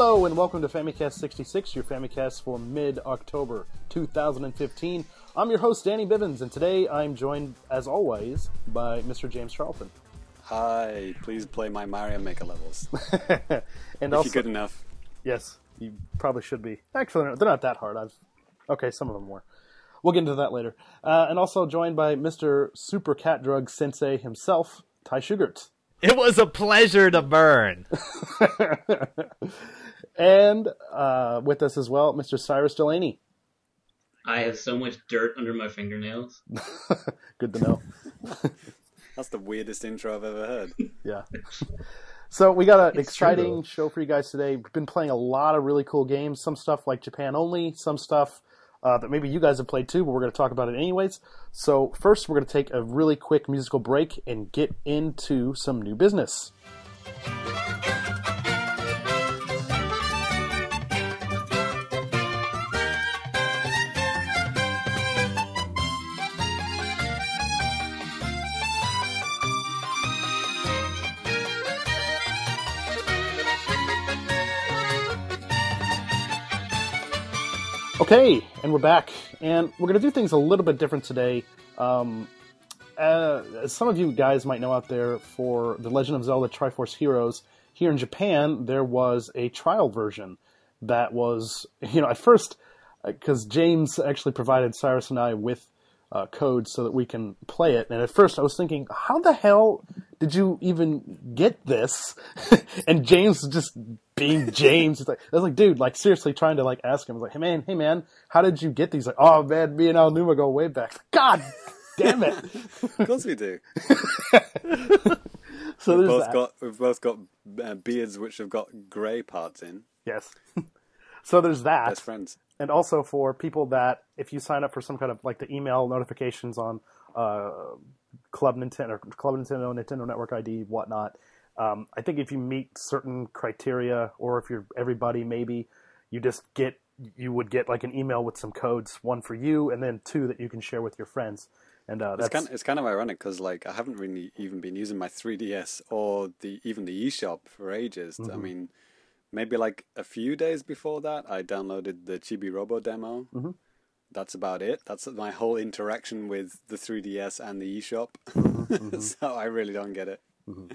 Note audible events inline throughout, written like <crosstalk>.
Hello and welcome to Famicast 66, your Famicast for mid-October 2015. I'm your host, Danny Bivens, and today I'm joined, as always, by Mr. James Charlton. Hi, please play my Mario Maker levels. <laughs> and if also, you're good enough. yes, you probably should be. Actually, they're not- they're not that hard. I've okay, some of them were. We'll get into that later. Uh, and also joined by Mr. Super Cat Drug Sensei himself, Ty Sugart. It was a pleasure to burn. <laughs> And uh, with us as well, Mr. Cyrus Delaney. I have so much dirt under my fingernails. <laughs> Good to know. <laughs> That's the weirdest intro I've ever heard. <laughs> Yeah. So we got an It's exciting true. show for you guys today. We've been playing a lot of really cool games. Some stuff like Japan only. Some stuff uh, that maybe you guys have played too, but we're going to talk about it anyways. So first, we're going to take a really quick musical break and get into some new business. Okay, and we're back, and we're going to do things a little bit different today. Um, uh, as some of you guys might know out there, for The Legend of Zelda Triforce Heroes, here in Japan, there was a trial version that was, <laughs> you know, at first, because James actually provided Cyrus and I with uh, code so that we can play it, and at first I was thinking, how the hell did you even get this? <laughs> and James just being <laughs> James. He's like, I was like, dude, like seriously trying to like ask him. I was like, hey man, hey man, how did you get these? Like, oh man, me and Aonuma go way back. God damn it. Of course we do. <laughs> So We've there's both that. got we've both got uh, beards which have got grey parts in. Yes. so there's that. Best friends. And also for people that if you sign up for some kind of like the email notifications on uh, Club Nintendo, or Club Nintendo, Nintendo Network ID, whatnot. Um, I think if you meet certain criteria, or if you're everybody, maybe you just get you would get like an email with some codes, one for you, and then two that you can share with your friends. And uh, It's that's kind it's kind of ironic because like I haven't really even been using my 3DS or the even the eShop for ages. I Mm-hmm. mean, maybe like a few days before that, I downloaded the Chibi Robo demo. Mhm. That's about it. That's my whole interaction with the 3DS and the eShop. <laughs> Mm-hmm. so I really don't get it. <laughs>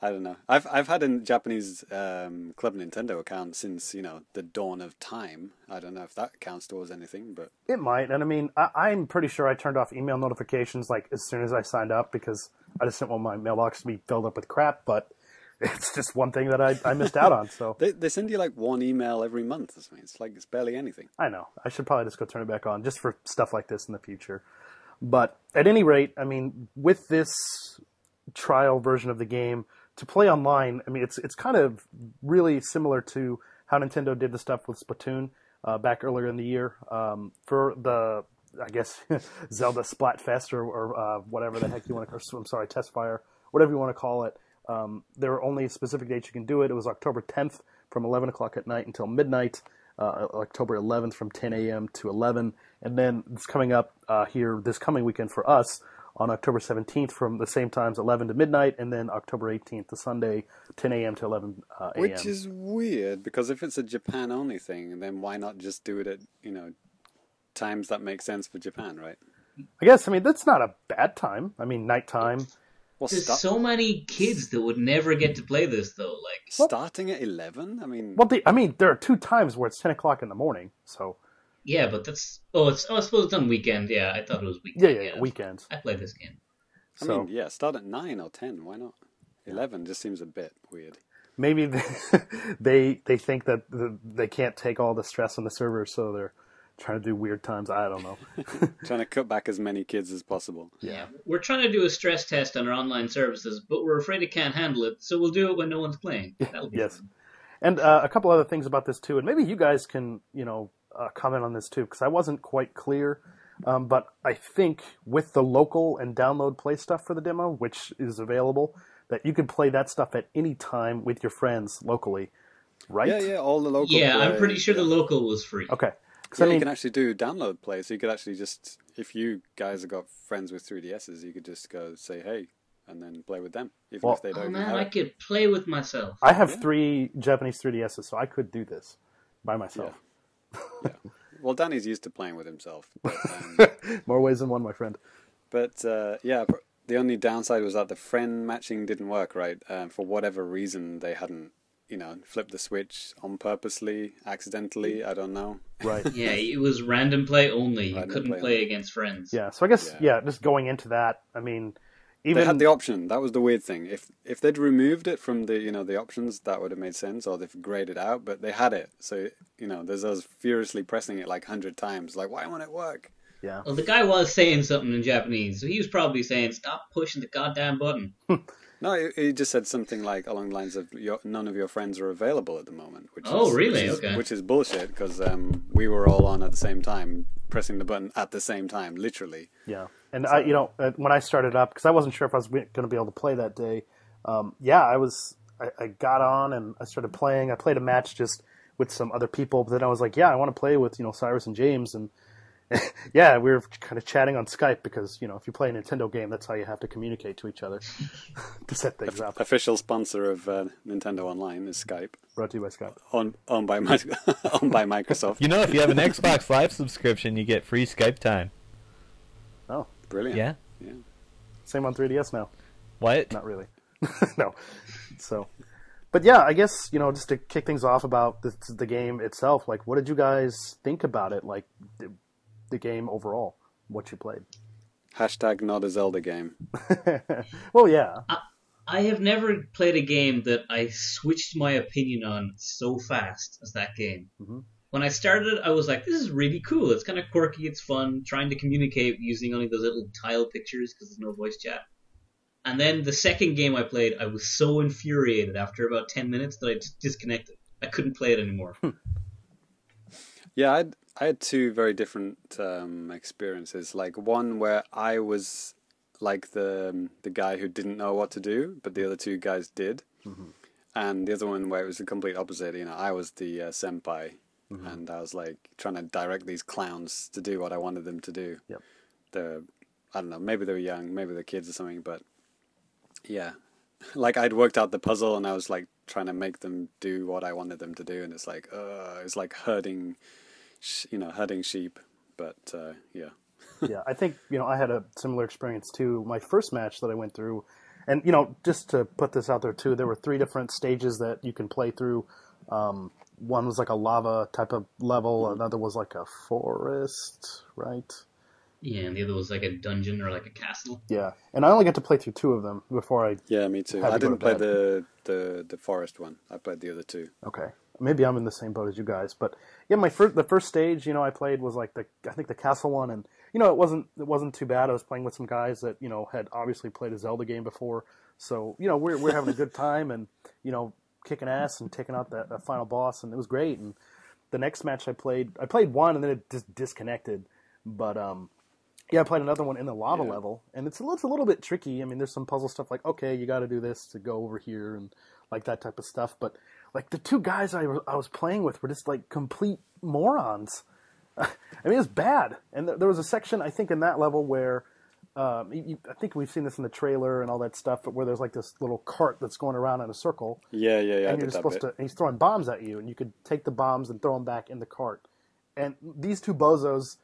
I don't know. I've I've had a Japanese um, Club Nintendo account since you know the dawn of time. I don't know if that counts towards anything, but It might, and I mean, I, I'm pretty sure I turned off email notifications like as soon as I signed up because I just didn't want my mailbox to be filled up with crap. But it's just one thing that I, I missed out on. So <laughs> they they send you like one email every month or something. It's like it's barely anything. I know I should probably just go turn it back on just for stuff like this in the future. But at any rate, I mean, with this trial version of the game to play online, I mean, it's it's kind of really similar to how Nintendo did the stuff with Splatoon uh, back earlier in the year um, for the. I guess <laughs> Zelda Splatfest or, or uh, whatever the heck you want to. I'm sorry, Testfire, whatever you want to call it. Um, there are only specific dates you can do it. It was October 10th from 11 o'clock at night until midnight. Uh, October 11th from 10 a.m. to 11, and then it's coming up uh, here this coming weekend for us on October 17th from the same times 11 to midnight, and then October 18th, the Sunday, 10 a.m. to 11 uh, a.m. Which is weird because if it's a Japan only thing, then why not just do it at you know times that make sense for Japan, right? I guess I mean that's not a bad time. I mean nighttime. Well, There's sta- so many kids that would never get to play this though. Like, starting at eleven. I mean, Well, the, I mean there are two times where it's 10 o'clock in the morning. So yeah, but that's oh, it's oh, I suppose it's on weekend. Yeah, I thought it was weekend. yeah, yeah weekends. I played this game. I So mean, yeah, start at nine or ten. Why not? Eleven just seems a bit weird. maybe they, <laughs> they they think that the, they can't take all the stress on the servers, so they're trying to do weird times. I don't know. <laughs> Trying to cut back as many kids as possible. Yeah, we're trying to do a stress test on our online services, but we're afraid it can't handle it, so we'll do it when no one's playing. That'll be Yes. fun. And uh, a couple other things about this too, and maybe you guys can, you know, uh, comment on this too, because I wasn't quite clear. Um, but I think with the local and download play stuff for the demo, which is available, that you can play that stuff at any time with your friends locally, right? Yeah, yeah, all the local. Yeah, I'm pretty sure yeah. the local was free. Okay. 'Cause Yeah, I mean, you can actually do download play. So you could actually just, if you guys have got friends with 3DSs, you could just go say, "Hey, and then play with them, even Well- if they don't. Oh even man, I it. could play with myself. I have three Japanese 3DSs, so I could do this by myself. Well, Danny's used to playing with himself, but, um, <laughs> More ways than one, my friend. but uh, yeah, the only downside was that the friend matching didn't work right. Um, for whatever reason, they hadn't, you know, flipped the switch on purposely, accidentally. Mm. I don't know. Right. <laughs> Yeah, it was random play only. You Random couldn't play play against friends. Yeah. So I guess Yeah. yeah. just going into that, I mean, even They had the option. That was the weird thing. If if they'd removed it from the you know the options, that would have made sense, or they've grayed it out. But they had it, so you know there's us furiously pressing it like hundred times. Like, why won't it work? yeah. Well, the guy was saying something in Japanese, so he was probably saying, "Stop pushing the goddamn button." <laughs> No, he, he just said something like along the lines of your, none of your friends are available at the moment. Which Oh, is, really? Which is, Okay. Which is bullshit because um, we were all on at the same time, pressing the button at the same time, literally. Yeah, and I, you know, uh, when I started up, because I wasn't sure if I was going to be able to play that day. Um, yeah, I was. I, I got on and I started playing. I played a match just with some other people, but then I was like, yeah, I want to play with you know Cyrus and James, and <laughs> yeah, we were kind of chatting on Skype because you know if you play a Nintendo game, that's how you have to communicate to each other <laughs> to set things up. Official sponsor of uh, Nintendo Online is Skype, Brought to you by Skype. owned, owned by Mi- <laughs> owned by Microsoft. You know, if you have an Xbox Live subscription, you get free Skype time. Oh, Brilliant. Yeah. Yeah. same on 3DS now. What? Not really. no. So, but yeah, I guess you know just to kick things off about the, the game itself. Like, what did you guys think about it? Like, the, the game overall, what you played. Hashtag not a Zelda game. <laughs> well, yeah, I have never played a game that I switched my opinion on so fast as that game. Mhm. When I started I was like, "This is really cool. It's kind of quirky. It's fun. Trying to communicate using only those little tile pictures because there's no voice chat." And then the second game I played, I was so infuriated after about ten minutes that I just disconnected. I couldn't play it anymore. Yeah, I I had two very different um, experiences. Like one where I was like the um, the guy who didn't know what to do, but the other two guys did, and the other one where it was the complete opposite. You know, I was the uh, senpai, and I was like trying to direct these clowns to do what I wanted them to do. Yep. They're I don't know, maybe they were young, maybe they're kids or something, but yeah, <laughs> like I'd worked out the puzzle and I was like trying to make them do what I wanted them to do, and it's like, uh, it's like herding, you know, herding sheep. But uh, yeah, <laughs> yeah. I think you know I had a similar experience too. My first match that I went through, and you know, just to put this out there too, there were three different stages that you can play through. Um, one was like a lava type of level. Another was like a forest, right? yeah, and the other was like a dungeon or like a castle. Yeah, and I only got to play through two of them before I. yeah, me too. Had to I didn't to play bed. the, the the forest one. I played the other two. Okay, maybe I'm in the same boat as you guys, but yeah, my first the first stage, you know, I played was like the I think the castle one, and you know, it wasn't it wasn't too bad. I was playing with some guys that you know had obviously played a Zelda game before, so you know we're we're having a good time and you know kicking ass and taking out that, that final boss, and it was great. And the next match I played, I played one and then it just disconnected, but um. Yeah, I played another one in the lava Yeah. level, and it's a, it's a little bit tricky. I mean, there's some puzzle stuff like, okay, you got to do this to go over here, and like that type of stuff. But like the two guys I, I was playing with were just like complete morons. <laughs> I mean, it's bad. And th- there was a section I think in that level where um, you, I think we've seen this in the trailer and all that stuff, but where there's like this little cart that's going around in a circle, Yeah, yeah, yeah. I and you're just supposed bit. to. He's throwing bombs at you, and you could take the bombs and throw them back in the cart. And these two bozos,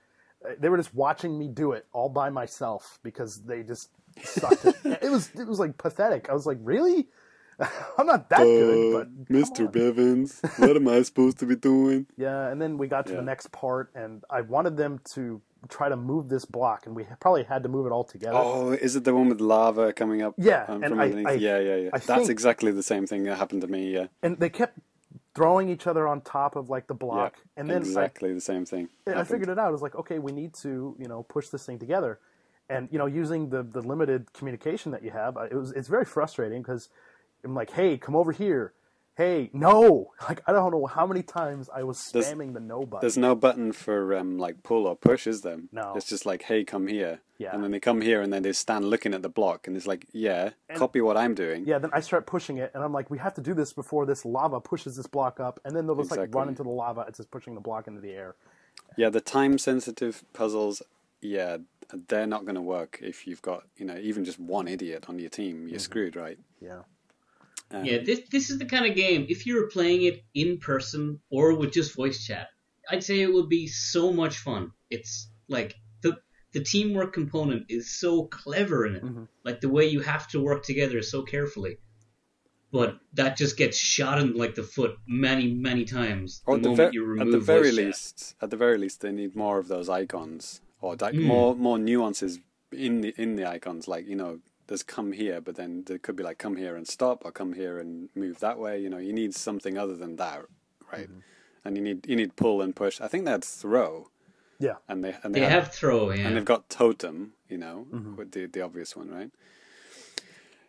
uh, they were just watching me do it all by myself because they just sucked. <laughs> it. it was it was like pathetic. I was like, really? <laughs> I'm not that good, but Mr. Bivens, what am I supposed to be doing? <laughs> Yeah, and then we got to Yeah. the next part, and I wanted them to try to move this block, and we probably had to move it all together. Oh, is it the one with lava coming up? Yeah, um, and I- I- yeah, yeah, yeah. I That's think- exactly the same thing that happened to me. Yeah, And they kept throwing each other on top of like the yeah. block, and then I- exactly the same thing. I, I figured it out. I was like, okay, we need to, you know, push this thing together, and you know, using the the limited communication that you have, it was it's very frustrating because I'm like, hey, come over here. Hey, no! <laughs> Like I don't know how many times I was There's- spamming the no button. There's no button for um, like pull or push, is there? No. It's just like, hey, come here. Yeah. And then they come here and then they stand looking at the block and it's like, yeah, copy what I'm doing. Yeah, then I start pushing it, and I'm like, we have to do this before this lava pushes this block up, and then they'll just like Exactly. run into the lava. It's just pushing the block into the air. Yeah, the time sensitive puzzles, yeah, they're not going to work if you've got you know even just one idiot on your team. You're screwed, right? Yeah. Um, Yeah, this this is the kind of game. If you were playing it in person or with just voice chat, I'd say it would be so much fun. It's like the the teamwork component is so clever in it. Mhm. Like the way you have to work together so carefully. But that just gets shot in like the foot many many times the Or at the, moment ver- at the very voice chat. least, at the very least, they need more of those icons or like Mm. more more nuances in the in the icons. Like you know, there's come here, but then there could be like come here and stop, or come here and move that way. You know, you need something other than that, right? Mm-hmm. And you need you need pull and push. I think that's throw, Yeah. and they and They have throw, yeah. and they've got totem, you know, Mm-hmm. with the the obvious one, right?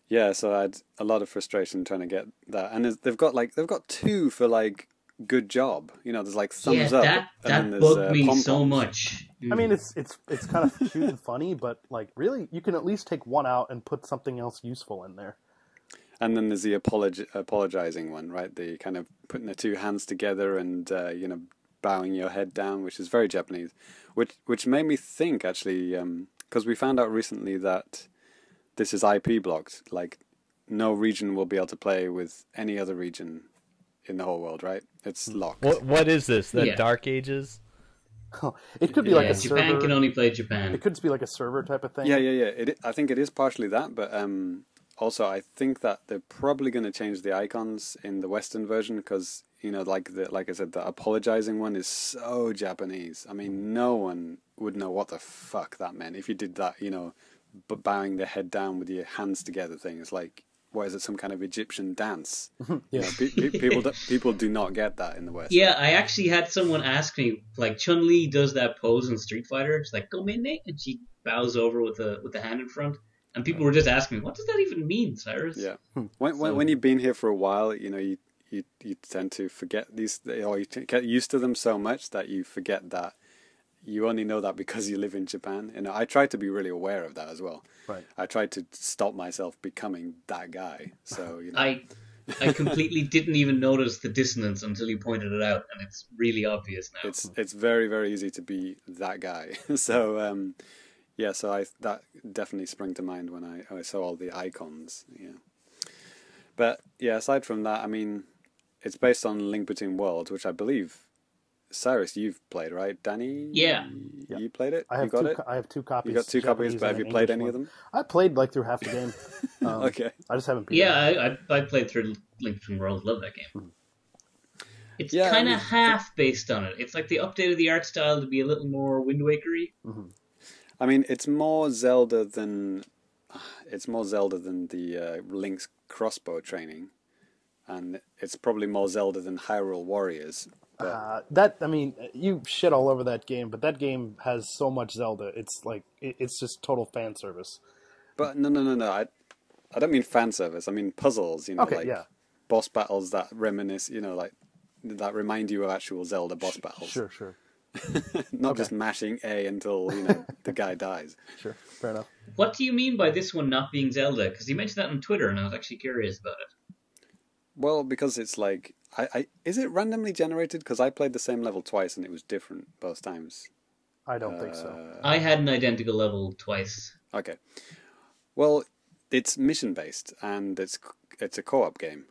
Yeah, so I had a lot of frustration trying to get that, and they've got like they've got two for like good job. You know, there's like thumbs yeah, up, that and then that there's bugged uh, me so pom-poms. much. I mean, it's it's it's kind of <laughs> cute and funny, but like really, you can at least take one out and put something else useful in there. And then there's the apolog- apologizing one, right? The kind of putting the two hands together and uh, you know bowing your head down, which is very Japanese. Which which made me think actually, because we found out recently that this is IP blocked. Like no region will be able to play with any other region in the whole world, right? It's locked. What what is this? The Yeah. Dark Ages? it could be yeah, like a Japan server. can only play Japan. It could just be like a server type of thing. Yeah, yeah, yeah. It, I think it is partially that, but um, also I think that they're probably going to change the icons in the Western version because you know, like the like I said, the apologizing one is so Japanese. I mean, no one would know what the fuck that meant if you did that. You know, b- bowing the head down with your hands together thing. It's like. What is it? Some kind of Egyptian dance? <laughs> You Yeah. know, pe- pe- people do, people do not get that in the West. Yeah, I actually had someone ask me, like Chun Li does that pose in Street Fighter. She's like, "Go in and she bows over with the with the hand in front. And people were just asking me, "What does that even mean, Cyrus?" Yeah. Hmm. When, when So- when you've been here for a while, you know you you you tend to forget these, or you t- get used to them so much that you forget that you only know that because you live in Japan. And I try to be really aware of that as well. Right. I try to stop myself becoming that guy. So you know, I I completely <laughs> didn't even notice the dissonance until you pointed it out, and it's really obvious now. it's it's very very easy to be that guy. <laughs> so um, yeah, so I that definitely sprang to mind when I, I saw all the icons. Yeah, but yeah, aside from that, I mean, it's based on Link Between Worlds, which I believe Cyrus you've played, right? Danny, Yeah. Yeah. you played it. I have you got two. it. I have two copies. You got two copies, but have you played English any of them? I played like through half the game. <laughs> Um, okay. I just haven't. beat yeah, it. I, I I played through Link Between Worlds. Love that game. It's Yeah, kind of mean- half based on it. It's like they updated the art style to be a little more Wind Wakery. I mean, it's more Zelda than it's more Zelda than the uh, Link's crossbow training, and it's probably more Zelda than Hyrule Warriors. But Uh, that I mean, you shit all over that game, but that game has so much Zelda. It's like it, it's just total fan service. But no, no, no, no. I, I don't mean fan service. I mean puzzles. You know, Okay, like yeah. boss battles that reminisce. You know, like that remind you of actual Zelda boss battles. Sure, sure, <laughs> Not Okay. just mashing A until you know the guy <laughs> dies. sure. Fair enough. What do you mean by this one not being Zelda? Because you mentioned that on Twitter, and I was actually curious about it. Well, because it's like, I, I is it randomly generated? Because I played the same level twice and it was different both times. I don't think so. Uh, I had an identical level twice. Okay. Well, it's mission based and it's it's a co-op game,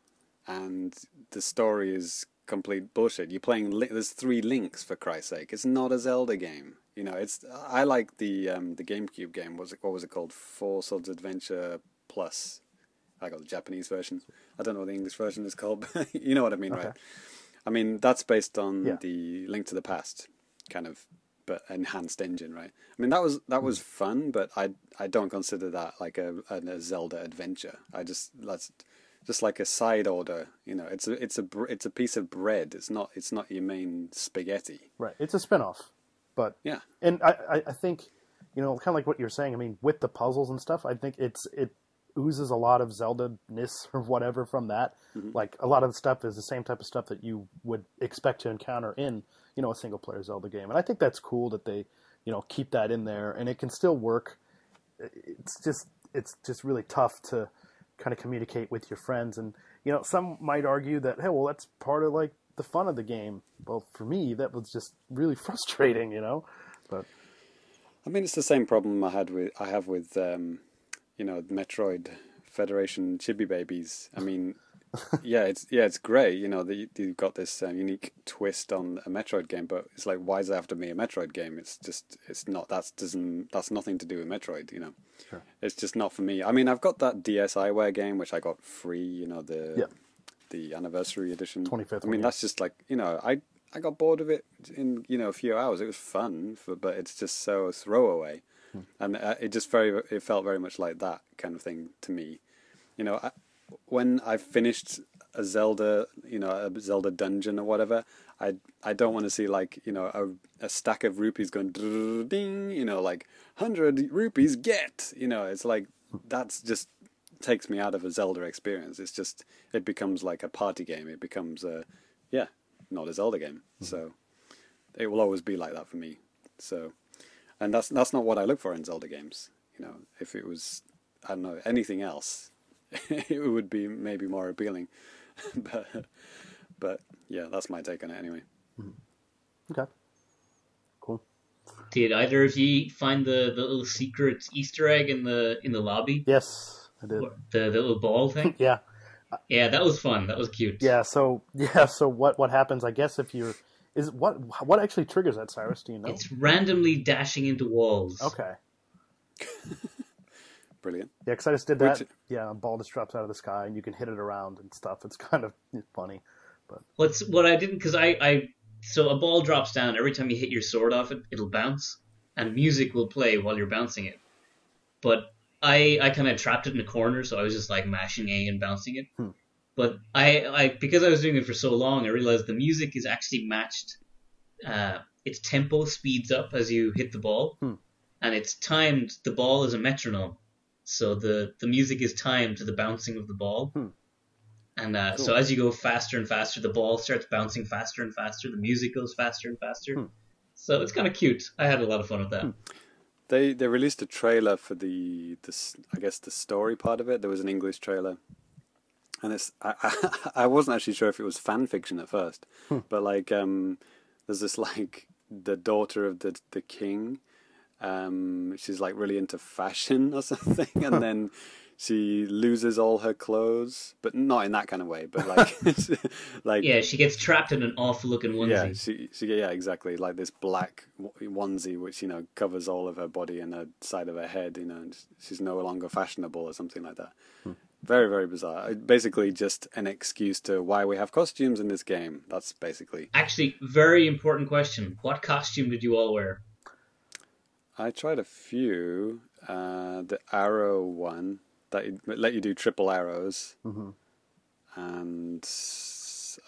and the story is complete bullshit. You're playing. Li- there's three links for Christ's sake. It's not a Zelda game. You know, it's. I like the um, the GameCube game. Was it what was it called? Four Swords Adventure Plus. I got the Japanese version. I don't know what the English version is called. <laughs> but you know what I mean, right? I mean that's based on Yeah. the Link to the Past kind of but enhanced engine, right? I mean that was that was mm. fun, but I I don't consider that like a, a, a Zelda adventure. I just that's just like a side order, you know. It's a it's a it's a piece of bread. It's not it's not your main spaghetti. Right. It's a spin-off. But Yeah. and I, I, I think, you know, kind of like what you're saying. I mean, with the puzzles and stuff, I think it's it oozes a lot of Zelda-ness <laughs> or whatever from that. Like a lot of the stuff is the same type of stuff that you would expect to encounter in, you know, a single-player Zelda game. And I think that's cool that they, you know, keep that in there, and it can still work. It's just it's just really tough to kind of communicate with your friends, and you know, some might argue that hey, well, that's part of like the fun of the game. Well, for me, that was just really <laughs> frustrating, you know. But I mean, it's the same problem I had with I have with um, you know Metroid Federation Chibi Babies. I mean, <laughs> yeah, it's yeah, it's great. You know, you- you've got this uh, unique twist on a Metroid game, but it's like, why is it after me a Metroid game? It's just, it's not. That's doesn't. That's nothing to do with Metroid. You know, Sure. it's just not for me. I mean, I've got that DSiWare game which I got free. You know, the Yeah. the anniversary edition. 25th I mean, yeah. that's just like you know, I I got bored of it in you know a few hours. It was fun, for, but it's just so throwaway, And uh, it just very it felt very much like that kind of thing to me. You know, I, when I finished a Zelda, you know, a Zelda dungeon or whatever, I I don't want to see like you know a a stack of rupees going ding, you know, like hundred rupees get, you know, it's like that's just takes me out of a Zelda experience. It's just it becomes like a party game. It becomes a yeah, not a Zelda game. So it will always be like that for me. So and that's that's not what I look for in Zelda games. You know, if it was I don't know anything else, <laughs> it would be maybe more appealing. <laughs> but but yeah, that's my take on it anyway. Mm-hmm. Okay. Cool. Did either of you find the, the little secret Easter egg in the in the lobby? Yes, I did. The, the little ball thing? <laughs> Yeah. yeah, that was fun. That was cute. Yeah. So yeah. So what what happens? I guess if you're is what what actually triggers that, Cyrus? Do you know? It's randomly dashing into walls. Okay. <laughs> Brilliant. Yeah, because I just did that. Which- Yeah, a ball just drops out of the sky and you can hit it around and stuff. It's <laughs> kind of funny. But what's what I didn't because I I so a ball drops down every time you hit your sword off it, it'll bounce, and music will play while you're bouncing it. But I I kind of trapped it in a corner, so I was just like mashing A and bouncing it. Hmm. But I I because I was doing it for so long, I realized the music is actually matched. Uh, its tempo speeds up as you hit the ball, Hmm. and it's timed. The ball is a metronome, so the the music is timed to the bouncing of the ball. Hmm. And uh, Cool. so as you go faster and faster, the ball starts bouncing faster and faster. The music goes faster and faster. Hmm. So it's kind of cute. I had a lot of fun with that. They they released a trailer for the this I guess the story part of it. There was an English trailer, and it's I <laughs> I, I wasn't actually sure if it was fan fiction at first, but like um, there's this <laughs> like the daughter of the the king, um, she's like really into fashion or <laughs> something, and then she loses all her clothes, but not in that kind of way, but like like Yeah, she gets trapped in an awful looking onesie. yeah, she, she, yeah, exactly. Like this black onesie, which you know covers all of her body and the side of her head. You know, and she's no longer fashionable or something like that. Very, very bizarre. Uh, Basically, just an excuse to why we have costumes in this game. That's basically. Actually, very important question. What costume did you all wear? I tried a few. Uh, the arrow one that let you do triple arrows, hmm and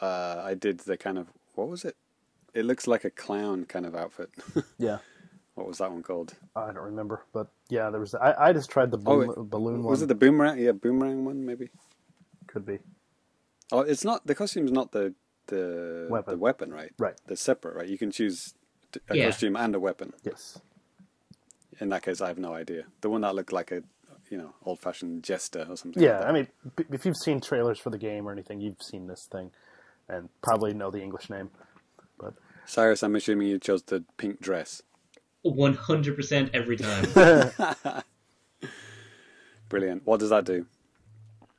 uh, I did the kind of what was it? It looks like a clown kind of outfit. <laughs> Yeah. What was that one called? I don't remember, but yeah, there was. I, I just tried the Oh, balloon, balloon one. Was it the boomerang? Yeah, boomerang one maybe. Could be. Oh, it's not the costume's not the the Weapon. the weapon, right? Right. They're separate, right? You can choose a Yeah. costume and a weapon. Yes. In that case, I have no idea. The one that looked like a you know old fashioned jester or something. Yeah, like that. I mean, b- if you've seen trailers for the game or anything, you've seen this thing, and probably know the English name. But Cyrus, I'm assuming you chose the pink dress. 100% every time. <laughs> Brilliant. What does that do?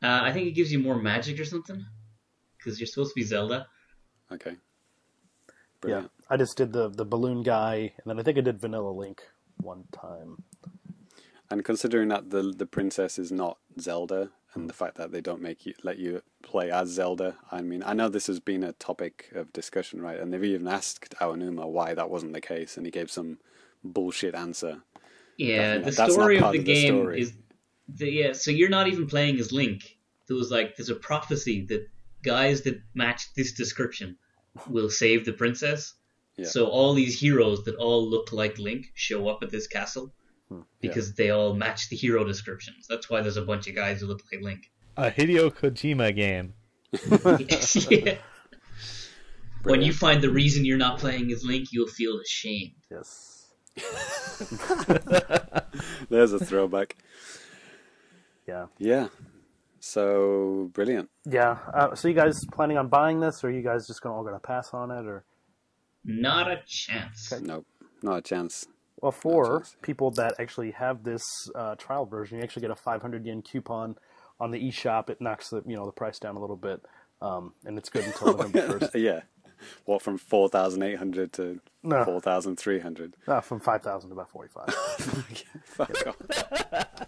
uh, I think it gives you more magic or something. Because you're supposed to be Zelda. Okay. Brilliant. yeah, I just did the the balloon guy, and then I think I did Vanilla Link one time. And considering that the the princess is not Zelda, and the fact that they don't make you let you play as Zelda, I mean, I know this has been a topic of discussion, right? And they've even asked Aonuma why that wasn't the case, and he gave some bullshit answer. Yeah, Definitely. the That's story of the of the game story. is. The, yeah, so you're not even playing as Link. There was like, there's a prophecy that guys that match this description will save the princess. Yeah. So all these heroes that all look like Link show up at this castle Hmm. because they all match the hero descriptions. That's why there's a bunch of guys who look like Link. A Hideo Kojima game. <laughs> yeah. When you find the reason you're not playing as Link, you'll feel ashamed. Yes. <laughs> There's a throwback. Yeah. Yeah. So brilliant. Yeah. Uh, so you guys planning on buying this, or are you guys just gonna all gonna pass on it, or Not a chance. Okay. Nope, not a chance. Well, for geez. people that actually have this uh, trial version, you actually get a 500 yen coupon on the eShop. It knocks the you know the price down a little bit, um, and it's good until <laughs> November first. yeah. <laughs> What from four thousand eight hundred to No. four thousand three hundred? Uh, from 5,000 to about 45. <laughs> Fuck off. <laughs>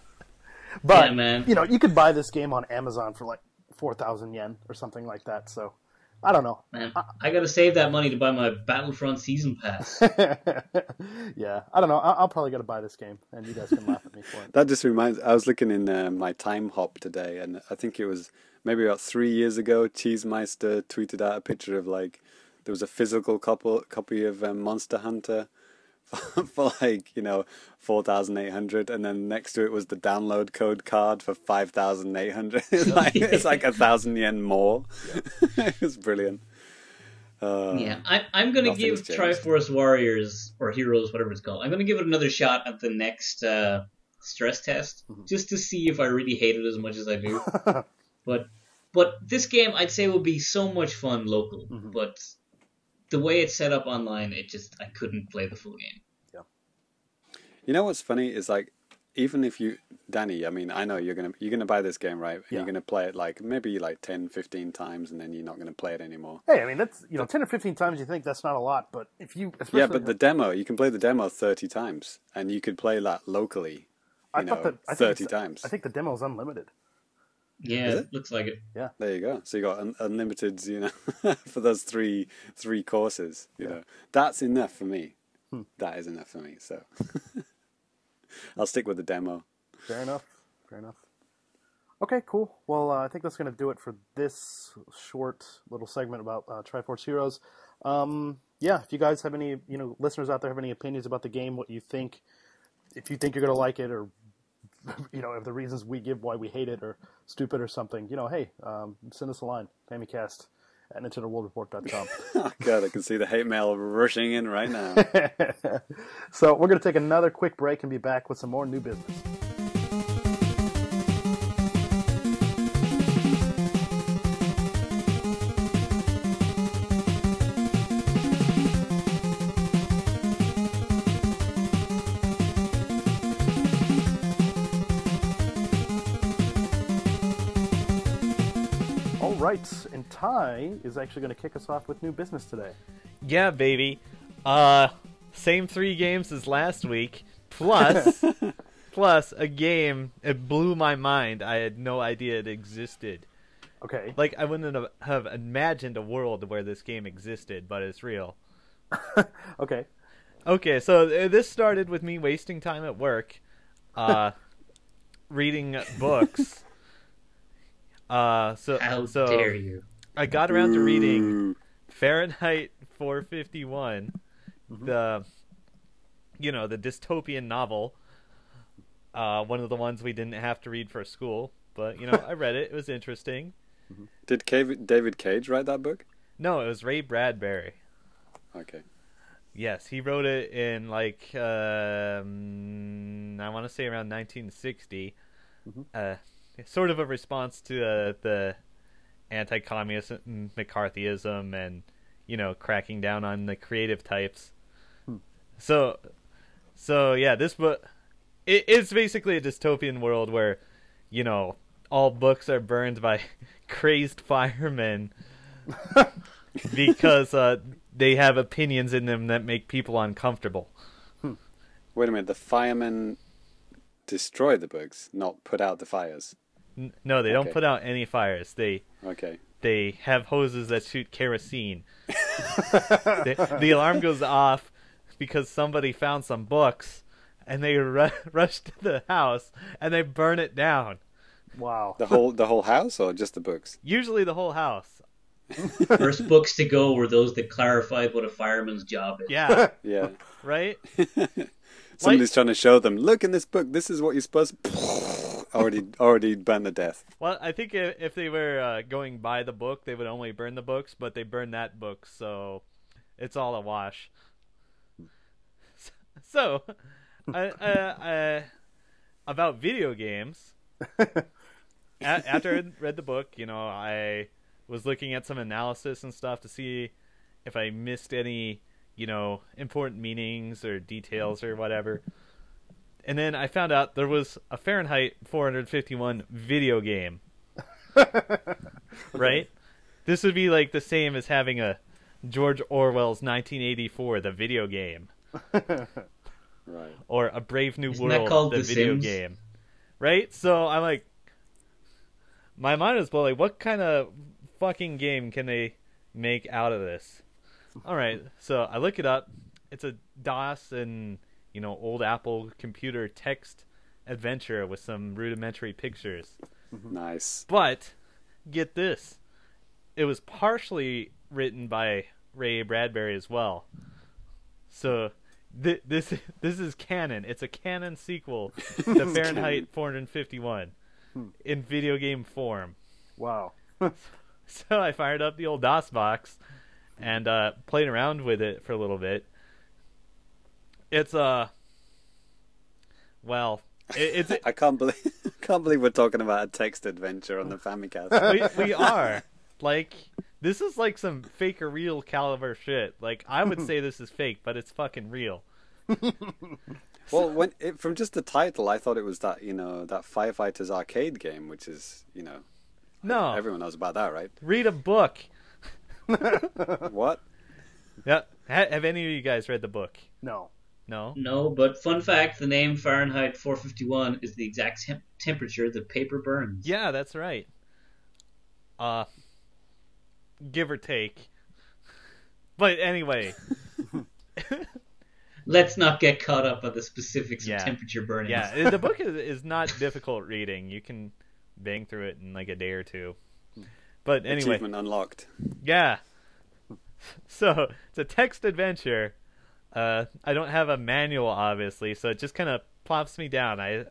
But Yeah, man. you know, you could buy this game on Amazon for like 4,000 yen or something like that. So I don't know. Man, I gotta save that money to buy my Battlefront season pass. yeah, I don't know. I- I'll probably gotta buy this game, and you guys can laugh at me for it. That just reminds. I was looking in uh, my time hop today, and I think it was maybe about three years ago. Cheesemeister tweeted out a picture of like there was a physical couple, copy of um, Monster Hunter <laughs> for, for like you know four thousand eight hundred, and then next to it was the download code card for five thousand eight hundred. <laughs> it's like it's like a thousand yen more. <laughs> it was brilliant. Uh, yeah, I, I'm gonna give changed. Triforce Warriors or Heroes, whatever it's called. I'm gonna give it another shot at the next uh, stress test, Mm-hmm. just to see if I really hate it as much as I do. but but this game, I'd say, will be so much fun local. Mm-hmm. But the way it's set up online, it just I couldn't play the full game. Yeah. You know what's funny is like even if you Danny, I mean, I know you're going to you're going to buy this game, right? And Yeah. You're going to play it like maybe like 10, 15 times and then you're not going to play it anymore. Hey, I mean that's you know 10 or 15 times you think that's not a lot, but if you especially Yeah, but the demo, you can play the demo 30 times and you could play that locally, you I know, thought that I 30 times. I think the demo is unlimited. Yeah, it looks like it. Yeah, there you go. So you got un- unlimited, you know, <laughs> for those three three courses, you know. That's enough for me. Hmm. That is enough for me. So <laughs> I'll stick with the demo. Fair enough. Fair enough. Okay, cool. Well, uh, I think that's going to do it for this short little segment about uh, Triforce Heroes. Um, yeah, if you guys have any, you know, listeners out there have any opinions about the game, what you think, if you think you're going to like it, or <laughs> you know, if the reasons we give why we hate it are stupid or something, you know, hey, um, send us a line, famicast at NintendoWorldReport.com. <laughs> Oh god, I can see the hate mail rushing in right now. <laughs> so we're going to take another quick break and be back with some more new business. And Ty is actually going to kick us off with new business today. Yeah, baby. Uh, same three games as last week, plus <laughs> plus a game. It blew my mind. I had no idea it existed. Okay. Like I wouldn't have, have imagined a world where this game existed, but it's real. <laughs> Okay. Okay, so uh, this started with me wasting time at work, uh, reading books. <laughs> Uh, so How so dare you? I got around to reading Fahrenheit 451, Mm-hmm. the you know the dystopian novel. Uh, one of the ones we didn't have to read for school, but you know I read it. It was interesting. Did Cave- David Cage write that book? No, it was Ray Bradbury. Okay. Yes, he wrote it in like um, I want to say around 1960. Uh, sort of a response to uh, the anti-communist McCarthyism and you know cracking down on the creative types. So, so yeah, this book it, it's basically a dystopian world where you know all books are burned by <laughs> crazed firemen <laughs> because uh, they have opinions in them that make people uncomfortable. Wait a minute, the firemen destroy the books, not put out the fires. N- No, they don't put out any fires. They Okay. they have hoses that shoot kerosene. <laughs> the, the alarm goes off because somebody found some books, and they ru- <laughs> rush to the house and they burn it down. Wow. The whole the whole house or just the books? Usually the whole house. <laughs> First books to go were those that clarified what a fireman's job is. Yeah, Yeah. right. Somebody's trying to show them, look in this book, this is what you're supposed already <laughs> already burned to death. Well, I think if, if they were uh, going by the book, they would only burn the books, but they burned that book, so it's all a wash. <laughs> So, I, uh, uh, about video games. <laughs> a- after I read the book, you know, I was looking at some analysis and stuff to see if I missed any, you know, important meanings or details or whatever. And then I found out there was a Fahrenheit 451 video game. <laughs> right? This would be like the same as having a George Orwell's 1984, the video game, <laughs> Right. or a Brave New Isn't World, the, The video Sims? game. Right? So I'm like, my mind is blown. Like, what kind of fucking game can they make out of this? All right, so I look it up. It's a DOS and you know old Apple computer text adventure with some rudimentary pictures. Nice. But get this, it was partially written by Ray Bradbury as well. So th- this <laughs> this is canon. It's a canon sequel <laughs> to Fahrenheit 451 in video game form. Wow. <laughs> So I fired up the old DOS box and uh, played around with it for a little bit. It's uh, well, it, it's <laughs> I can't believe <laughs> can't believe we're talking about a text adventure on the Famicast. we, we are like this is like some fake or real caliber shit. Like I would say this is fake, but it's fucking real. <laughs> well, when it, from just the title, I thought it was that you know that Firefighters arcade game, which is you know No, everyone knows about that, right? read a book. What? Yeah, have any of you guys read the book? No. No. No, but fun fact: the name Fahrenheit 451 is the exact temp- temperature the paper burns. Yeah, that's right. Uh, give or take. But anyway, <laughs> Let's not get caught up on the specifics Yeah. of temperature burning. yeah, the book is, <laughs> is not difficult reading. You can bang through it in like a day or two. But anyway, Achievement unlocked. Yeah. <laughs> So it's a text adventure. Uh, I don't have a manual, obviously, so it just kind of plops me down. I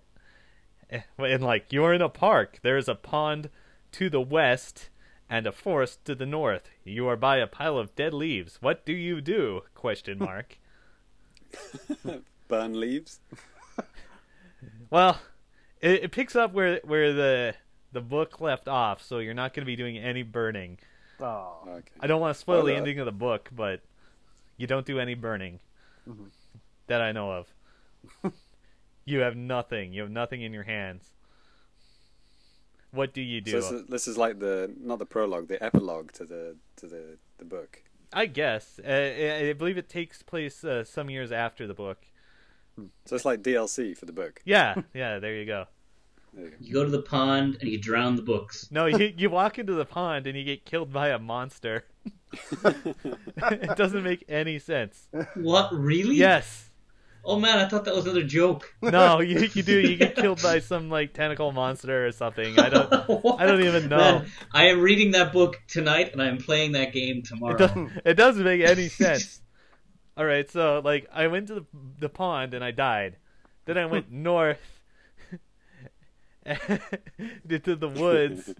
eh, and like you're in a park. There's a pond to the west and a forest to the north. You are by a pile of dead leaves. What do you do? Question <laughs> mark. Burn leaves. well, it, it picks up where where the the book left off, so you're not going to be doing any burning. Oh. Okay. I don't want to spoil the Alright. ending of the book, but you don't do any burning that I know of. <laughs> you have nothing. You have nothing in your hands. What do you So do? this is, this is like the not the prologue, the epilogue to the to the the book. I guess. Uh, I I believe it takes place uh, some years after the book. So it's like DLC for the book. Yeah, <laughs> yeah. There you go. There you go. You go to the pond and you drown the books. No, you <laughs> you walk into the pond and you get killed by a monster. <laughs> it doesn't make any sense. What really? Yes. Oh man, I thought that was another joke. No, you you do. You get killed by some like tentacle monster or something. I don't. <laughs> I don't even know. Man, I am reading that book tonight and I am playing that game tomorrow. It, does, it doesn't make any <laughs> sense. All right, so like I went to the the pond and I died. Then I went north into the woods,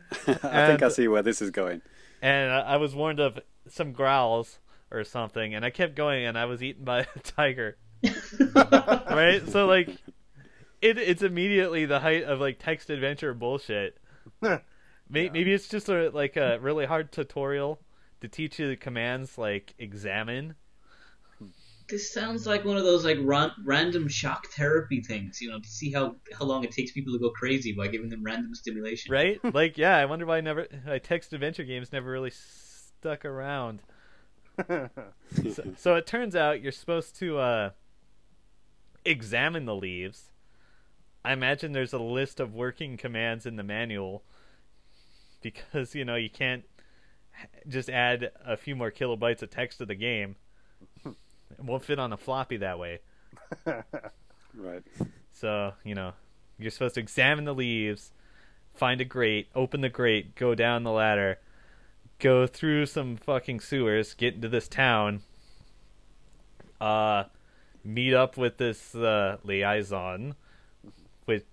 <laughs> I think I see where this is going. and I I was warned of some growls or something, and I kept going, and I was eaten by <laughs> a tiger. <laughs> right? So like, it it's immediately the height of like text adventure bullshit. May- Maybe it's just a like a really hard tutorial to teach you the commands like examine. This sounds like one of those like ran- random shock therapy things, you know, to see how how long it takes people to go crazy by giving them random stimulation. right? <laughs> like, yeah, I wonder why never uh, text adventure games never really stuck around. <laughs> so, so it turns out you're supposed to uh, examine the leaves. I imagine there's a list of working commands in the manual because you know you can't just add a few more kilobytes of text to the game. It won't fit on a floppy that way. <laughs> Right. So, you know, you're supposed to examine the leaves, find a grate, open the grate, go down the ladder, go through some fucking sewers, get into this town, uh, meet up with this uh, liaison, which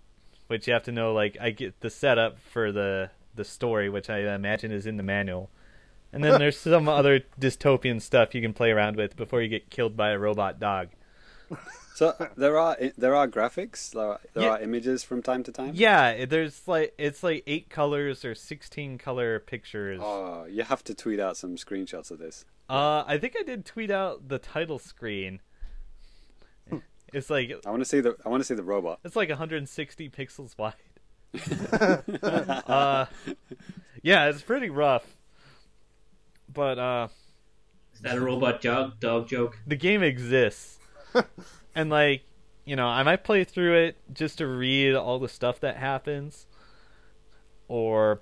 which you have to know. Like, I get the setup for the the story, which I imagine is in the manual. And then there's some other dystopian stuff you can play around with before you get killed by a robot dog. So there are there are graphics, there are, there Yeah. are images from time to time. Yeah, there's like it's like eight colors or sixteen color pictures. Oh, you have to tweet out some screenshots of this. Uh, I think I did tweet out the title screen. <laughs> It's like I want to see the I want to see the robot. it's like 160 pixels wide. <laughs> <laughs> uh, yeah, it's pretty rough. But uh, Is that a robot dog dog joke? the game exists, <laughs> and like you know, I might play through it just to read all the stuff that happens, or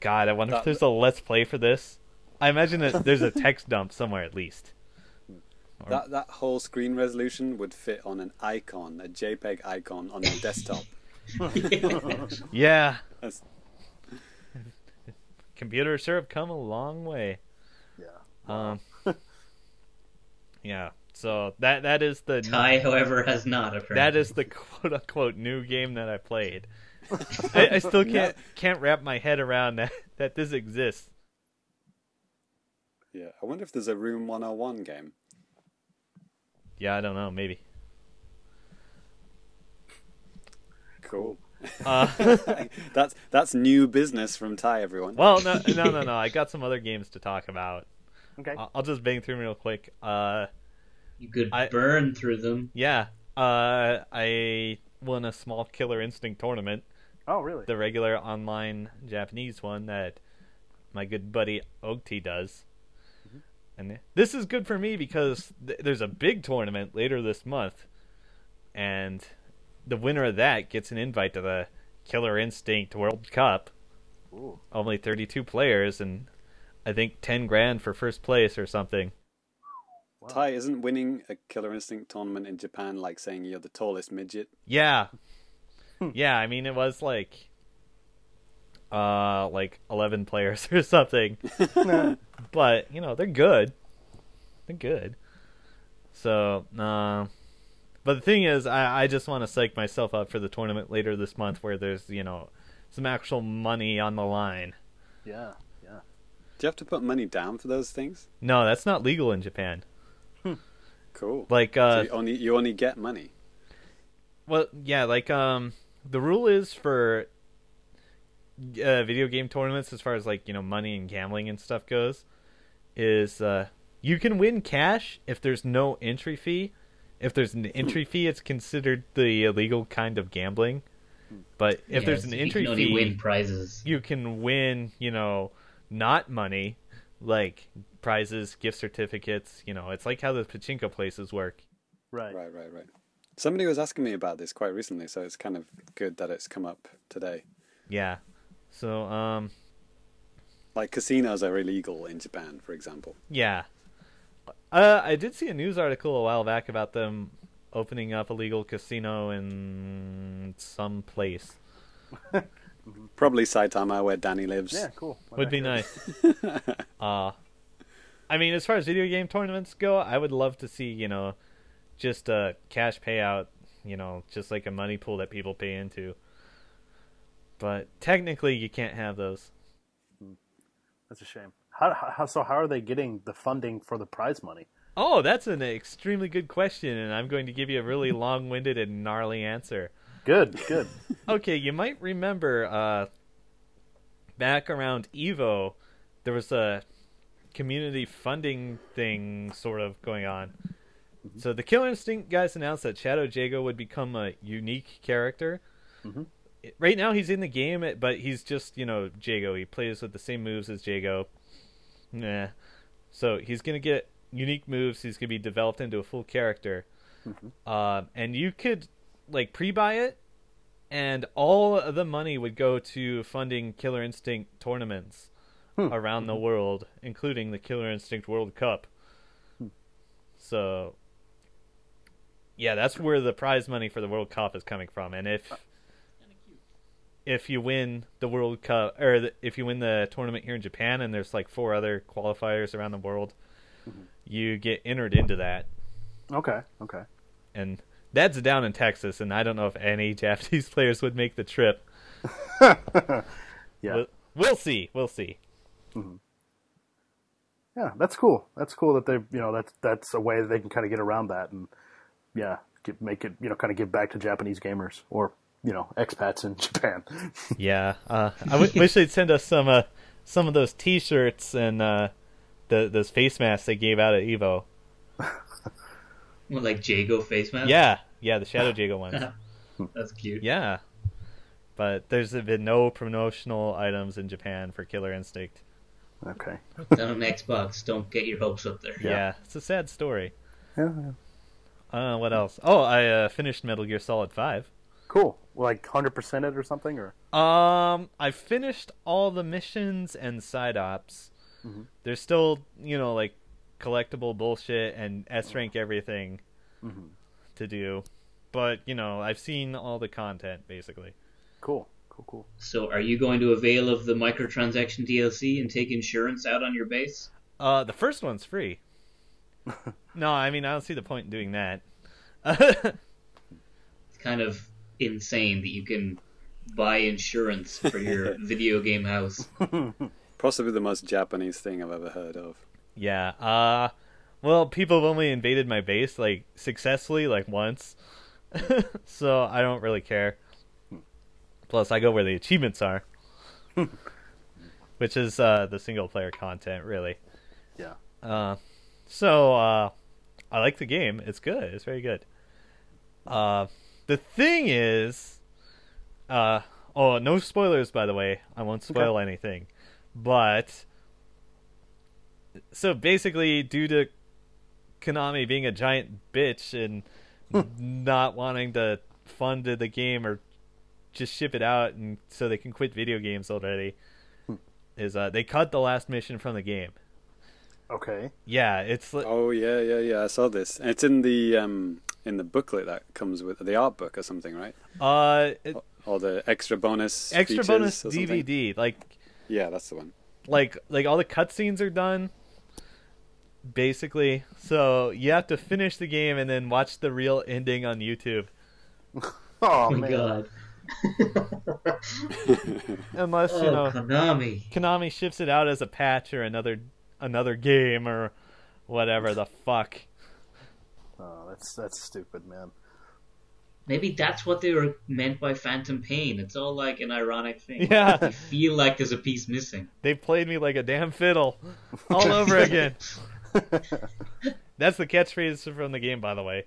God, I wonder if there's a let's play for this. I imagine that there's a text <laughs> dump somewhere at least. That that whole screen resolution would fit on an icon, a JPEG icon on your desktop. <laughs> Yeah, That's, computers sure have come a long way. Yeah. Um, <laughs> yeah. So that that is the Ty, however, has not apparently. that is the quote unquote new game that I played. <laughs> I, I still can't can't wrap my head around that <laughs> that this exists. yeah, I wonder if there's a Room 101 game. Yeah, I don't know. Maybe. Cool. Uh, <laughs> that's that's new business from Ty, everyone. well, no, <laughs> no, no, no. I got some other games to talk about. Okay. I'll, I'll just bang through them real quick. Uh, you could I- burn through them. yeah. Uh, I won a small Killer Instinct tournament, oh, really? the regular online Japanese one that my good buddy Ogti does. And this is good for me because th- there's a big tournament later this month, and the winner of that gets an invite to the Killer Instinct World Cup. Ooh. Only 32 players, and I think 10 grand for first place or something. Ty isn't winning a Killer Instinct tournament in Japan like saying you're the tallest midget. Yeah. yeah, I mean it was like uh like 11 players <laughs> or something. <laughs> but, you know, they're good. They're good. So, uh but the thing is I I just want to psych myself up for the tournament later this month where there's, you know, some actual money on the line. Yeah. Yeah. Do you have to put money down for those things? No, that's not legal in Japan. Cool. Like so uh you only you only get money. Well, yeah, like um, the rule is for uh, video game tournaments, as far as like you know money and gambling and stuff goes, is uh, you can win cash if there's no entry fee. If there's an entry fee, it's considered the illegal kind of gambling. But if there's Yes, an you entry can only fee, win prizes. you can win, you know, not money, like prizes, gift certificates. You know, it's like how the pachinko places work. Right. Right, right, right. Somebody was asking me about this quite recently, so it's kind of good that it's come up today. Yeah. So, um, Like casinos are illegal in Japan, for example. Yeah. Uh, I did see a news article a while back about them opening up a legal casino in some place. <laughs> Probably Saitama, where Danny lives. Yeah. Cool. Would be <laughs> nice. <laughs> uh, I mean, as far as video game tournaments go, I would love to see, you know, just a cash payout, you know, just like a money pool that people pay into. But technically, you can't have those. That's a shame. How, how so? How are they getting the funding for the prize money? Oh, that's an extremely good question, and I'm going to give you a really <laughs> long-winded and gnarly answer. Good. Good. <laughs> okay, you might remember uh, back around Evo, there was a community funding thing sort of going on. So the Killer Instinct guys announced that Shadow Jago would become a unique character. It- Right now he's in the game, but he's just you know Jago. He plays with the same moves as Jago. Nah. So he's gonna get unique moves. He's gonna be developed into a full character. Mm-hmm. Um, and you could like pre-buy it, and all of the money would go to funding Killer Instinct tournaments hmm. around the mm-hmm. world, including the Killer Instinct World Cup. Hmm. So, yeah, that's where the prize money for the World Cup is coming from. And if uh, if you win the World Cup, or the, if you win the tournament here in Japan, and there's like four other qualifiers around the world, mm-hmm. you get entered into that Okay. Okay. and that's down in Texas, and I don't know if any <laughs> Japanese players would make the trip. <laughs> Yeah. We'll, we'll see. We'll see. Mm-hmm. Yeah. That's cool. That's cool that they, you know, that's that's a way that they can kind of get around that and yeah, get, make it, you know, kind of give back to Japanese gamers or you know expats in <laughs> Japan. Yeah, uh, I w- wish they'd send us some uh, some of those T-shirts and uh, the those face masks they gave out at Evo. What, like Jago face mask? Yeah, yeah, the Shadow Jago one. <laughs> That's cute. Yeah, but there's been no promotional items in Japan for Killer Instinct. Okay. Done on Xbox. Don't get your hopes up there. Yeah, it's a sad story. Yeah. yeah. Uh, what else? Oh, I uh, finished Metal Gear Solid Five. Cool. Like hundred percent it or something, or Um, I finished all the missions and side ops. Mhm. There's still, you know, like collectible bullshit and S rank everything Mhm. to do, but you know, I've seen all the content basically. cool, cool, cool. So, are you going to avail of the microtransaction DLC and take insurance out on your base? Uh, the first one's free. <laughs> no, I mean I don't see the point in doing that. <laughs> It's kind of insane that you can buy insurance for your <laughs> video game house. <laughs> Possibly the most Japanese thing I've ever heard of. yeah. Uh, well, people have only invaded my base like successfully like once, <laughs> so I don't really care. Plus, I go where the achievements are, which is uh, the single player content, really. Yeah. Uh, so uh, I like the game. It's good. It's very good. The thing is, uh, oh, no spoilers, by the way. I won't spoil anything, but so basically, due to Konami being a giant bitch and not wanting to fund the game or just ship it out, and so they can quit video games already, is uh, they cut the last mission from the game. Okay. Yeah, it's li- Oh yeah, yeah, yeah. I saw this. And it's in the um in the booklet that comes with the art book or something, right? uh it- Or the extra bonus extra bonus or something? DVD. Like Yeah, that's the one. like like all the cutscenes are done basically. So you have to finish the game and then watch the real ending on YouTube. <laughs> Oh, Oh my god. <laughs> Unless, oh, you know, Konami. Konami ships it out as a patch or another another game or whatever the fuck. Oh, that's that's stupid, man. Maybe that's what they were meant by Phantom Pain. It's all like an ironic thing. Yeah. You feel like there's a piece missing. They played me like a damn fiddle all over <laughs> again. That's the catchphrase from the game, by the way.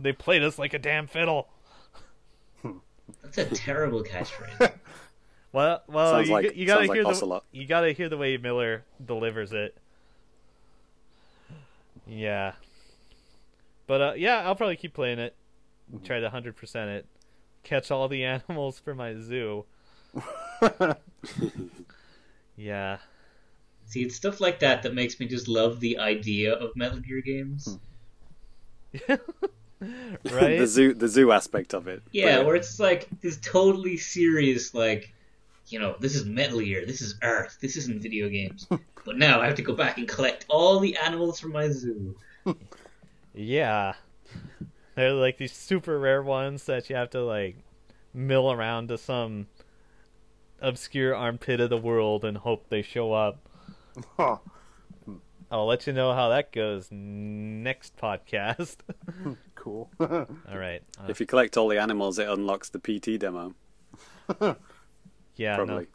They played us like a damn fiddle. That's a terrible catchphrase. <laughs> Well, well, Sounds you, like- you gotta sounds like hear the you gotta hear the way Miller delivers it. Yeah, but uh, yeah, I'll probably keep playing it. Try to hundred percent it. Catch all the <laughs> animals for my zoo. <laughs> yeah, See, it's stuff like that that makes me just love the idea of Metal Gear games. <laughs> right. the zoo the zoo aspect of it. Yeah, But- where it's like this totally serious, like, you know, this is Metal Gear, this is Earth, this isn't video games. but now I have to go back and collect all the animals from my zoo. Yeah. <laughs> They're like these super rare ones that you have to like mill around to some obscure armpit of the world and hope they show up. Huh. <laughs> I'll let you know how that goes next podcast. <laughs> Cool. All right. Uh, if you collect all the animals, it unlocks the PT demo. yeah. no. Probably.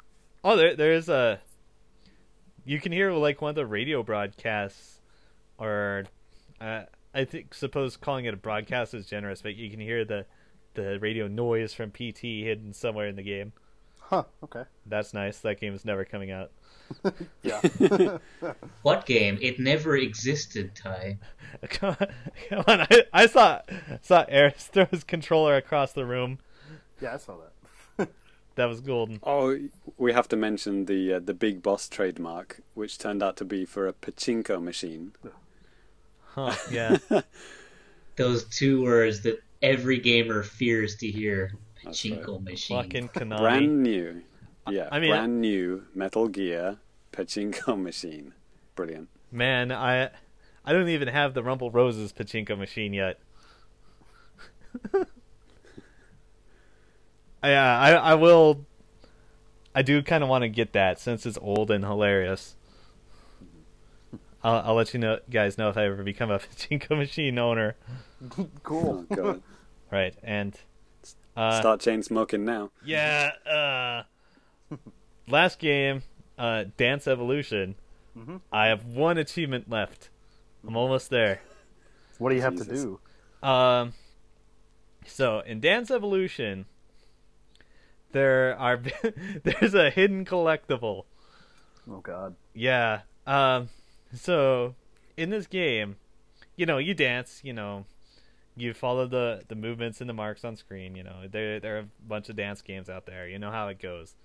Oh, there there is a. You can hear like one of the radio broadcasts, or uh, I think suppose calling it a broadcast is generous, but you can hear the the radio noise from PT hidden somewhere in the game. huh. Okay. That's nice. That game is never coming out. <laughs> Yeah. <laughs> What game? It never existed, Ty. <laughs> Come on, come on. I, I saw saw Eris throw his controller across the room. yeah, I saw that. That was golden. Oh, we have to mention the uh, the Big Boss trademark, which turned out to be for a pachinko machine. Huh? <laughs> Yeah. <laughs> Those two words that every gamer fears to hear. That's Pachinko machine. Fucking Konami. Brand new. Yeah, I mean- brand new Metal Gear pachinko <laughs> machine. Brilliant. Man, I I don't even have the Rumble Roses pachinko machine yet. yeah, I I will. I do kind of want to get that since it's old and hilarious. I'll I'll let you know guys know if I ever become a <laughs> pachinko machine owner. <laughs> cool. Oh. Right, and uh, Start chain smoking now. yeah, uh, <laughs> last game, uh, Dance Evolution. I have one achievement left. I'm almost there. What do you have Jesus. to do? Um, so in Dance Evolution, there are there's a hidden collectible. Oh God. Yeah. Um. So in this game, you know, you dance. You know, you follow the the movements and the marks on screen. You know, there there are a bunch of dance games out there. You know how it goes.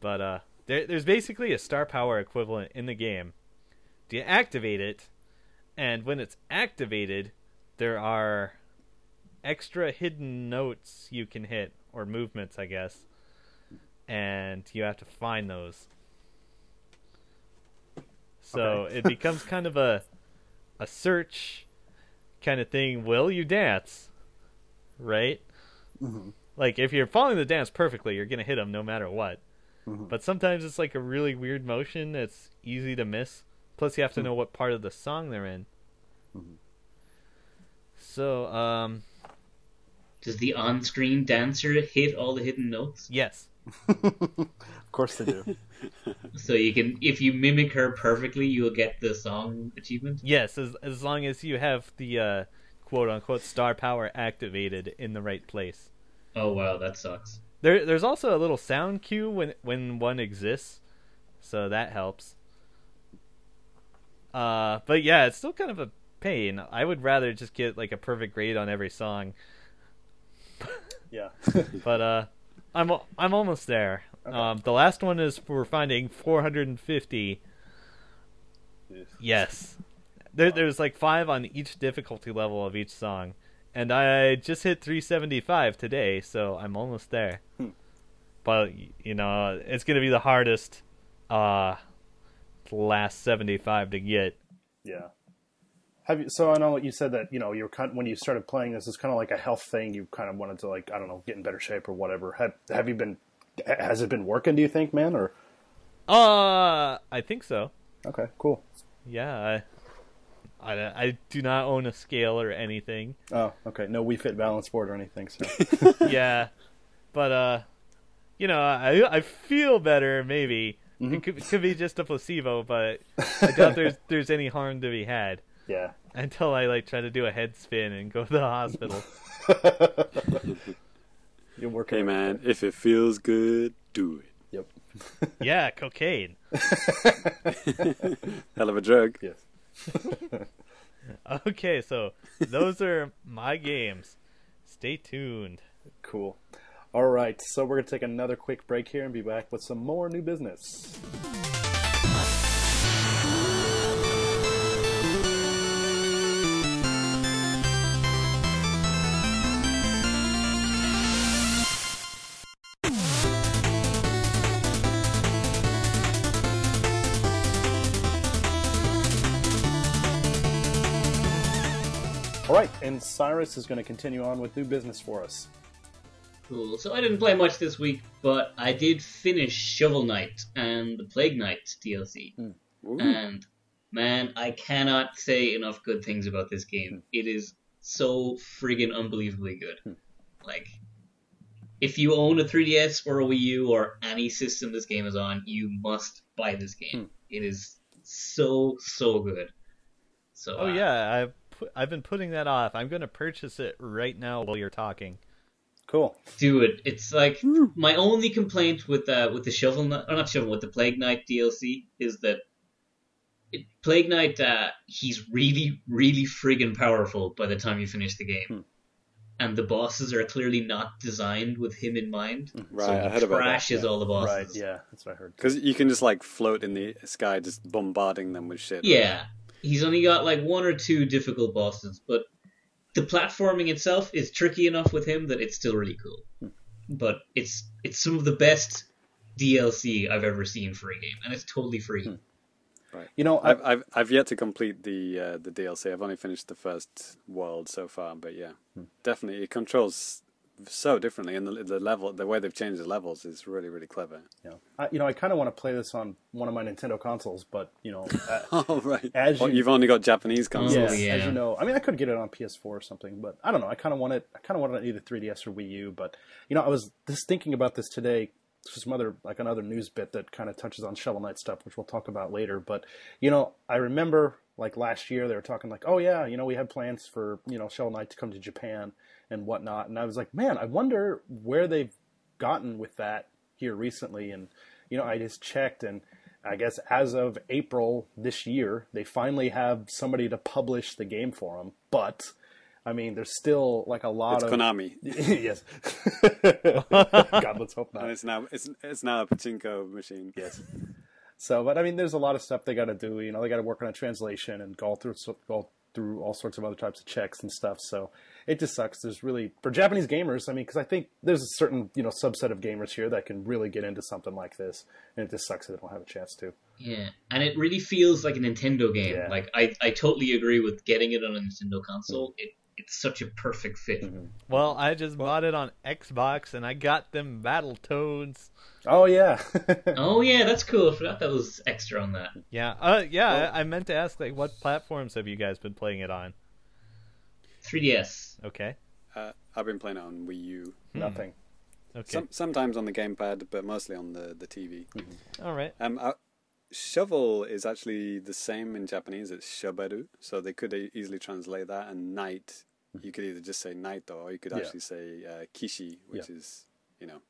But uh, there there's basically a star power equivalent in the game. Do you activate it? And when it's activated, there are extra hidden notes you can hit or movements, I guess. And you have to find those. So Okay. it becomes kind of a a search kind of thing. Will you dance? Right? Mm-hmm. Like if you're following the dance perfectly, you're gonna hit them no matter what. Mm-hmm. But sometimes it's like a really weird motion that's easy to miss. Plus, you have to hmm. know what part of the song they're in. Mm-hmm. So, um, Does the on-screen dancer hit all the hidden notes? yes, Of course they do. <laughs> So you can, if you mimic her perfectly, you'll get the song achievement. yes, as as long as you have the uh, quote unquote star power activated in the right place. Oh wow, that sucks. There, there's also a little sound cue when when one exists, so that helps. Uh, but yeah, it's still kind of a pain. I would rather just get like a perfect grade on every song. yeah. <laughs> but uh, I'm I'm almost there. Um, the last one is for finding 450. Yes, there, there's like five on each difficulty level of each song, and I just hit 375 today, so I'm almost there. But you know, it's gonna be the hardest. Uh, last 75 to get. Yeah. Have you? So I know what you said that you know you were kind when you started playing this is kind of like a health thing. You kind of wanted to like I don't know get in better shape or whatever. Have Have you been? Has it been working? Do you think, man? Or Uh, I think so. okay, cool. Yeah, I, I, I do not own a scale or anything. Oh, okay. No Wii Fit Balance Board or anything. So <laughs> yeah, but uh, you know, I I feel better. Maybe it could could be just a placebo, but <laughs> I doubt there's there's any harm to be had yeah. until I like try to do a head spin and go to the hospital. <laughs> You're working. Hey man, if it feels good, do it. Yep. <laughs> yeah, cocaine. <laughs> Hell of a drug. Yes. Okay, so those are my games. Stay tuned. Cool. All right. So we're gonna take another quick break here and be back with some more new business. All right, and Cyrus is going to continue on with new business for us. Cool. So I didn't play much this week, but I did finish Shovel Knight and the Plague Knight DLC. Hmm. Ooh. And man, I cannot say enough good things about this game. Hmm. It is so friggin' unbelievably good. Hmm. Like, if you own a 3DS or a Wii U or any system this game is on, you must buy this game. It is so so good. So Oh uh, yeah, I've pu- I've been putting that off. I'm gonna purchase it right now while you're talking. Cool. do it. It's like my only complaint with uh, with the shovel Knight, or not shovel with the plague knight DLC is that it, plague knight uh, he's really really friggin' powerful by the time you finish the game, and the bosses are clearly not designed with him in mind. Right, so I he heard about that, trashes yeah. all the bosses. Right. Yeah, that's what I heard. Because you can just like float in the sky, just bombarding them with shit. Yeah, he's only got like one or two difficult bosses, but the platforming itself is tricky enough with him that it's still really cool. But it's it's some of the best DLC I've ever seen for a game, and it's totally free. Right. You know, I, I've, I've I've yet to complete the uh, the DLC. I've only finished the first world so far, but yeah, definitely it controls so differently, and the, the level, the way they've changed the levels is really really clever. you know, I, you know, I kind of want to play this on one of my Nintendo consoles, but you know, uh, <laughs> Oh right, As oh, you- you've only got Japanese consoles. yeah, yeah. as you know, I mean, I could get it on PS4 or something, but I don't know. I kind of want it. I kind of want it on either 3DS or Wii U. But you know, I was just thinking about this today. some other like another news bit that kind of touches on Shovel Knight stuff, which we'll talk about later. But you know, I remember like last year they were talking like, oh yeah, you know, we had plans for you know Shovel Knight to come to Japan and whatnot, and I was like, man, I wonder where they've gotten with that here recently, and you know, I just checked and. I guess as of April this year, they finally have somebody to publish the game for them. But I mean, there's still like a lot It's of Konami. <laughs> yes. <laughs> God, let's hope not. And it's now it's it's now a pachinko machine. Yes. So, but I mean, there's a lot of stuff they got to do. You know, they got to work on a translation and go through go through all sorts of other types of checks and stuff. So it just sucks. There's really for Japanese gamers. I mean, because I think there's a certain you know subset of gamers here that can really get into something like this, and it just sucks that they don't have a chance to. Yeah, and it really feels like a Nintendo game. Yeah. Like I, I totally agree with getting it on a Nintendo console. It, it's such a perfect fit. Mm-hmm. Well, I just bought it on Xbox and I got them Battle Toads. Oh yeah. <laughs> Oh yeah, that's cool. I forgot that was extra on that. Yeah, uh, yeah. Well- I I meant to ask, like, what platforms have you guys been playing it on? 3DS. Okay, Uh, I've been playing it on Wii U. Nothing. okay, Some, sometimes on the gamepad, but mostly on the the TV. all right. Um, uh, shovel is actually the same in Japanese. It's shoberu, so they could easily translate that. And knight, you could either just say knight or you could Yeah. actually say uh, kishi, which is you know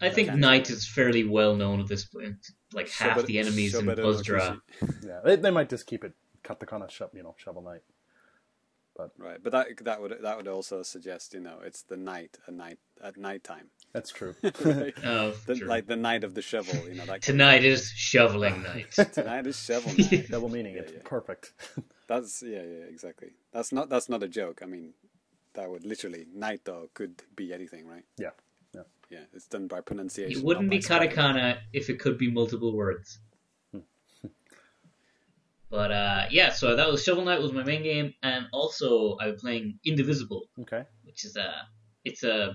I think Okay. Knight is fairly well known at this point. Like half shobe- the enemies in shoberu no Buzzdraw. kishi. Yeah, they, they might just keep it katakana, sho- you know, shovel knight. Right, but that that would that would also suggest you know it's the night at night at nighttime, That's true. <laughs> right? <laughs> Oh, the, true. like the night of the shovel. You know that Tonight is shoveling night. <laughs> tonight is shovel night. Double meaning. Yeah, it's yeah. perfect. That's yeah, yeah, exactly. That's not that's not a joke. I mean, that would literally night though could be anything, right? yeah. Yeah. Yeah, it's done by pronunciation. It wouldn't be by spelling. katakana if it could be multiple words. But uh, yeah, so that was Shovel Knight was my main game, and also I was playing Indivisible, Okay. which is a it's a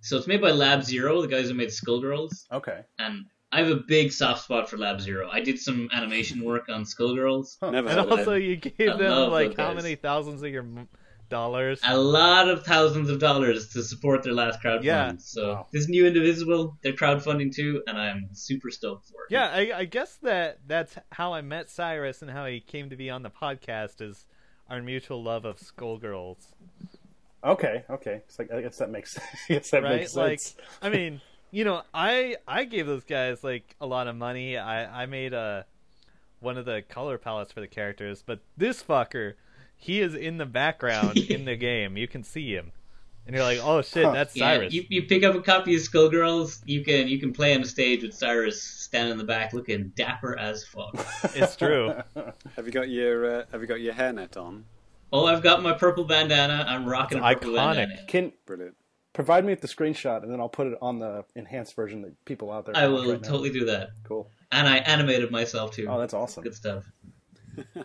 so it's made by Lab Zero, the guys who made Skullgirls, Okay. and I have a big soft spot for Lab Zero. I did some animation work on Skullgirls. Never And heard also, it. you gave I them like how guys. many thousands of your m- dollars? A lot of thousands of dollars to support their last crowdfunding. Yeah. So Wow. this new Indivisible, they're crowdfunding too, and I'm super stoked for it. Yeah, I, I guess that that's how I met Cyrus and how he came to be on the podcast is our mutual love of Skullgirls, Okay. Okay. It's like I guess that makes. <laughs> I guess that right? makes Like, sense. I mean, you know, I I gave those guys like a lot of money. I I made a one of the color palettes for the characters, but this fucker, he is in the background in the <laughs> game. You can see him, and you're like, oh shit, Huh. that's Yeah, Cyrus. you, you pick up a copy of Skullgirls, you can you can play on the stage with Cyrus standing in the back looking dapper as fuck. <laughs> It's true. <laughs> Have you got your uh, Have you got your hairnet on? oh, I've got my purple bandana. I'm rocking It's a purple iconic. bandana. Can Brilliant. provide me with the screenshot, and then I'll put it on the enhanced version that people out there. I will right now. totally do that. Cool. And I animated myself too. Oh, that's awesome. Good stuff.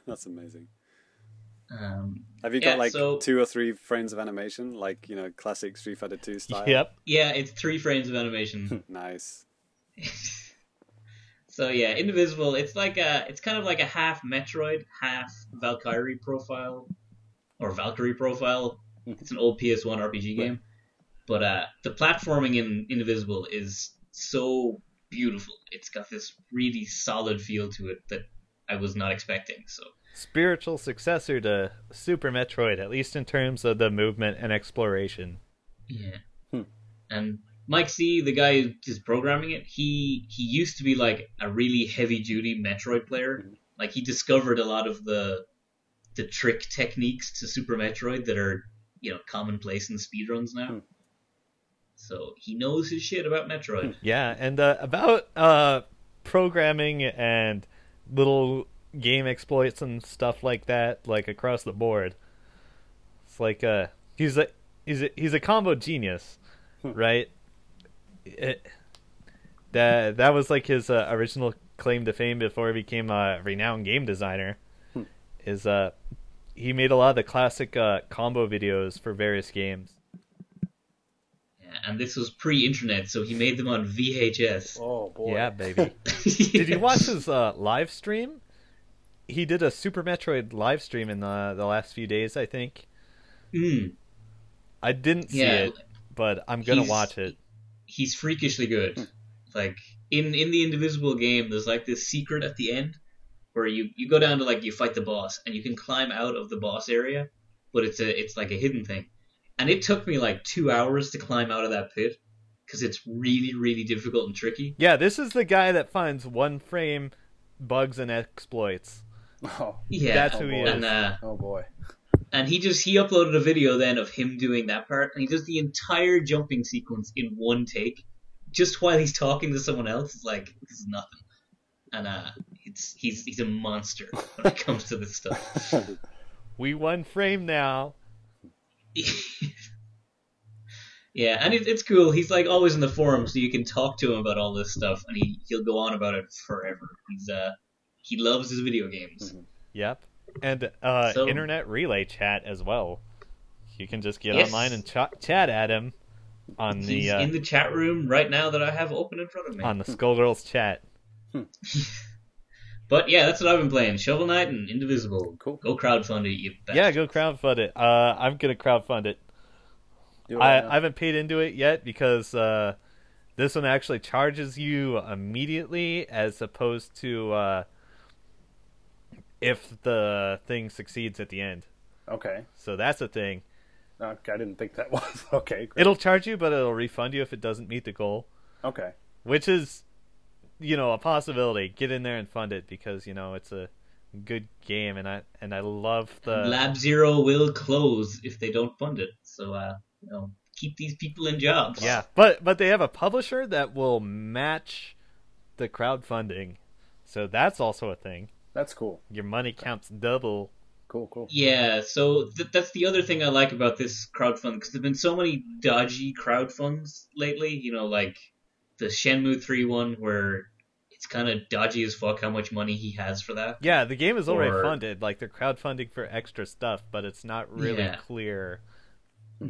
That's amazing. Um, Have you Yeah, got like so- two or three frames of animation, like you know, classic Street Fighter Two style? yep. yeah, it's three frames of animation. <laughs> Nice. <laughs> so yeah, Indivisible. It's like a, it's kind of like a half Metroid, half Valkyrie profile, or Valkyrie profile. It's an old PS1 RPG game, but uh, the platforming in Indivisible is so beautiful. It's got this really solid feel to it that I was not expecting. So Spiritual successor to Super Metroid, at least in terms of the movement and exploration. Yeah. Hmm. And Mike Z, the guy who is programming it, he he used to be like a really heavy duty Metroid player. Like he discovered a lot of the the trick techniques to Super Metroid that are, you know, commonplace in speedruns now. Hmm. So he knows his shit about Metroid. Yeah, and uh, about uh, programming and little game exploits and stuff like that, like across the board. It's like uh, he's a he's a, he's a combo genius, right? It, that that was like his uh, original claim to fame before he became a renowned game designer. Is uh, he made a lot of the classic uh, combo videos for various games. Yeah, and this was pre-internet, so he made them on VHS. Oh boy. Yeah, baby. <laughs> Did you watch his uh, live stream? He did a Super Metroid live stream in the the last few days, I think. Mm, I didn't see Yeah. it, but I'm gonna He's- watch it. he's freakishly good. Like in in the Indivisible game, there's like this secret at the end where you you go down to like you fight the boss and you can climb out of the boss area, but it's a it's like a hidden thing. And it took me like two hours to climb out of that pit because it's really really difficult and tricky. Yeah, this is the guy that finds one frame bugs and exploits. Oh, Yeah, That's who he is. and uh, oh boy. and he just he uploaded a video then of him doing that part, and he does the entire jumping sequence in one take, just while he's talking to someone else. It's like this is nothing, and uh, it's he's he's a monster when it comes to this stuff. <laughs> We one frame now. <laughs> yeah, and it, it's cool. He's like always in the forum, so you can talk to him about all this stuff, and he he'll go on about it forever. He's uh he loves his video games. Yep. And uh, So- internet relay chat as well. You can just get Yes. online and ch- chat at him on He's the uh, in the chat room right now that I have open in front of me. on the Skullgirls chat. <laughs> But yeah, that's what I've been playing: Shovel Knight and Indivisible. Cool. Go crowdfund it, you Yeah, bastard. go crowdfund it. Uh, I'm gonna crowdfund it. It I, right. I haven't paid into it yet because uh, this one actually charges you immediately as opposed to uh, if the thing succeeds at the end. okay. So that's a thing. Okay, I didn't think that <laughs> was okay. Great. It'll charge you, but it'll refund you if it doesn't meet the goal, Okay. which is, you know, a possibility. Get in there and fund it because you know it's a good game, and I and I love the Lab Zero will close if they don't fund it. So, uh, you know, keep these people in jobs. Yeah, but but they have a publisher that will match the crowdfunding, so that's also a thing. That's cool. Your money counts double. Cool, cool. Yeah, so th- that's the other thing I like about this crowdfund because there've been so many dodgy crowdfunds lately. You know, like the Shenmue three one where it's kind of dodgy as fuck how much money he has for that. Yeah, the game is already Or- funded. Like they're crowdfunding for extra stuff, but it's not really Yeah. clear.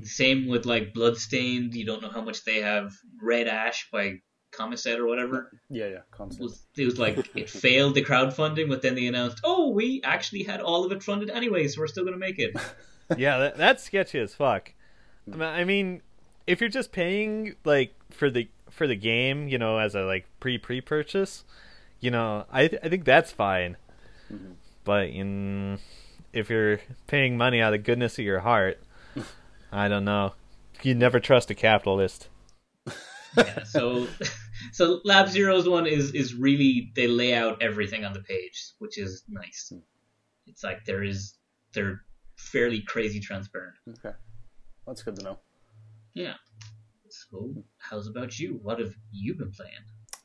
Same with like Bloodstained. You don't know how much they have. Red Ash by Comiset or whatever. <laughs> Yeah, yeah. Comcept. was it was like it failed the crowdfunding, but then they announced, oh, we actually had all of it funded anyway, so we're still gonna make it. <laughs> yeah, that, that's sketchy as fuck. I mean- if you're just paying like for the for the game, you know, as a like pre pre purchase, you know, I th- I think that's fine. Mm-hmm. But in if you're paying money out of the goodness of your heart, <laughs> I don't know. You never trust a capitalist. Yeah, so <laughs> so Lab Zero's one is is really they lay out everything on the page, which is nice. Hmm. It's like there is they're fairly crazy transparent. Okay. That's good to know. Yeah. So how's about you? What have you been playing?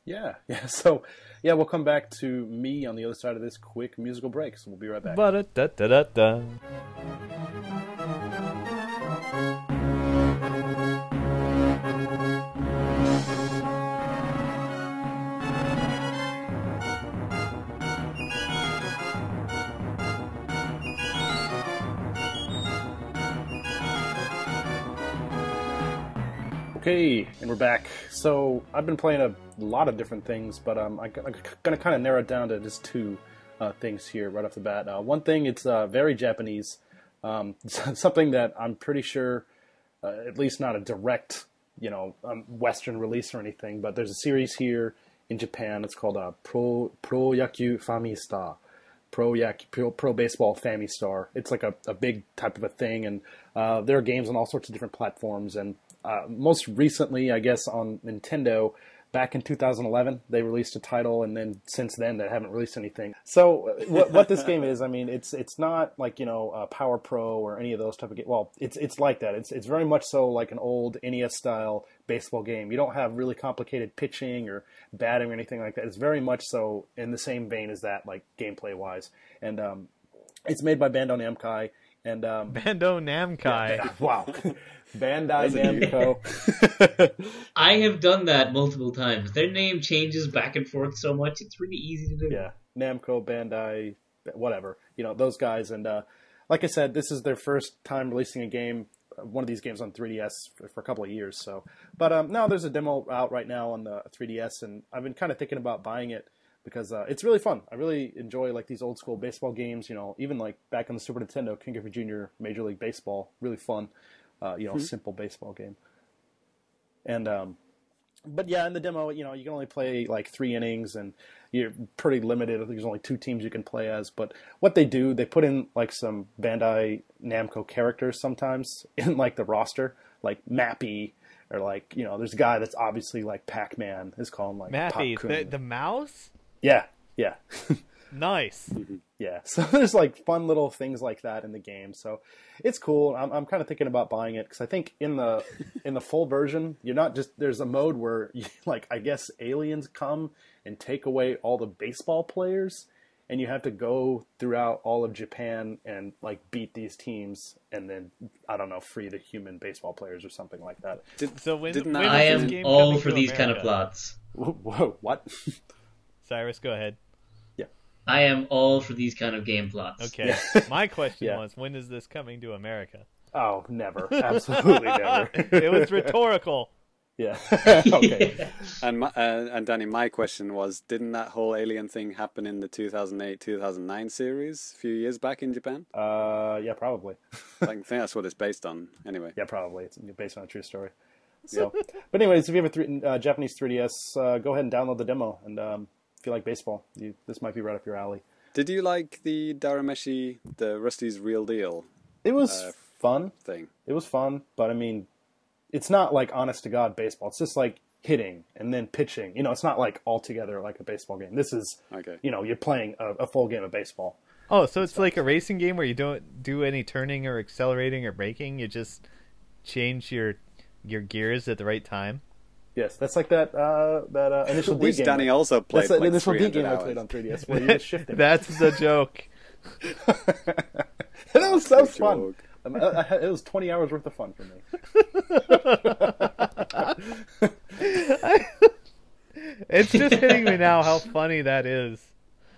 Yeah, <laughs> yeah. So, yeah, we'll come back to me on the other side of this quick musical break. So we'll be right back. Ba-da-da-da-da-da. Okay, and we're back. So I've been playing a lot of different things, but um, I'm gonna kind of narrow it down to just two uh, things here right off the bat. Uh, one thing, it's uh, very Japanese, um, <laughs> something that I'm pretty sure, uh, at least not a direct, you know, um, Western release or anything, but there's a series here in Japan. It's called uh, Pro Pro Yaku Famista. Pro Yak Pro, Pro Baseball Family Star. It's like a, a big type of a thing, and uh, there are games on all sorts of different platforms. And uh, most recently, I guess on Nintendo, back in 2011, they released a title, and then since then they haven't released anything. So uh, what, what this game is, I mean, it's it's not like you know uh, Power Pro or any of those type of games. Well, it's it's like that. It's it's very much so like an old NES style baseball game. You don't have really complicated pitching or batting or anything like that. It's very much so in the same vein as that, like gameplay wise. And um, it's made by Bandai Namco. And um, <laughs> Bando Namkai. <laughs> wow, Bandai Namco. <laughs> I have done that multiple times. Their name changes back and forth so much; it's really easy to do. yeah, Namco, Bandai, whatever. You know those guys. And uh, like I said, this is their first time releasing a game, uh, one of these games on 3DS for, for a couple of years. So, but um, now there's a demo out right now on the 3DS, and I've been kind of thinking about buying it because uh, it's really fun. I really enjoy like these old school baseball games. You know, even like back on the Super Nintendo, Ken Griffey Jr. Major League Baseball, really fun. Uh, you know, simple baseball game. And um, but yeah, in the demo, you know, you can only play like three innings, and you're pretty limited. I think There's only two teams you can play as. But what they do, they put in like some Bandai Namco characters sometimes <laughs> in like the roster, like Mappy, or like you know, there's a guy that's obviously like Pac-Man. Is called like Mappy, the, the mouse? Yeah, yeah. Nice. <laughs> Yeah, so <laughs> there's like fun little things like that in the game. So it's cool. I'm, I'm kind of thinking about buying it because I think in the in the full version, you're not just there's a mode where <laughs> you, like I guess aliens come and take away all the baseball players, and you have to go throughout all of Japan and like beat these teams, and then I don't know free the human baseball players or something like that. Did, So when, didn't when I am all for to these kind of America? plots. Whoa, what? Cyrus, go ahead. Yeah, I am all for these kind of game plots. Okay. <laughs> My question Yeah. was, when is this coming to America? oh, never, <laughs> absolutely never. <laughs> It was rhetorical. Yeah. okay. And my, uh, and Danny, my question was, didn't that whole alien thing happen in the 2008-2009 series a few years back in Japan? Uh, yeah, probably. I think that's what it's based on. Anyway, Yeah, probably. It's based on a true story. So, but anyways, if you have a three, uh, Japanese 3DS, uh, go ahead and download the demo. And um, if you like baseball, you, this might be right up your alley. did you like the Darameshi, the Rusty's Real Deal It was Uh, fun. thing? It was fun, but I mean, it's not like honest to god baseball. It's just like hitting and then pitching. You know, it's not like altogether like a baseball game. This is, Okay. you know, you're playing a, a full game of baseball. Oh, so it's like a racing game where you don't do any turning or accelerating or braking. You just change your your gears at the right time. Yes, that's like that uh, that uh, initial D Which game. Danny also played that's that like initial D 300 game I played on 3DS where you just shifting. <laughs> That's the joke. <laughs> that was that was fun. joke. Um, I- I it was 20 hours worth of fun for me. <laughs> It's just hitting me now how funny that is.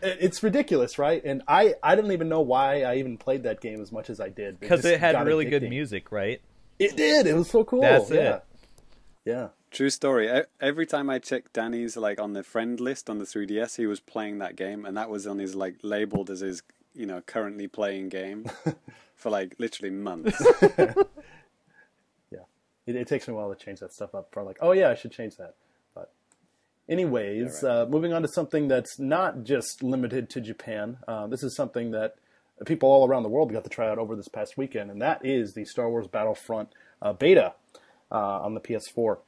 It- It's ridiculous, right? And I, I didn't even know why I even played that game as much as I did. Because just it had got really good music, right? It did. It was so cool. That's yeah. it. Yeah. True story. Every time I checked Danny's like on the friend list on the 3DS, he was playing that game, and that was on his like labeled as his you know currently playing game <laughs> for like literally months. <laughs> Yeah. It, it takes me a while to change that stuff up. For like, oh yeah, I should change that. But, anyways, Yeah, uh, moving on to something that's not just limited to Japan. Uh, this is something that people all around the world got to try out over this past weekend, and that is the Star Wars Battlefront uh, beta uh, on the PS4.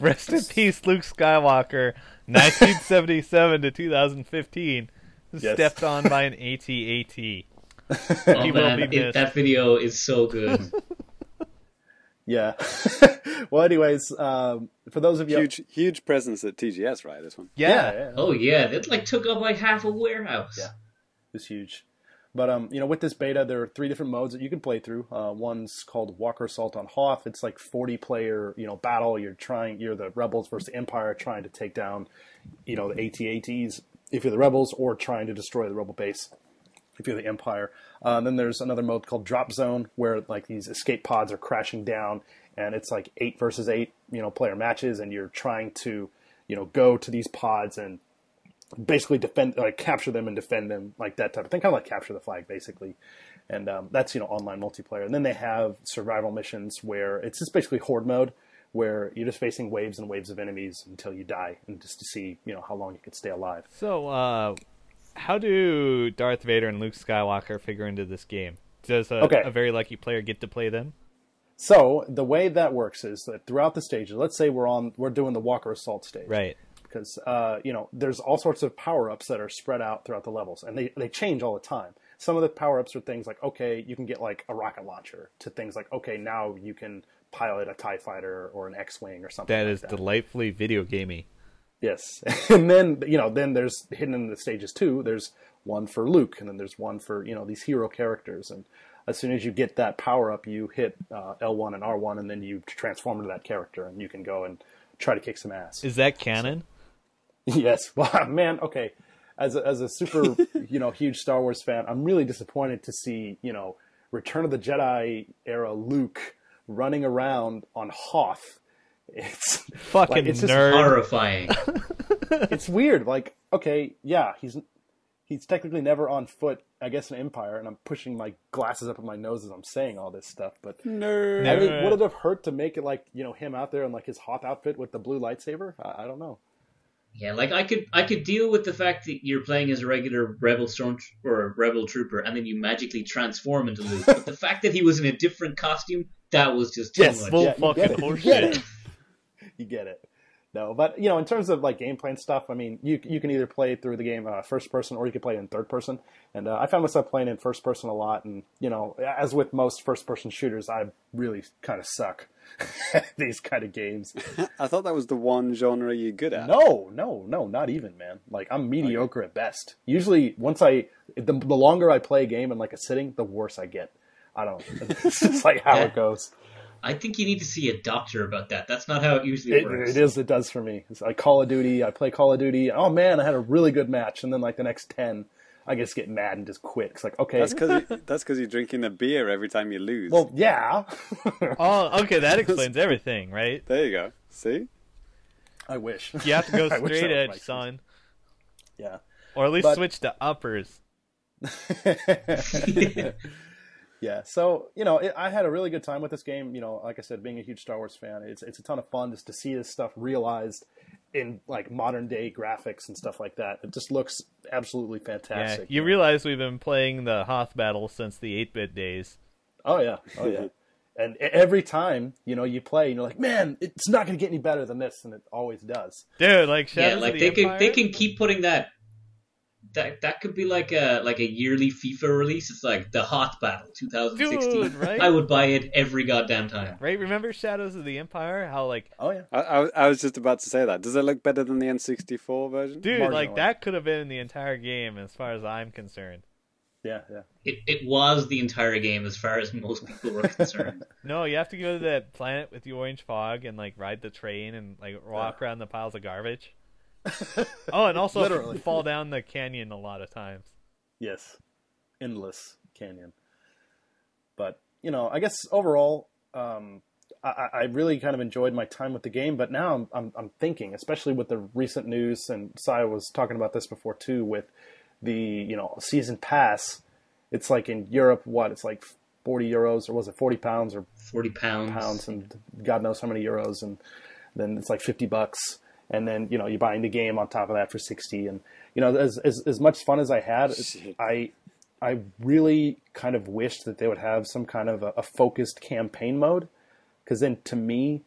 Rest in peace, Luke Skywalker, 1977 to 2015, Yes. stepped on by an AT-AT. <laughs> Oh, He will man, be it- missed. that video is so good. <laughs> Yeah. <laughs> well, anyways, um, for those of you, huge, huge presence at TGS, right? This one. Yeah. yeah, yeah, oh yeah, it like took up like half a warehouse. Yeah. is huge. But um, you know, with this beta, there are three different modes that you can play through. Uh, one's called Walker Assault on Hoth. It's like 40 player, you know, battle. You're trying, you're the rebels versus the Empire, trying to take down, you know, the AT-ATs if you're the rebels, or trying to destroy the rebel base if you're the Empire. Uh, then there's another mode called Drop Zone, where like these escape pods are crashing down, and it's like eight versus eight, you know, player matches, and you're trying to, you know, go to these pods and basically defend, like capture them and defend them, like that type of thing, kind of like capture the flag, basically. And um, that's you know online multiplayer. And then they have survival missions where it's just basically horde mode, where you're just facing waves and waves of enemies until you die, and just to see you know how long you can stay alive. So, uh, how do Darth Vader and Luke Skywalker figure into this game? Does a, Okay. a very lucky player get to play them? So the way that works is that throughout the stages, let's say we're on, we're doing the Walker Assault stage, Right. Because uh, you know there's all sorts of power ups that are spread out throughout the levels, and they they change all the time. Some of the power ups are things like okay, you can get like a rocket launcher, to things like okay, now you can pilot a Tie Fighter or an X Wing or something. That like is that. delightfully video gamey. Yes, <laughs> and then you know, then there's hidden in the stages too. There's one for Luke, and then there's one for you know these hero characters. And as soon as you get that power up, you hit uh, L1 and R1, and then you transform into that character, and you can go and try to kick some ass. Is that canon? <laughs> yes, <laughs> well, man, okay. As a, as a super <laughs> you know huge Star Wars fan, I'm really disappointed to see you know Return of the Jedi era Luke running around on Hoth. It's Fucking like, it's just nerd. Horrifying. it's weird. Like, okay, yeah, he's he's technically never on foot I guess an Empire, and I'm pushing my glasses up at my nose as I'm saying all this stuff. But Nerd. I mean, would it have hurt to make it like you know him out there in like his Hoth outfit with the blue lightsaber? I, I don't know. Yeah, like I could I could deal with the fact that you're playing as a regular rebel storm or a rebel trooper and then you magically transform into Luke. but the <laughs> fact that he was in a different costume, that was just too Yes, much. full Yeah, you fucking get it, you get it. <laughs> You get it. No, but you know, in terms of like gameplay and stuff, I mean, you you can either play through the game uh, first person or you can play in third person. And uh, I found myself playing in first person a lot. And you know, as with most first person shooters, I really kind of suck at <laughs> these kind of games. <laughs> I thought that was the one genre you're good at. No, no, no, not even, man. Like I'm mediocre at best. Usually, once I the, the longer I play a game in like a sitting, the worse I get. I don't. <laughs> It's just like how Yeah. it goes. I think you need to see a doctor about that. That's not how it usually It, works. it is. It does for me. It's like Call of Duty. I play Call of Duty. Oh man, I had a really good match, and then like the next ten, I just get mad and just quit. It's like okay, That's because <laughs> that's because you're drinking a beer every time you lose. well, yeah. <laughs> Oh, okay, that explains everything, right? there you go. See, I wish. You have to go <laughs> straight edge, my son, Yeah. or at least But- switch to uppers. Yeah, so you know, it, I had a really good time with this game. You know, like I said, being a huge Star Wars fan, it's it's a ton of fun just to see this stuff realized in like modern day graphics and stuff like that. It just looks absolutely Yeah, fantastic. you realize we've been playing the Hoth battle since the 8-bit days. oh yeah, oh yeah. and every time you know you play, and you're like, man, it's not going to get any better than this, and it always does. Dude, like yeah, like of they the can they can keep putting that. That that could be like a like a yearly FIFA release. It's like the Hoth Battle 2016. Dude, right? I would buy it every goddamn time. Right, remember Shadows of the Empire? How like Oh yeah, I, I, I was just about to say that. Does it look better than the N64 version? dude, like Marginally. that could have been the entire game as far as I'm concerned. yeah, yeah. It it was the entire game as far as most people were concerned. <laughs> No, you have to go to that planet with the orange fog and like ride the train and like walk around the piles of garbage. Oh, and <laughs> also Literally. fall down the canyon a lot of times. Yes, endless canyon. But you know, I guess overall, um, I, I I really kind of enjoyed my time with the game. But now I'm, I'm I'm thinking, especially with the recent news, and Saya was talking about this before too, with the you know season pass. It's like in Europe, what it's like forty euros, or was it forty pounds, or Forty pounds. pounds and God knows how many euros, and then it's like fifty bucks, and then you know you're buying the game on top of that for sixty, and you know as as, as much fun as I had, <laughs> Shit. I I really kind of wished that they would have some kind of a, a focused campaign mode, because then to me.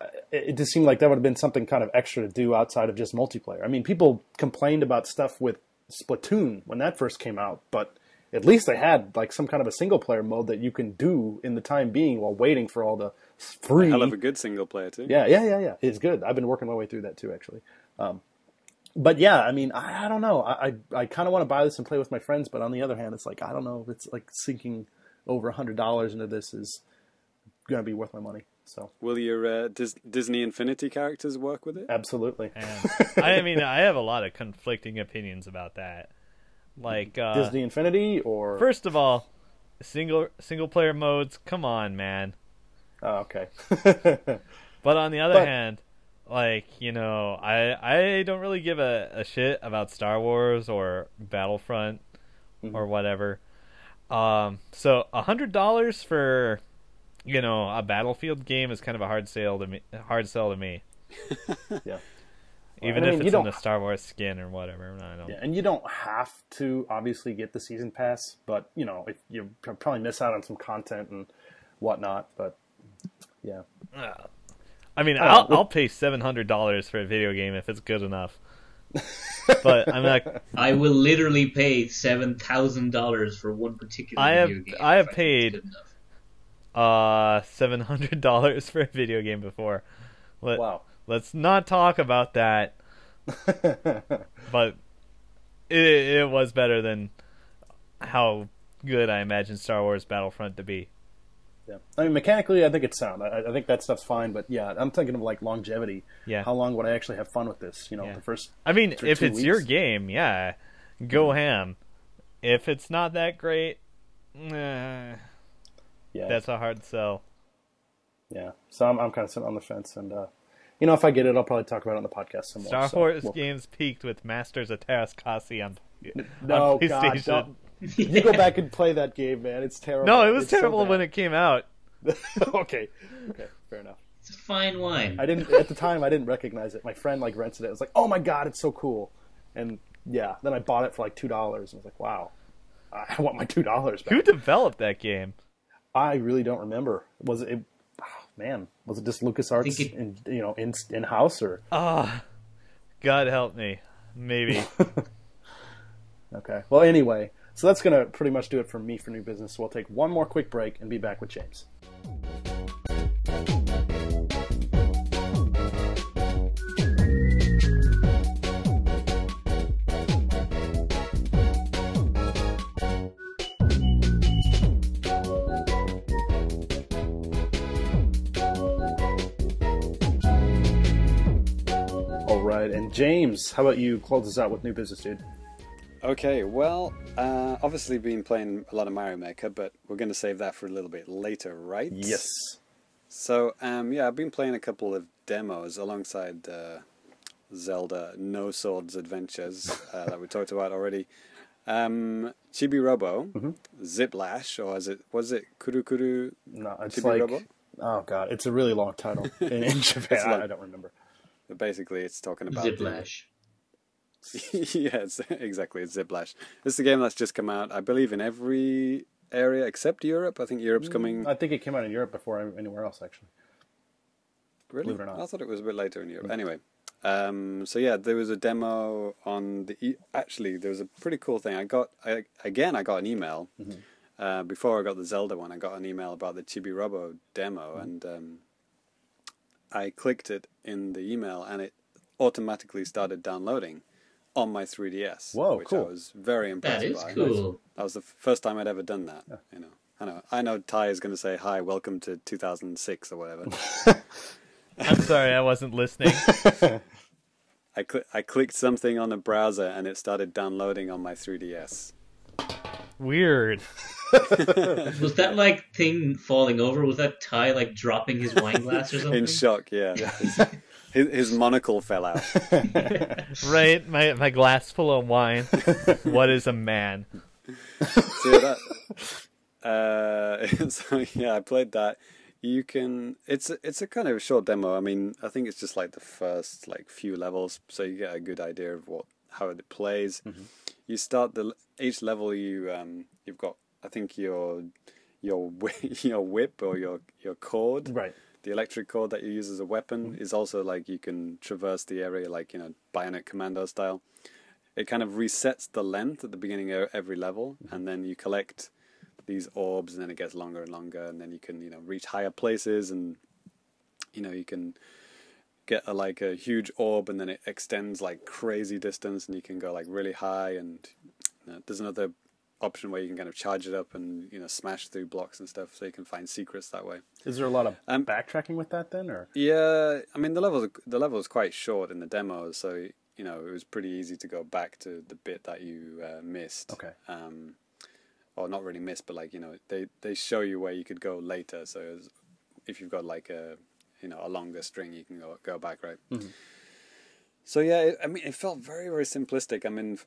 uh, It it just seemed like that would have been something kind of extra to do outside of just multiplayer. I mean, people complained about stuff with Splatoon when that first came out, but at least they had like some kind of a single player mode that you can do in the time being while waiting for all the free. Hell of a good single player too. yeah, yeah, yeah, yeah. It's good. I've been working my way through that too, actually. Um, but yeah, I mean, I, I don't know. I I, I kind of want to buy this and play with my friends, but on the other hand, it's like I don't know if it's like sinking over a hundred dollars into this is going to be worth my money. So Will your uh, Dis- Disney Infinity characters work with it? absolutely, And I mean, I have a lot of conflicting opinions about that. Like uh, Disney Infinity or First of all, single single player modes. Come on, man. Oh, okay. <laughs> But on the other But- hand, like you know, I I don't really give a, a shit about Star Wars or Battlefront Mm-hmm. or whatever. Um, so a hundred dollars for you know a Battlefield game is kind of a hard sale to me. Hard sell to me, <laughs> yeah. even I mean, if it's in the Star Wars skin or whatever. I don't. Yeah, and you don't have to obviously get the season pass, but you know, if you probably miss out on some content and whatnot. But yeah, Ugh. I mean, Oh, I'll well- I'll pay seven hundred dollars for a video game if it's good enough. but I'm not. <laughs> I will literally pay seven thousand dollars for one particular I have- video game. I have if think paid- Uh, seven hundred dollars for a video game before. Let, wow. Let's not talk about that. <laughs> But it it was better than how good I imagine Star Wars Battlefront to be. Yeah, I mean, mechanically, I think it's sound. I, I think that stuff's fine, but yeah, I'm thinking of like longevity. Yeah. How long would I actually have fun with this? You know, Yeah. the first. I mean, if it's your game, yeah, go ham. If it's not that great, eh, Yeah. that's a hard sell. yeah. So I'm, I'm kind of sitting on the fence, and uh, you know, if I get it, I'll probably talk about it on the podcast some more. Star so Wars we'll- games peaked with Masters of Teräs Käsi on, No, on God, PlayStation. Don't, <laughs> You go back and play that game, man. It's terrible. No, it was It's terrible bad. when it came out. <laughs> okay, okay, fair enough. It's a fine wine. I didn't at the time. I didn't recognize it. My friend like rented it. I was like, "Oh my god, it's so cool!" And yeah, then I bought it for like two dollars. and I was like, "Wow, I want my two dollars back." Who developed that game? I really don't remember. Was it? it <sighs> oh, man, was it just LucasArts think it- in you know in in house or? Ah, God help me. Maybe. <laughs> Okay. Well, anyway, so that's gonna pretty much do it for me for new business. So we'll take one more quick break and be back with James. All right, and James, how about you close us out with new business, dude? Okay, well, uh, obviously been playing a lot of Mario Maker, but we're going to save that for a little bit later, right? Yes. So, um, yeah, I've been playing a couple of demos alongside uh, Zelda No Swords Adventures uh, <laughs> that we talked about already. Um, Chibi Robo, Ziplash, or is it was it Kuru Kuru? No, it's Chibi like Robo? oh god, it's a really long title in, <laughs> in Japan. It's like- I don't remember. But basically, it's talking about the- Ziplash. <laughs> yes, exactly. It's Ziplash. This is a game that's just come out, I believe, in every area except Europe. I think Europe's coming. I think it came out in Europe before anywhere else, actually. Really? Believe it or not. I thought it was a bit later in Europe. Anyway, um, so yeah, there was a demo on the. E- Actually, there was a pretty cool thing. I got I, again. I got an email Mm-hmm. uh, before I got the Zelda one. I got an email about the Chibi Robo demo, Mm-hmm. and um, I clicked it in the email, and it automatically started downloading on my 3DS. Whoa, which cool. I was very impressed That is by. cool. That was the first time I'd ever done that. You know, I know. I know. Ty is going to say hi, welcome to 2006 or whatever. <laughs> <laughs> I'm sorry, I wasn't listening. <laughs> I cl- I clicked something on the browser and it started downloading on my 3DS. Weird. Was that like thing falling over? Was that Ty like dropping his wine glass or something? In shock, yeah. His, his, his monocle fell out. <laughs> Right? My my glass full of wine. <laughs> what is a man? So that. Uh, <laughs> so yeah, I played that. You can. It's a, it's a kind of short demo. I mean, I think it's just like the first like few levels, so you get a good idea of what how it plays. You start the each level. You um you've got I think your your your whip or your your cord. Right. The electric cord that you use as a weapon mm-hmm. is also like you can traverse the area like you know Bionic Commando style. It kind of resets the length at the beginning of every level, mm-hmm. and then you collect these orbs, and then it gets longer and longer, and then you can you know reach higher places, and you know you can get a, like a huge orb, and then it extends like crazy distance, and you can go like really high, and you know, there's another option where you can kind of charge it up and you know smash through blocks and stuff, so you can find secrets that way. Is there a lot of Um, backtracking with that then, or Yeah, I mean the level the level is quite short in the demo, so you know it was pretty easy to go back to the bit that you uh, missed. Okay. Um, or not really missed, but like you know they they show you where you could go later. So if you've got like a you know a longer string, you can go go back right. So yeah, it, I mean it felt very very simplistic. I mean,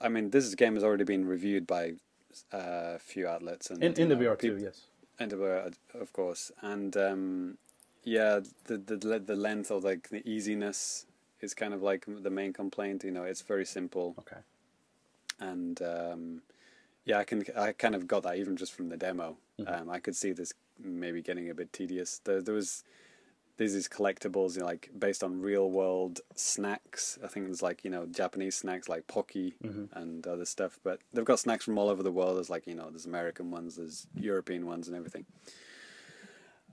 I mean this game has already been reviewed by uh, a few outlets and in, in the VR too? Yes. and uh, of course, and um, yeah, the the the length or like the easiness is kind of like the main complaint. You know, it's very simple, Okay. and um, yeah, I can I kind of got that even just from the demo. Um, I could see this maybe getting a bit tedious. There, there was there's these collectibles, you know, like based on real world snacks. I think there's like you know Japanese snacks like Pocky and other stuff, but they've got snacks from all over the world. There's like you know there's American ones, there's European ones, and everything.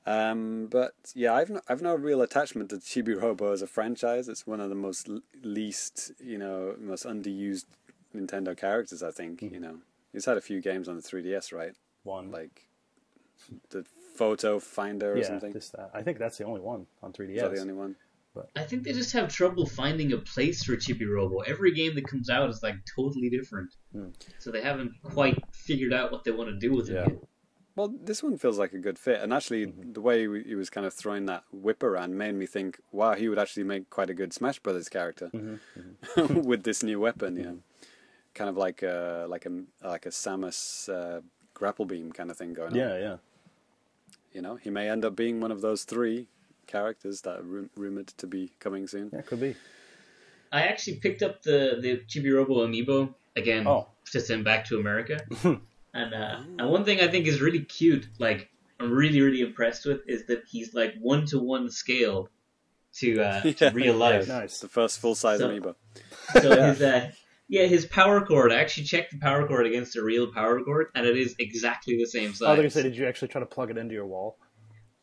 Um, but yeah, I've no, I've no real attachment to Chibi Robo as a franchise. It's one of the most l- least, you know, most underused Nintendo characters. I think you know, he's had a few games on the 3DS, right? One. Like the Photo Finder or yeah, something. just that. I think that's the only one on 3DS. Is that the only one? But I think they just have trouble finding a place for Chibi Robo. Every game that comes out is like totally different, Hmm. so they haven't quite figured out what they want to do with it Yeah. yet. Well, this one feels like a good fit, and actually, Mm-hmm. the way he he was kind of throwing that whip around made me think, wow, he would actually make quite a good Smash Brothers character Mm-hmm. <laughs> with this new weapon. You know, kind of like a like a like a Samus uh, grapple beam kind of thing going on. Yeah, yeah. You know, he may end up being one of those three characters that are ru- rumored to be coming soon. Yeah, could be. I actually picked up the the Chibi-Robo amiibo again Oh. to send back to America. <laughs> and uh, and one thing I think is really cute, like I'm really really impressed with, is that he's like one to one scale to uh, <laughs> to real life. yeah. Nice. The first full size So- amiibo. So <laughs> his uh, yeah his power cord. I actually checked the power cord against a real power cord, and it is exactly the same size. I was gonna say, did you actually try to plug it into your wall?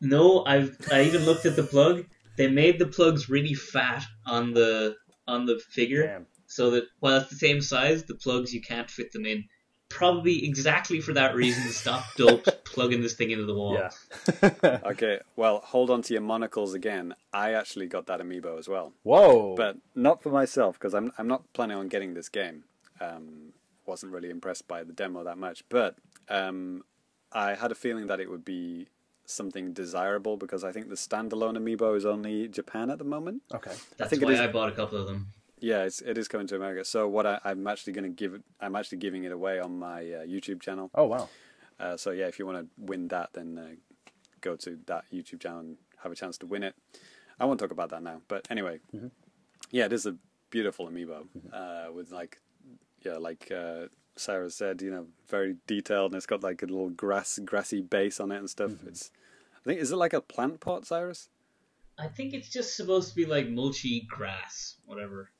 No, I've I even looked at the plug. They made the plugs really fat on the on the figure, Damn. so that while it's the same size, the plugs you can't fit them in. Probably exactly for that reason. Stop dope <laughs> plugging this thing into the wall. Yeah. <laughs> Okay, well, hold on to your monocles again. I actually got that amiibo as well, Whoa. but not for myself because I'm I'm not planning on getting this game. Um, wasn't really impressed by the demo that much, but um, I had a feeling that it would be something desirable because I think the standalone amiibo is only Japan at the moment. okay. That's think why is- I bought a couple of them. Yeah, it's, it is coming to America. So what I, I'm actually going to give I'm actually giving it away on my uh, YouTube channel. Oh wow. Uh, so yeah, if you want to win that, then uh, go to that YouTube channel and have a chance to win it. I won't talk about that now, but anyway, yeah, it is a beautiful amiibo uh, with like, yeah, like uh, Sarah said, you know, very detailed, and it's got like a little grass, grassy base on it and stuff. It's, I think, is it like a plant pot, Cyrus? I think it's just supposed to be like mulchy grass, whatever.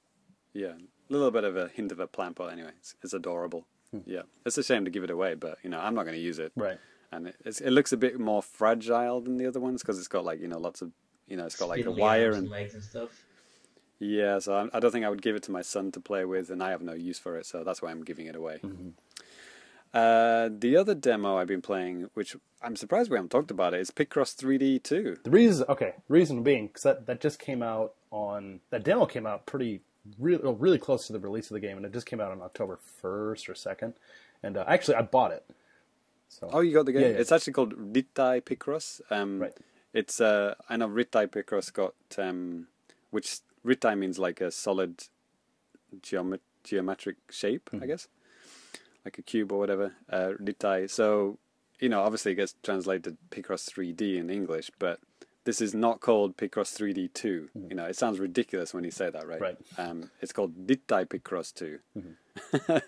Yeah, a little bit of a hint of a plant pot. Anyway, it's, it's adorable. Yeah, it's a shame to give it away, but you know, I'm not going to use it. Right. and it, it's, it looks a bit more fragile than the other ones because it's got like you know lots of you know it's got like a wire arms and legs and stuff. yeah so I, I don't think I would give it to my son to play with and I have no use for it so that's why I'm giving it away. Uh, the other demo I've been playing, which I'm surprised we haven't talked about it, is Picross 3D 2. The reason, okay, reason being, because that, that just came out on that demo came out pretty really oh, really close to the release of the game, and it just came out on October first or second. And uh, actually, I bought it. So Oh, you got the game? Yeah, yeah. It's actually called Rittai Picross. Um, Right. It's uh, I know Rittai Picross got um, which Rittai means like a solid geomet- geometric shape, Mm-hmm. I guess, like a cube or whatever. Uh, Rittai. So you know, obviously it gets translated Picross 3D in English, but this is not called Picross 3D 2. You know, it sounds ridiculous when you say that, right? Mm-hmm. Right. Um, it's called Rittai Picross 2.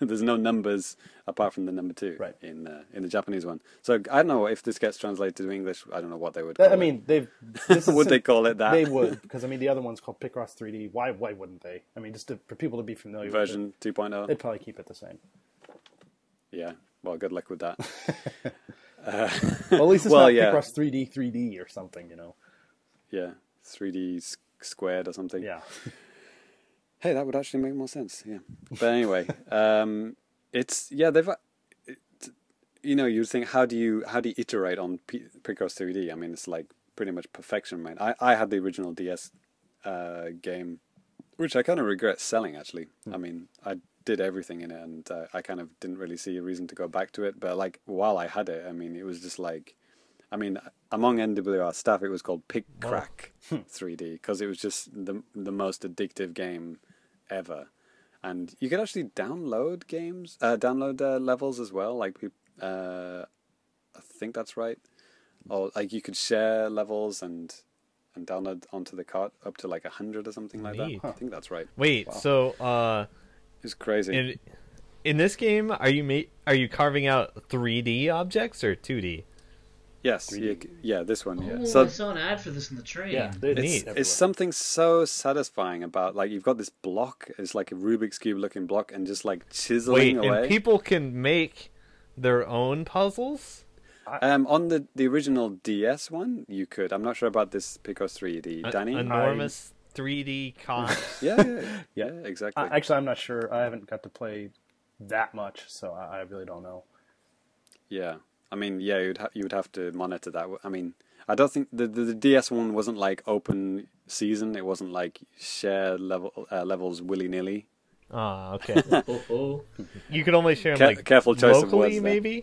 <laughs> There's no numbers apart from the number 2 Mm-hmm. Right. in uh, in the Japanese one. So I don't know if this gets translated to English. I don't know what they would. Call I mean, they've this it. <laughs> is would they call it that? They would <laughs> because I mean the other one's called Picross 3D. Why why wouldn't they? I mean, just to, for people to be familiar version oh? it, 2.0. they'd probably keep it the same. Yeah. Well, good luck with that. Well, at least it's Well, not yeah. Picross 3D 3D or something, you know. Yeah. 3D squared or something. Yeah. <laughs> Hey, that would actually make more sense. Yeah. <laughs> But anyway, um, it's yeah they've. uh, It, you know, you think how do you how do you iterate on P- Picross 3D? I mean, it's like pretty much perfection, man. I I had the original DS uh, game, which I kind of regret selling. Actually, I mean, I did everything in it, and uh, I kind of didn't really see a reason to go back to it. But like while I had it, I mean, it was just like. I mean, among NWR staff, it was called Pick Crack 3D because it was just the the most addictive game ever, and you could actually download games, uh, download uh, levels as well. Like, uh, I think that's right, or like you could share levels and and download onto the cart up to like a hundred or something like Neat. that. I think that's right. Wait, so uh, It's crazy. in in this game, are you ma- are you carving out 3D objects or 2D? Yes, you yeah, this one. Yeah. Oh, So I saw an ad for this in the train. Yeah. They, it's, Neat. it's something so satisfying about like you've got this block it's like a rubik's cube looking block and just like chiseling Wait, away and people can make their own puzzles? um on the the original ds one you could i'm not sure about this Picross 3d A- danny enormous 3D con. <laughs> yeah, yeah, yeah, <laughs> Yeah. yeah, exactly I, actually, I'm not sure. I haven't got to play that much, so I, I really don't know. yeah i mean yeah you'd ha- you would have to monitor that i mean i don't think the, the the ds one wasn't like open season it wasn't like share level uh, levels willy-nilly Ah, okay. Oh, <laughs> oh. <laughs> You could only share them Care- like careful choice of locally, words maybe,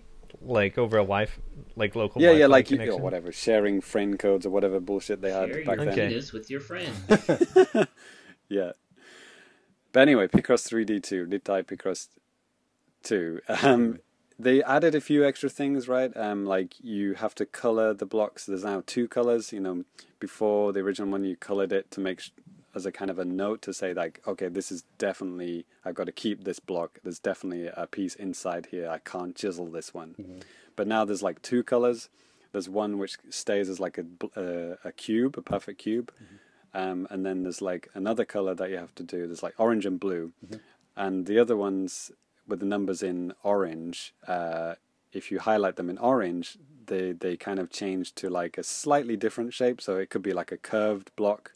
like over a Wi-Fi, like local. yeah yeah Wi-Fi like you, connection. or whatever sharing friend codes or whatever bullshit they had Share back your then Okay. penis with your friend. <laughs> Yeah. But anyway, Picross 3D2, did Rittai Picross 2. Um, they added a few extra things, right? Um, like you have to color the blocks. There's now two colors. You know, before the original one, you colored it to make sh- as a kind of a note to say like, okay, this is definitely I've got to keep this block. There's definitely a piece inside here. I can't chisel this one. But now there's like two colors. There's one which stays as like a uh, a cube, a perfect cube, um, and then there's like another color that you have to do. There's like orange and blue, and the other ones with the numbers in orange. Uh, if you highlight them in orange, they they kind of change to like a slightly different shape. So it could be like a curved block,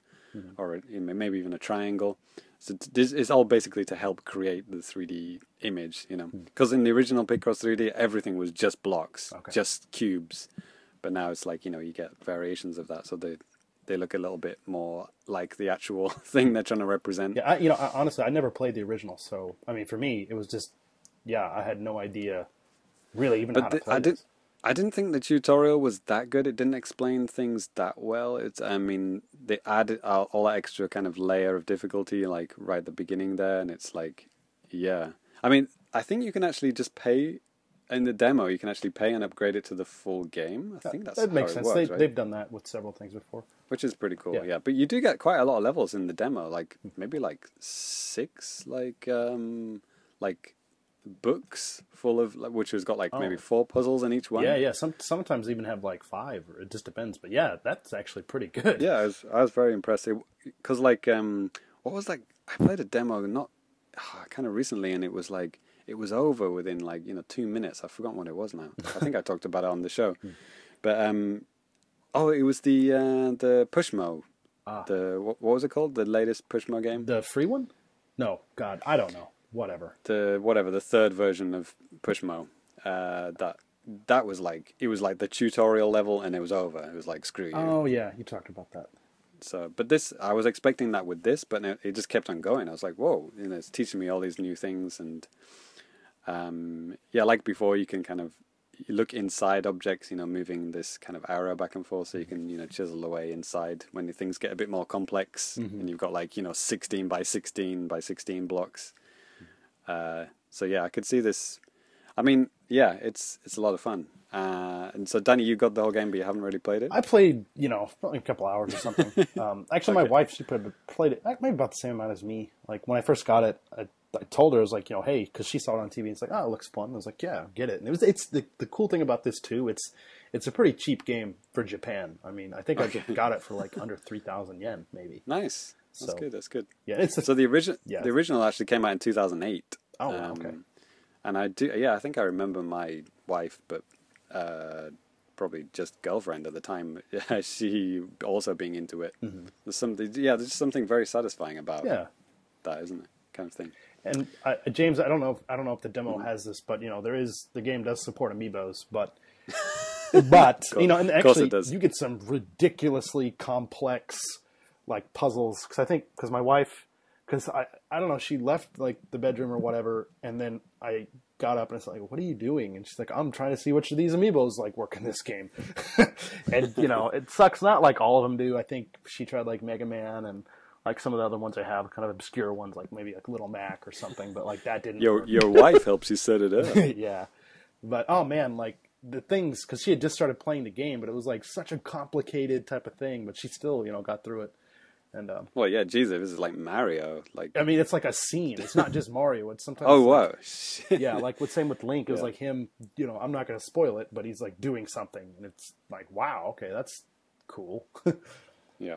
or a, you maybe even a triangle. So this is all basically to help create the 3D image, you know. Because in the original Picross 3D, everything was just blocks, Okay. just cubes. But now it's like you know you get variations of that, so they they look a little bit more like the actual <laughs> thing they're trying to represent. Yeah, I, you know, I, honestly, I never played the original, so I mean, for me, it was just, yeah, I had no idea, really, even how But to play I did. this. I didn't think the tutorial was that good. It didn't explain things that well. It's. I mean, they added all, all that extra kind of layer of difficulty, like right at the beginning there, and it's like, yeah. I mean, I think you can actually just pay in the demo. You can actually pay and upgrade it to the full game. I think that's that makes how it sense. works, they, right? They've done that with several things before. Which is pretty cool. Yeah. Yeah. But you do get quite a lot of levels in the demo. Like maybe like six, like um, like books full of like, which has got like maybe Oh. four puzzles in each one. Yeah, yeah. Some sometimes even have like five, or it just depends. But yeah, that's actually pretty good. yeah, I was I was very impressed because like um, what was like I played a demo not kind of recently and it was like it was over within like you know two minutes. I've forgotten what it was now. I think I <laughs> talked about it on the show, but um, oh, it was the uh, the Pushmo. Ah. The what, what was it called? The latest Pushmo game. The free one? No, God, I don't know. Whatever. the whatever the third version of Pushmo. Uh, that that was like it was like the tutorial level and it was over. It was like screw you. Oh yeah, you talked about that. So, but this, I was expecting that with this, but it, it just kept on going. I was like, whoa, you know, it's teaching me all these new things. And, um, yeah, like before, you can kind of look inside objects, you know, moving this kind of arrow back and forth so you can, you know, chisel away inside when things get a bit more complex and you've got like, you know, 16 by 16 by 16 blocks. Uh, so yeah, I could see this. I mean, yeah, it's, it's a lot of fun. Uh, and so Danny, you got the whole game, but you haven't really played it. I played, you know, probably a couple hours or something. <laughs> um, actually, my wife she played, played it maybe about the same amount as me. Like when I first got it, I, I told her I was like, you know, hey, because she saw it on TV. and It's like, oh, it looks fun. I was like, yeah, get it. And it was. It's the the cool thing about this too. It's it's a pretty cheap game for Japan. I mean, I think I just got it for like under three thousand yen, maybe. Nice. That's So- good. That's good. Yeah, it's a, So the original, Yeah. the original actually came out in 2008. Oh, wow, okay. And I do, yeah, I think I remember my wife, but uh, probably just girlfriend at the time. <laughs> She also being into it. There's something, yeah, there's something very satisfying about Mm-hmm. yeah. that, isn't it? Kind of thing. And uh, James, I don't know. If, I don't know if the demo has this, but you know, there is the game does support amiibos, but <laughs> but you know, and Of course it actually, you get some ridiculously complex like puzzles. Because I think because my wife, because I I don't know, she left like the bedroom or whatever, and then I got up and it's like, what are you doing? And she's like, I'm trying to see which of these amiibos like work in this game. <laughs> and you know, it sucks. Not like all of them do. I think she tried like Mega Man and. Like some of the other ones I have, kind of obscure ones, like maybe like Little Mac or something, but like that didn't. Your work. your wife helps you set it up. <laughs> yeah. But oh man, like the things because she had just started playing the game, but it was like such a complicated type of thing. But she still, you know, got through it. And um, Well, yeah, Jesus, this is like Mario. Like, I mean, it's like a scene. It's not just Mario. It's sometimes. oh like- wow, <laughs> Shit. yeah, like with same with Link, it was Yeah. like him. You know, I'm not going to spoil it, but he's like doing something, and it's like, wow, okay, that's cool. <laughs> Yeah.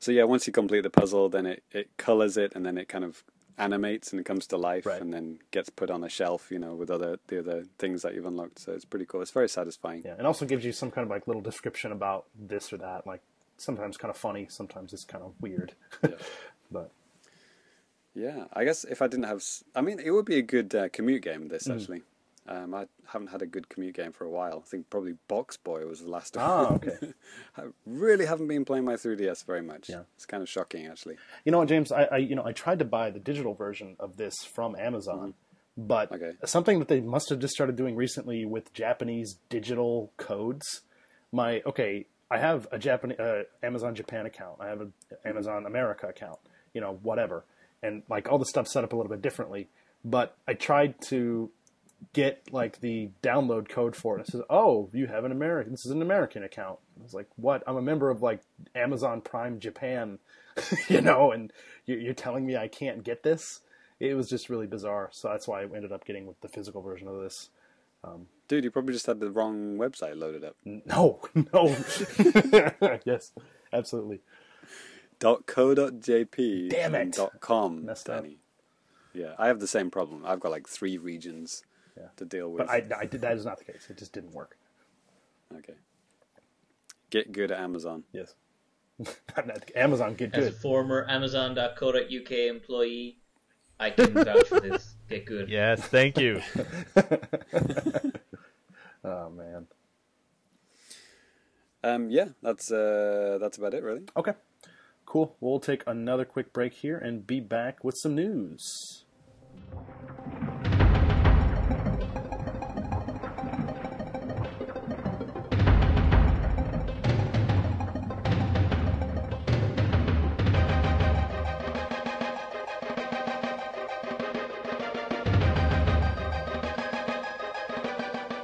So yeah, once you complete the puzzle, then it, it colors it, and then it kind of animates and it comes to life, Right. and then gets put on a shelf, you know, with other the other things that you've unlocked. So it's pretty cool. It's very satisfying. yeah, and also gives you some kind of like little description about this or that. Like sometimes kind of funny, sometimes it's kind of weird. <laughs> but Yeah, I guess if I didn't have, I mean, it would be a good uh, commute game. Mm. This actually, um, I haven't had a good commute game for a while. I think probably Box Boy was the last. Ah, one. okay. <laughs> I really haven't been playing my 3DS very much. Yeah. it's kind of shocking actually. You know what, James? I, I you know I tried to buy the digital version of this from Amazon, but Okay. something that they must have just started doing recently with Japanese digital codes. My okay, I have a Japanese uh, Amazon Japan account. I have an Amazon America account. You know, whatever, and like all the stuff set up a little bit differently. But I tried to get like the download code for it. It says, "Oh, you have an American. This is an American account." I was like, "What? I'm a member of like Amazon Prime Japan, <laughs> you know, and you- you're telling me I can't get this?" It was just really bizarre. So that's why I ended up getting with the physical version of this. Um, dude, you probably just had the wrong website loaded up. No, <laughs> no. <laughs> yes, absolutely. .co.jp Damn and it. .com, Messed up. Danny. Yeah, I have the same problem. I've got like three regions Yeah. to deal with. But I, I did. That is not the case. It just didn't work. Okay. Get good at Amazon. Yes. <laughs> Amazon, get good. As a good. former Amazon.co.uk employee, I can vouch for this. Get good. Yes, thank you. <laughs> <laughs> Oh man. Um, yeah, that's uh, that's about it, really. Okay. Cool. We'll take another quick break here and be back with some news.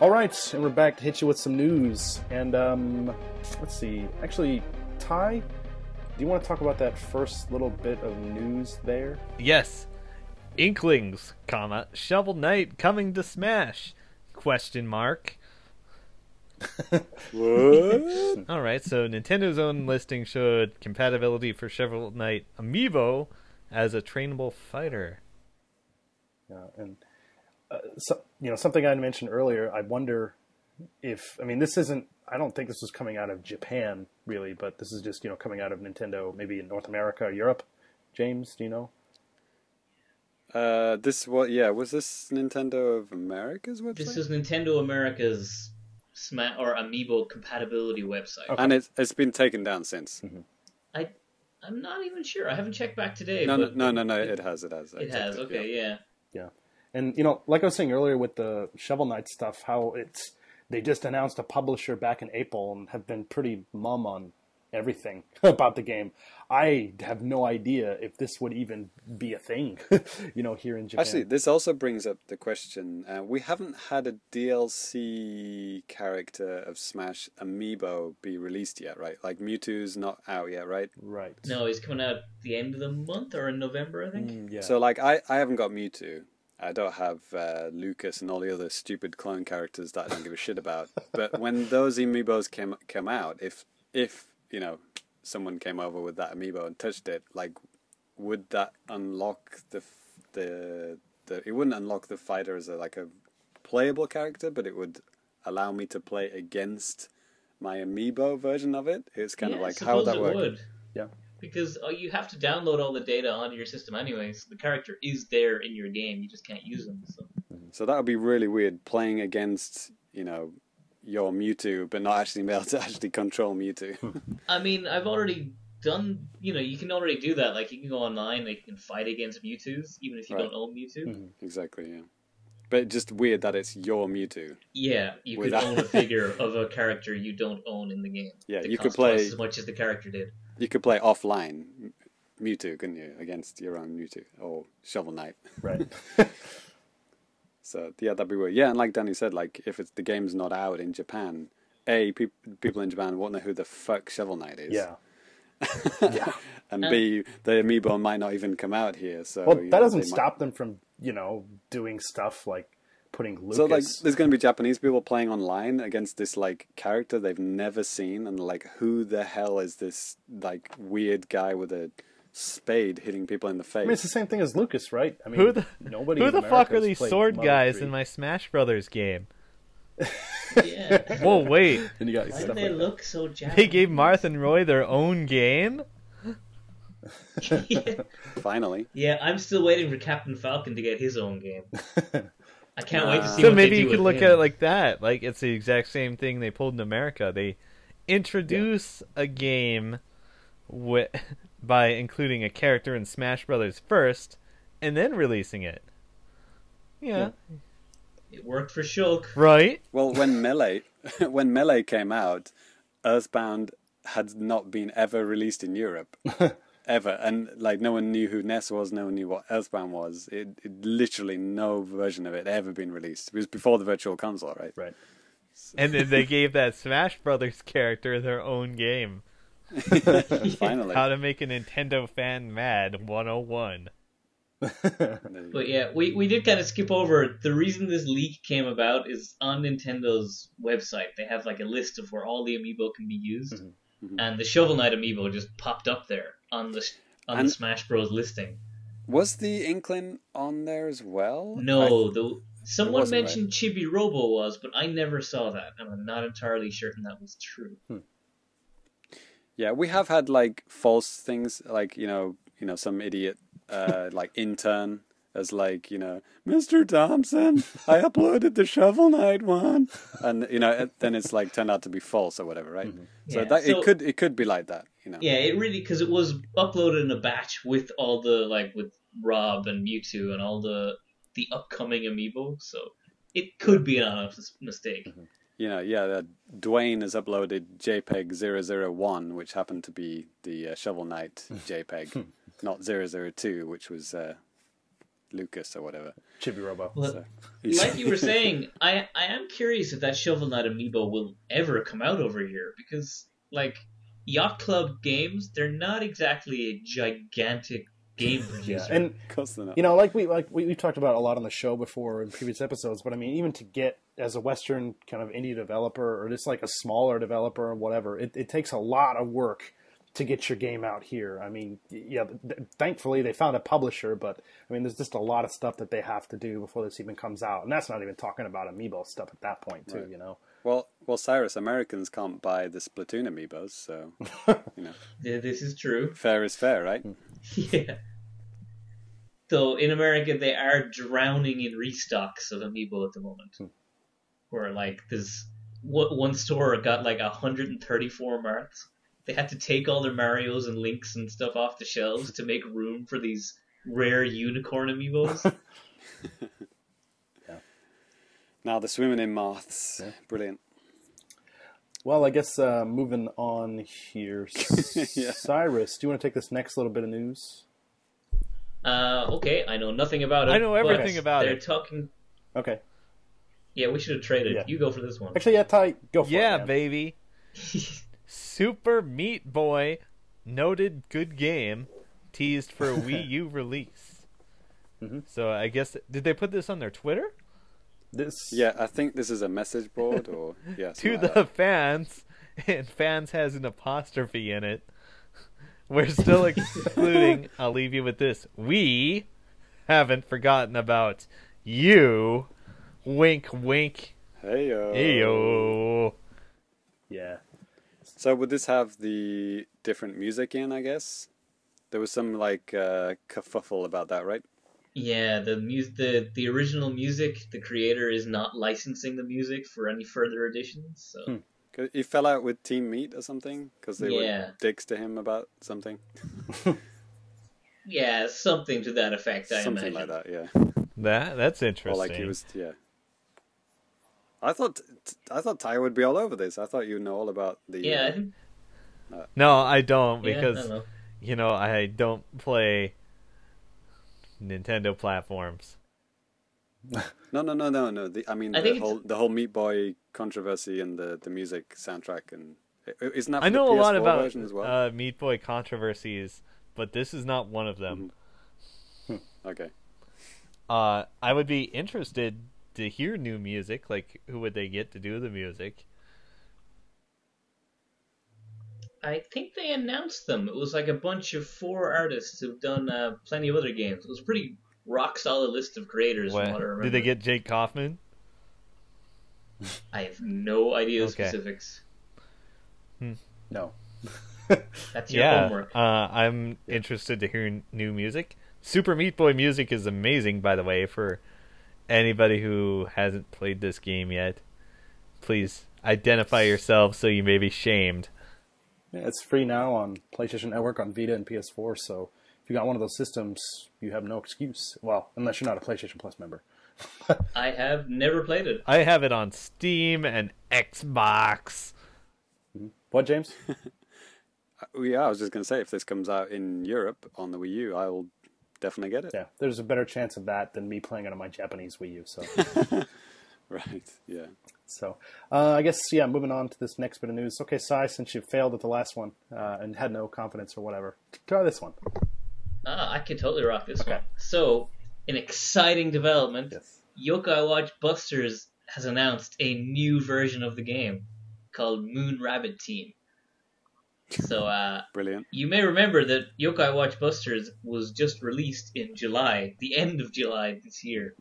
All right, and we're back to hit you with some news. And um, let's see. Actually, Ty, do you want to talk about that first little bit of news there? Yes. Inklings, comma, Shovel Knight coming to Smash? Question mark. <laughs> What? All right, so Nintendo's own listing showed compatibility for Shovel Knight Amiibo as a trainable fighter. Yeah, and uh, so, you know something I mentioned earlier. I wonder if I mean this isn't. I don't think this was coming out of Japan really, but this is just you know coming out of Nintendo, maybe in North America, or Europe. James, do you know? uh, this what? Yeah, was this Nintendo of America's website? This is Nintendo America's Sma- or Amiibo compatibility website. Okay. and it's it's been taken down since. I I'm not even sure. I haven't checked back today. No, no, but no, no, no. It has, it has. It has. Okay, yeah. Yeah, and you know, like I was saying earlier with the Shovel Knight stuff, how it's they just announced a publisher back in April and have been pretty mum on everything <laughs> about the game. I have no idea if this would even be a thing, <laughs> you know, here in Japan. Actually, this also brings up the question: uh, we haven't had a DLC character of Smash Amiibo be released yet, right? Like Mewtwo's not out yet, right? right? No, he's coming out the end of the month or in November, I think. Mm, yeah. So, like, I, I haven't got Mewtwo. I don't have uh, Lucas and all the other stupid clone characters that I don't give a shit about. But <laughs> when those amiibos came came out, if if you know someone came over with that amiibo and touched it, like, would that unlock the the the? It wouldn't unlock the fighter as a like a playable character, but it would allow me to play against my amiibo version of it. It's kind yeah, of like how would that work? Would. Yeah. Because uh, you have to download all the data onto your system anyway, so the character is there in your game. You just can't use them. So. So that would be really weird playing against, you know, your Mewtwo, but not actually be able to <laughs> actually control Mewtwo. <laughs> I mean, I've already done. You know, you can already do that. Like you can go online, like you can fight against Mewtwo's, even if you Right. don't own Mewtwo. Mhm. exactly, yeah. But just weird that it's your Mewtwo. Yeah, you could Without- own a figure of a character you don't own in the game. <laughs> Yeah, you could play- as much as the character did. You could play offline M- Mewtwo, couldn't you, against your own Mewtwo or Shovel Knight. right. <laughs> So yeah, that'd be weird. Yeah, and like Danny said, like if it's the game's not out in Japan, a peop people in Japan won't know who the fuck Shovel Knight is. yeah. <laughs> yeah. and Um, B the amiibo might not even come out here. So Well, that know, doesn't they might- stop them from you know doing stuff like putting Lucas. So like, there's going to be Japanese people playing online against this like character they've never seen, and like, who the hell is this like weird guy with a spade hitting people in the face? I mean, it's the same thing as Lucas, right? I mean, Who the nobody. Who the America fuck are these sword Mother guys 3. in my Smash Brothers game? Yeah. Whoa, wait. <laughs> And you got Why do they like look so Japanese? <laughs> They gave Marth and Roy their own game? <laughs> yeah. Finally, Yeah, I'm still waiting for Captain Falcon to get his own game. I can't wait to see So what maybe they you do could look him. at it like that. Like it's the exact same thing they pulled in America. They introduce a game wi- <laughs> by including a character in Smash Brothers first, and then releasing it. Yeah, It worked for Shulk. right. well, when <laughs> Melee <laughs> when Melee came out, Earthbound had not been ever released in Europe. Ever, and like no one knew who Ness was, no one knew what Earthbound was. It, it literally no version of it ever been released. It was before the Virtual Console, right? Right. And then they <laughs> gave that Smash Brothers character their own game. <laughs> Finally. How to make a Nintendo fan mad 101. <laughs> But yeah, we, we did kind of skip over the reason this leak came about is on Nintendo's website. They have like a list of where all the amiibo can be used, Mm-hmm. And the Shovel Knight amiibo just popped up there on the on And- the Smash Bros listing. Was the Inkling on there as well? No, the someone wasn't, right? mentioned Chibi Robo was, but I never saw that, and I'm not entirely certain that was true. Yeah, we have had like false things, like you know, you know, some idiot uh, <laughs> like intern as like you know, Mr. Thompson, I uploaded the Shovel Knight one, and you know, it, then it's like turned out to be false or whatever, right? So Yeah, that so- it could it could be like that, you know. Yeah, it really because it was uploaded in a batch with all the like with Rob and Mewtwo and all the the upcoming amiibo, so it could be an honest mistake. You know, yeah, uh, Dwayne has uploaded JPEG 001, which happened to be the uh, Shovel Knight <laughs> JPEG, <laughs> not 002, which was uh, Lucas or whatever. Chibi Robo. Well, So- like you were <laughs> saying, I I am curious if that Shovel Knight amiibo will ever come out over here because like Yacht Club games, they're not exactly a gigantic game <laughs> Yeah, producer. and Of course they're not. you know, like we like we, we've talked about a lot on the show before in previous episodes, but I mean, even to get as a Western kind of indie developer or just like a smaller developer or whatever, it, it takes a lot of work to get your game out here. I mean, yeah, th- thankfully they found a publisher, but I mean, there's just a lot of stuff that they have to do before this even comes out, and that's not even talking about amiibo stuff at that point too. Right. You know, Well, well, Cyrus, Americans can't buy the Splatoon amiibos, so <laughs> you know, Yeah, this is true. fair is fair, right? Hmm. <laughs> Yeah. So in America, they are drowning in restocks of amiibo at the moment. Hmm. Where like this one one store got like 134 Marths. They had to take all their Mario's and Links and stuff off the shelves to make room for these rare unicorn amiibos. <laughs> Yeah. Now they're swimming in Marths. Brilliant. well, I guess uh, moving on here, <laughs> Yeah. Cyrus, do you want to take this next little bit of news? uh, okay, I know nothing about it. I know everything but about they're it. talking. Okay, Yeah, we should have traded. Yeah. You go for this one. actually, yeah, Ty, go for Yeah, it. Yeah, baby. <laughs> Super Meat Boy, noted good game, teased for a Wii U <laughs> release. Mhm. So I guess did they put this on their Twitter This, Yeah, I think this is a message board, or <laughs> yeah, to something the that. fans? And fans has an apostrophe in it. <laughs> We're still excluding. I'll leave you with this: we haven't forgotten about you. Wink, wink. Hey yo. Hey yo. yeah. So would this have the different music in? I guess there was some like uh, kerfuffle about that, right? Yeah, the mu- the the original music, the creator is not licensing the music for any further editions. So Hmm. 'Cause He fell out with Team Meat or something because they Yeah. were dicks to him about something, <laughs> yeah, something to that effect. I something imagine. like that. Yeah, That that's interesting. or interesting. like he was. Yeah. I thought I thought Ty would be all over this. I thought you know all about the. Yeah, I uh, think No, I don't yeah, I because know. you know I don't play Nintendo platforms. No, no, no, no, no. The, I mean, I the think it's- whole the whole Meat Boy controversy and the, the music soundtrack and i- isn't that for I know the a lot PS4 about as well? uh, Meat Boy controversies, but this is not one of them. okay, Uh, I would be interested to hear new music. Like, who would they get to do the music? I think they announced them. It was like a bunch of four artists who've done uh, plenty of other games. It was a pretty rock solid list of creators. What- From what I remember. did they get Jake Kaufman? <laughs> I have no idea the Okay. specifics. No. <laughs> That's your yeah, homework. uh, I'm interested to hear new music. Super Meat Boy music is amazing, by the way. For anybody who hasn't played this game yet, please identify yourself so you may be shamed. Yeah, it's free now on PlayStation Network on Vita and PS4. So if you got one of those systems, you have no excuse. Well, unless you're not a PlayStation Plus member. <laughs> I have never played it. I have it on Steam and Xbox. Mm-hmm. What, James? <laughs> Uh, yeah, I was just going to say, if this comes out in Europe on the Wii U, I will definitely get it. Yeah, there's a better chance of that than me playing it on my Japanese Wii U. So, <laughs> Right. Yeah. so uh, I guess yeah. Moving on to this next bit of news. Okay, Sai, since you failed at the last one uh, and had no confidence or whatever, try this one. Ah, I can totally rock this one. So, an exciting development. Yes. Yokai Watch Busters has announced a new version of the game called Moon Rabbit Team. So, uh, Brilliant. you may remember that Yokai Watch Busters was just released in July, the end of July this year.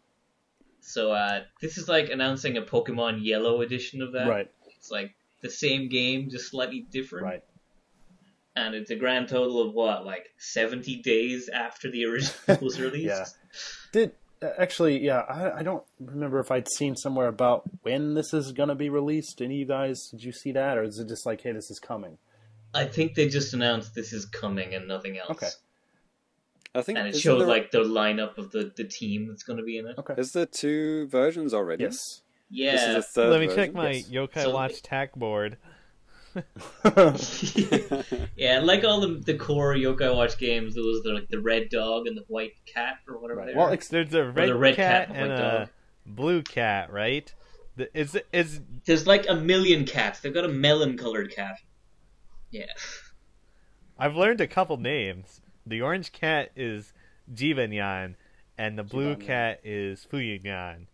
So, uh, this is like announcing a Pokemon Yellow edition of that. Right. It's like the same game, just slightly different. Right. And it's a grand total of what, like 70 days after the original <laughs> was released? Yeah. Did uh, actually, yeah. I, I don't remember if I'd seen somewhere about when this is going to be released. Any of you guys, did you see that, or is it just like, hey, this is coming? I think they just announced this is coming and nothing else. Okay. I think And it isn't showed there- like the lineup of the, the team that's going to be in it. Okay. Is there two versions already? Yes. Yeah. This is third Let me check my Yes. Yokai So- Watch tack board. <laughs> <laughs> yeah, like all the the core Yokai Watch games, there was the like the red dog and the white cat or whatever. Right. they Well, are. ex- There's a red, the red cat, cat and and a dog. blue cat, right? The, is is There's like a million cats. They've got a melon colored cat. Yeah. I've learned a couple names. The orange cat is Jibanyan, and the blue Jibanyan. cat is Fuyanyan.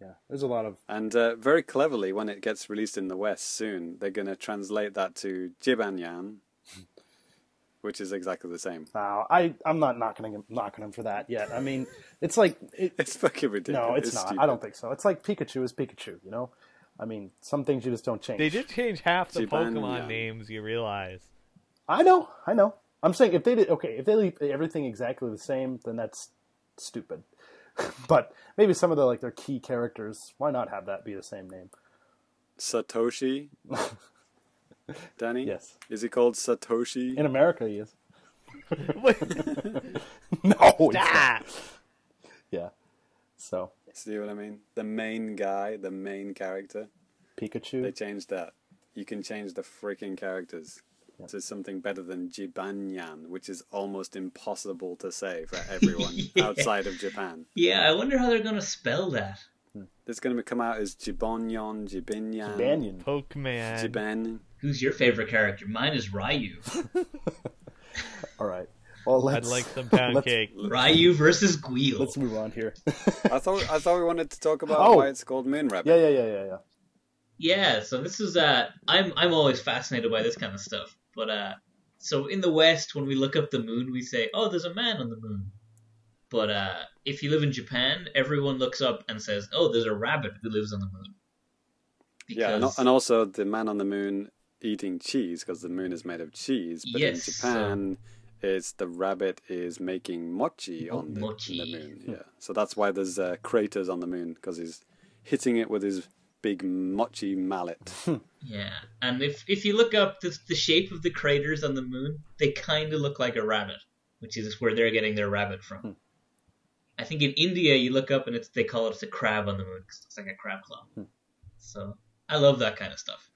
Yeah. There's a lot of And uh, very cleverly, when it gets released in the West soon, they're going to translate that to Jibanyan, which is exactly the same. Wow, I I'm not knocking him knocking him for that yet. I mean, it's like it, <laughs> It's fucking ridiculous. no, it's, not. stupid. I don't think so. It's like Pikachu is Pikachu. You know, I mean, some things you just don't change. They did change half the Jibanyan. Pokemon names. You realize? I know, I know. I'm saying if they did okay, if they leave everything exactly the same, then that's stupid. <laughs> but maybe some of the like their key characters, why not have that be the same name? Satoshi. <laughs> Danny? Yes, Is he called Satoshi? in America he is. <laughs> No, it's not. ah! yeah. So See what I mean? The main guy, the main character. Pikachu. They changed that. You can change the freaking characters to something better than Jibanyan, which is almost impossible to say for everyone Yeah. <laughs> outside of Japan. Yeah, I wonder how they're going to spell that. It's going to come out as Jibonyon, Jibinyan, Banyan. Pokemon. Jiban. Who's your favorite character? Mine is Ryu. <laughs> All right. Well, I'd like some <laughs> pound let's- cake. Ryu versus Guile. let's move on here. I thought I thought we wanted to talk about Oh. why it's called Moon Rabbit. yeah, yeah, yeah, yeah, yeah. Yeah, so this is uh I'm I'm always fascinated by this kind of stuff. But uh so in the West when we look up the moon we say, Oh, there's a man on the moon. But uh if you live in Japan, everyone looks up and says, Oh, there's a rabbit who lives on the moon. Yeah, and, and also the man on the moon eating cheese because the moon is made of cheese. But Yes, in Japan, it's the rabbit is making mochi Oh, on the, mochi. the moon. Yeah, so that's why there's uh, craters on the moon because he's hitting it with his big mochi mallet. <laughs> Yeah. And if if you look up the the shape of the craters on the moon, they kinda look like a rabbit, which is where they're getting their rabbit from. Hmm. I think in India you look up and it's they call it a crab on the moon 'cause it's like a crab claw. Hmm. So I love that kind of stuff.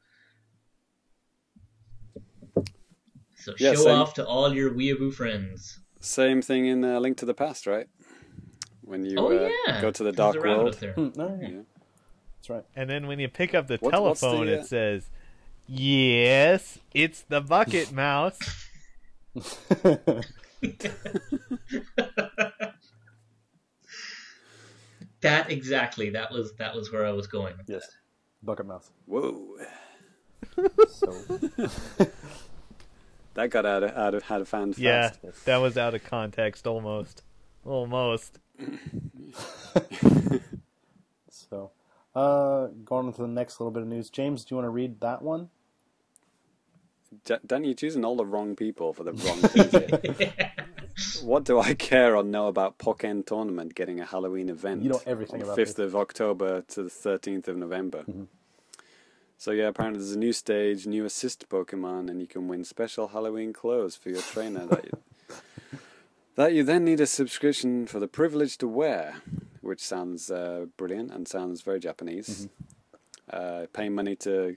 So Yeah, show same. off to all your weeaboo friends. Same thing in uh, Link to the Past, right? When you Oh, uh, yeah. go to the dark there's a rabbit world. there. Hmm, no, yeah. Yeah. That's right. And then when you pick up the What- what's the, telephone, uh, it says, "Yes, it's the bucket <laughs> mouse." <laughs> that exactly. That was that was where I was going. with yes. Bucket mouse. Whoa, <laughs> So that got out of out of out of hand fast. Yeah, that was out of context almost. Almost. <laughs> so uh going on to the next little bit of news. James, do you want to read that one? Da- Danny, you're choosing all the wrong people for the wrong <laughs> things here. <laughs> what do I care or know about Pokken Tournament getting a Halloween event? You know everything on about the this. 5th of October to the 13th of November. So yeah, apparently there's a new stage, new assist Pokemon, and you can win special Halloween clothes for your trainer that you, that you then need a subscription for the privilege to wear, which sounds uh, brilliant and sounds very Japanese. Uh, pay money to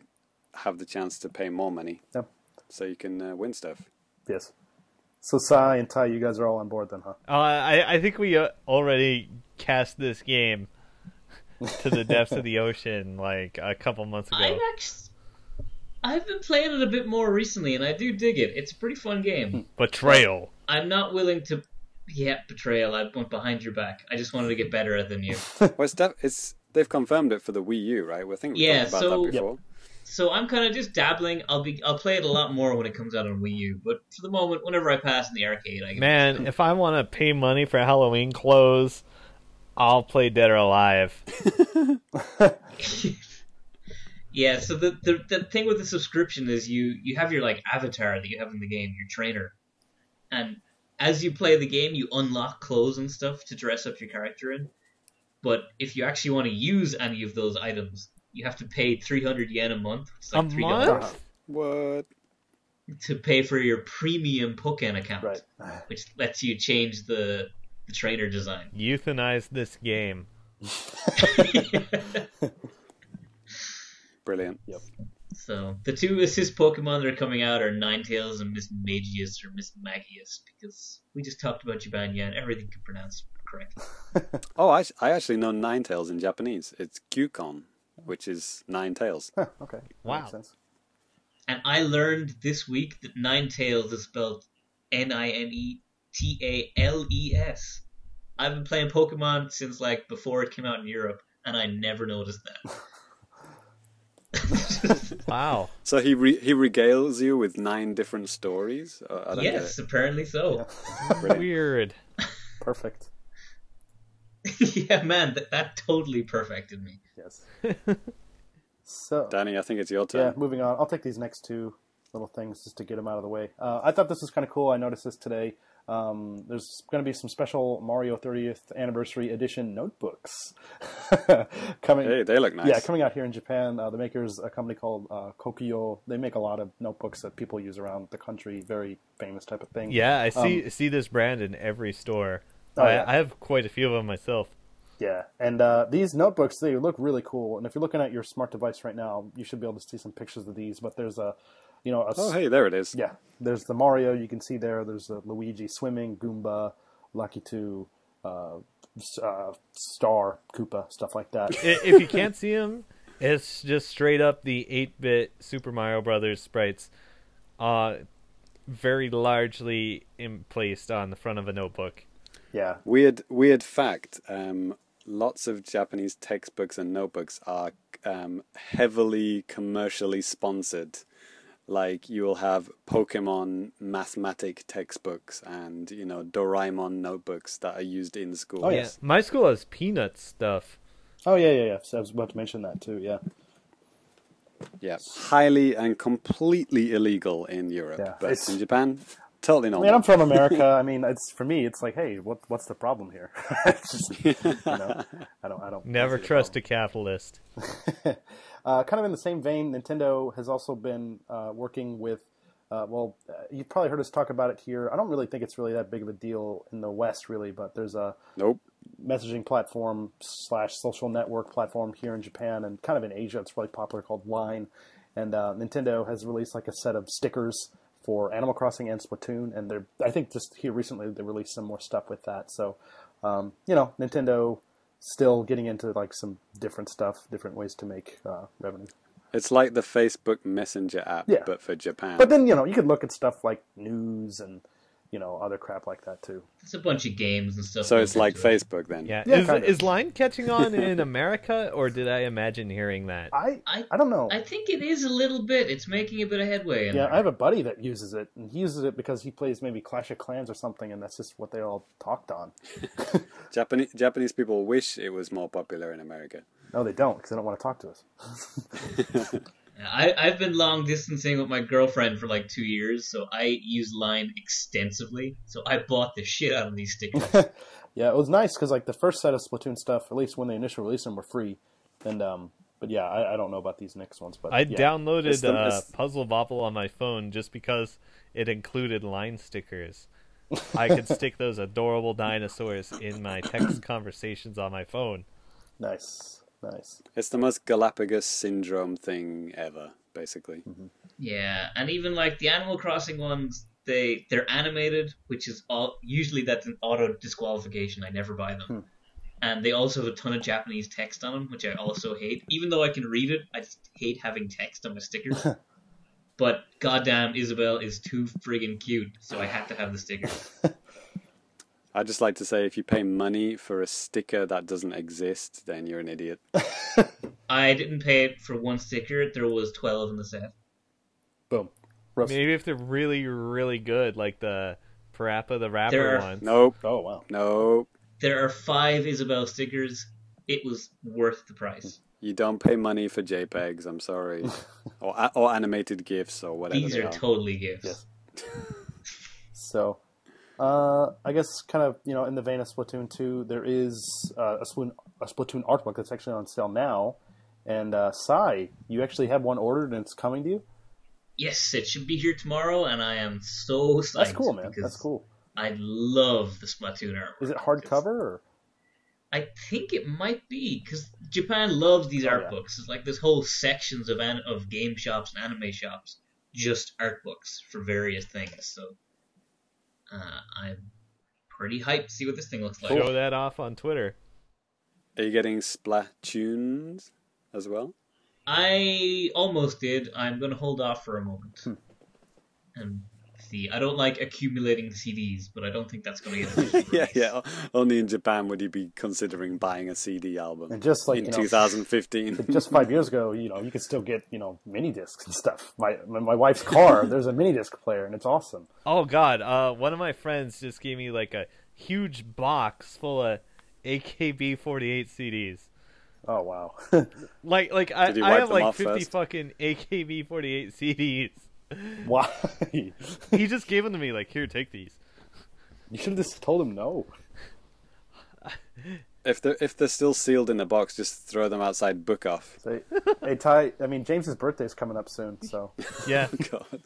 have the chance to pay more money. Yep. so you can uh, win stuff. Yes. So Sai and Ty, you guys are all on board then, huh? Uh, I I think we uh, already cast this game to the depths of <laughs> the ocean like a couple months ago. I've actually, I've been playing it a bit more recently, and I do dig it. It's a pretty fun game. Hmm. Betrayal. I'm not willing to. Yeah, betrayal. I went behind your back. I just wanted to get better at than you. <laughs> Well, it's, def- it's they've confirmed it for the Wii U, right? We think we Yeah, about so- that before. So I'm kind of just dabbling. I'll be. I'll play it a lot more when it comes out on Wii U. But for the moment, whenever I pass in the arcade, I get Man, if I want to pay money for Halloween clothes, I'll play Dead or Alive. <laughs> Yeah, so the, the the thing with the subscription is you you have your like avatar that you have in the game, your trainer, and as you play the game, you unlock clothes and stuff to dress up your character in. But if you actually want to use any of those items, you have to pay 300 yen a month, which is like A three month? dollars, What? to pay for your premium Pokken account, Right. which lets you change the the trainer design. Euthanize this game. <laughs> Brilliant. Yep. So the two assist Pokemon that are coming out are Ninetales and Mismagius or Miss Magius because we just talked about Japan and everything can pronounce correctly. <laughs> Oh, I, I actually know Nine Tails in Japanese. It's Kyukon, which is Nine Tails. <laughs> Huh, okay. Wow. Makes sense. And I learned this week that Ninetales is spelled N I N E T A L E S. I've been playing Pokemon since like before it came out in Europe, and I never noticed that. <laughs> <laughs> Wow. So he re- he regales you with nine different stories. Uh, I don't yes, apparently so. Yeah. get <laughs> it. Brilliant. Weird. Perfect. Yeah, man, that, that totally perfected me. Yes. so Danny, I think it's your turn. yeah, turn. moving on. I'll take these next two little things just to get them out of the way. Uh, I thought this was kind of cool. I noticed this today. Um, there's going to be some special Mario 30th anniversary edition notebooks <laughs> coming. Hey, they look nice. Yeah, coming out here in Japan. Uh, the makers, a company called uh, Kokuyo, they make a lot of notebooks that people use around the country. Very famous type of thing. Yeah, I see see this brand in every store. Oh, I, yeah. I have quite a few of them myself. Yeah, and uh, these notebooks they look really cool. And if you're looking at your smart device right now, you should be able to see some pictures of these. But there's a, you know, a, Oh, hey, there it is. yeah, there's the Mario you can see there. There's the Luigi swimming, Goomba, Lakitu, uh, uh, Star, Koopa, stuff like that. If you can't see them, it's just straight up the 8-bit Super Mario Brothers sprites, uh, very largely in, placed on the front of a notebook. yeah, Weird, weird fact. Um, lots of Japanese textbooks and notebooks are um, heavily commercially sponsored. Like you will have Pokemon mathematic textbooks and you know Doraemon notebooks that are used in school. Oh, yes. Yeah, my school has peanut stuff. oh yeah, yeah, yeah. So I was about to mention that too. Yeah, Yeah, highly and completely illegal in Europe, Yeah, but it's- in Japan, totally I normal. mean, I'm from America. I mean, it's for me. It's like, hey, what what's the problem here? <laughs> Just, you know, I don't, I don't Never see the trust a capitalist. <laughs> Uh, kind of in the same vein, Nintendo has also been uh, working with. Uh, well, uh, you've probably heard us talk about it here. I don't really think it's really that big of a deal in the West, really, but there's a Nope. messaging platform slash social network platform here in Japan and kind of in Asia. It's really popular called Line, and uh, Nintendo has released like a set of stickers for Animal Crossing and Splatoon, and they're I think just here recently they released some more stuff with that. So, um, you know, Nintendo still getting into like some different stuff, different ways to make uh, revenue. It's like the Facebook Messenger app, Yeah. but for Japan. But then you know you could look at stuff like news and you know other crap like that too. It's a bunch of games and stuff. so it's like it. Facebook then. Yeah, Yeah, is, kind of. is Line catching on in America, or did I imagine hearing that? I I- I don't know. I think it is a little bit. It's making a bit of headway. In Yeah, there. I have a buddy that uses it, and he uses it because he plays maybe Clash of Clans or something, and that's just what they all talked on. <laughs> Japanese Japanese people wish it was more popular in America. No, they don't, because they don't want to talk to us. <laughs> I, I've been long distancing with my girlfriend for like two years, so I use Line extensively. So I bought the shit out of these <laughs> stickers. Yeah, it was nice because like the first set of Splatoon stuff, at least when they initially released them, were free, and um, but yeah, I, I don't know about these next ones, but I yeah. downloaded the- uh, it's- Puzzle Bobble on my phone just because it included line stickers. <laughs> I could stick those adorable dinosaurs in my text conversations on my phone. nice, nice. It's the most Galapagos syndrome thing ever. basically. Yeah, and even like the Animal Crossing ones, they they're animated, which is all usually that's an auto disqualification. I never buy them. Hmm. And they also have a ton of Japanese text on them, which I also hate. Even though I can read it, I just hate having text on my stickers. <laughs> but goddamn, Isabelle is too friggin' cute, so I have to have the stickers. <laughs> I just like to say, if you pay money for a sticker that doesn't exist, then you're an idiot. <laughs> I didn't pay for one sticker. There was twelve in the set. Boom. Russ- Maybe if they're really, really good, like the Parappa the Rapper There are- ones. Nope, Oh wow. nope. There are five Isabelle stickers. It was worth the price. You don't pay money for JPEGs. I'm sorry, <laughs> or or animated gifs or whatever. These are are. totally gifts. Yes. <laughs> So, uh, I guess kind of you know in the vein of Splatoon 2, there is uh, a Splatoon a Splatoon art book that's actually on sale now. And uh, Sai, you actually have one ordered and it's coming to you. Yes, it should be here tomorrow, and I am so psyched. That's cool, man. That's cool. I love the Splatoon artwork. Is it hardcover or? I think it might be because Japan loves these Oh, art yeah. books. It's like this whole sections of an- of game shops and anime shops, just art books for various things. So uh, I'm pretty hyped to see what this thing looks like. Show that off on Twitter. Are you getting Splatoons as well? I almost did. I'm going to hold off for a moment Hmm. and see. I don't like accumulating CDs, but I don't think that's going to get an <laughs> official yeah, yeah. Only in Japan would you be considering buying a CD album And just like in you know, 2015. just five years ago, you know, you could still get you know mini discs and stuff. My my wife's car, <laughs> there's a mini disc player, and it's awesome. Oh God! Uh, one of my friends just gave me like a huge box full of AKB48 CDs. Oh wow. <laughs> Like, like I, Did he I have like off 50 first? fucking AKB48 CDs. <laughs> Why? He just gave them to me. Like, here, take these. You should have just told him no. If they're if they're still sealed in a box, just throw them outside. Book off. Say, hey Ty, I mean James's birthday's coming up soon, so <laughs> Yeah. Oh, <laughs> God.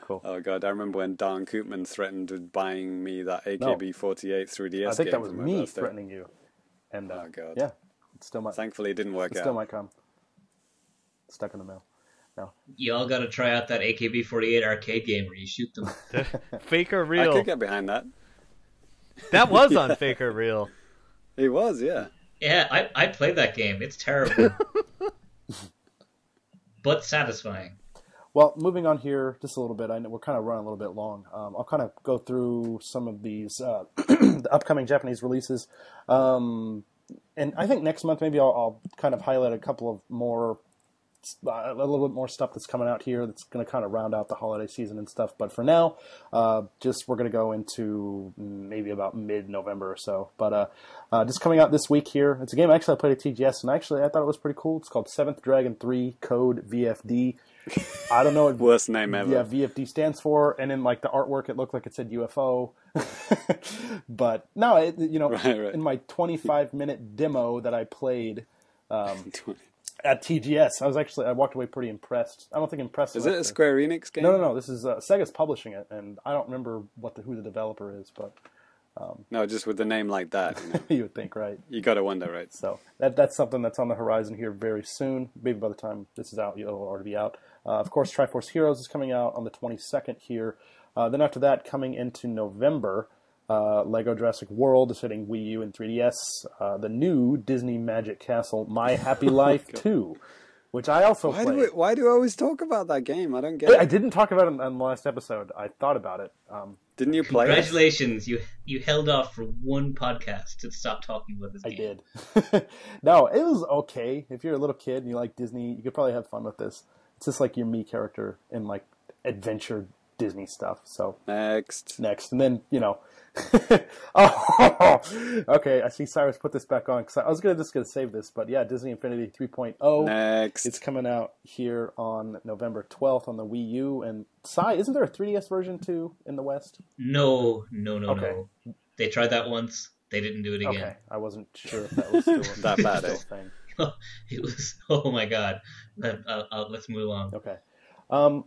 cool. Oh god, I remember when Don Koopman threatened with buying me that AKB48 3DS I think game that was me birthday. threatening you. And uh, Oh, God. yeah, it still might, Thankfully, it didn't work it still out. might come. Stuck in the mail. Y'all got to try out that AKB48 arcade game where you shoot them. <laughs> Fake or real? I real? could get behind that. That was on <laughs> Fake or Real. It was, yeah. Yeah, I, I played that game. It's terrible. <laughs> but satisfying. Well, moving on here just a little bit. I know we're kind of running a little bit long. Um, I'll kind of go through some of these uh, <clears throat> the upcoming Japanese releases, um, and I think next month maybe I'll, I'll kind of highlight a couple of more, a little bit more stuff that's coming out here that's going to kind of round out the holiday season and stuff. But for now, uh, just we're going to go into maybe about mid-November or so. But uh, uh, just coming out this week here, it's a game actually I played at TGS and actually I thought it was pretty cool. It's called Seventh Dragon Three Code VFD. I don't know what <laughs> Worst name ever. yeah, VFD stands for, and in like the artwork, it looked like it said UFO. <laughs> but no, it, you know, Right, right. in my 25 minute demo that I played um, <laughs> at TGS, I was actually I walked away pretty impressed. I don't think impressed. Is it a to- Square Enix game? No, no, no. This is uh, Sega's publishing it, and I don't remember what the, who the developer is, but No, just with the name like that, you, know, <laughs> you would think, right? you gotta wonder, right? So that that's something that's on the horizon here very soon. Maybe by the time this is out, it'll already be out. Uh, of course, Triforce Heroes is coming out on the 22nd here. Uh, then after that, coming into November, uh, Lego Jurassic World is hitting Wii U and 3DS. Uh, the new Disney Magic Castle, My Happy <laughs> Life 2, which I also Why played. do we, why do we always talk about that game? I don't get I, I didn't talk about it in, in the last episode. I thought about it. Um, Didn't you play it? Congratulations, you you held off for one podcast to stop talking about this game. I game. did. <laughs> no, it was okay. If you're a little kid and you like Disney, you could probably have fun with this. It's just like your me character in like adventure Disney stuff. So Next. next, and then you know. <laughs> oh, okay. I see Cyrus put this back on because I was gonna just gonna save this, but yeah, Disney Infinity 3.0. Next. It's coming out here on November 12th on the Wii U and Cy. Isn't there a 3DS version too in the West? No, no, no, Okay. no. They tried that once. They didn't do it again. Okay, I wasn't sure if that was still <laughs> That bad, still eh? thing. <laughs> it was. Oh my god. Uh, uh, uh, let's move on. Okay. Um,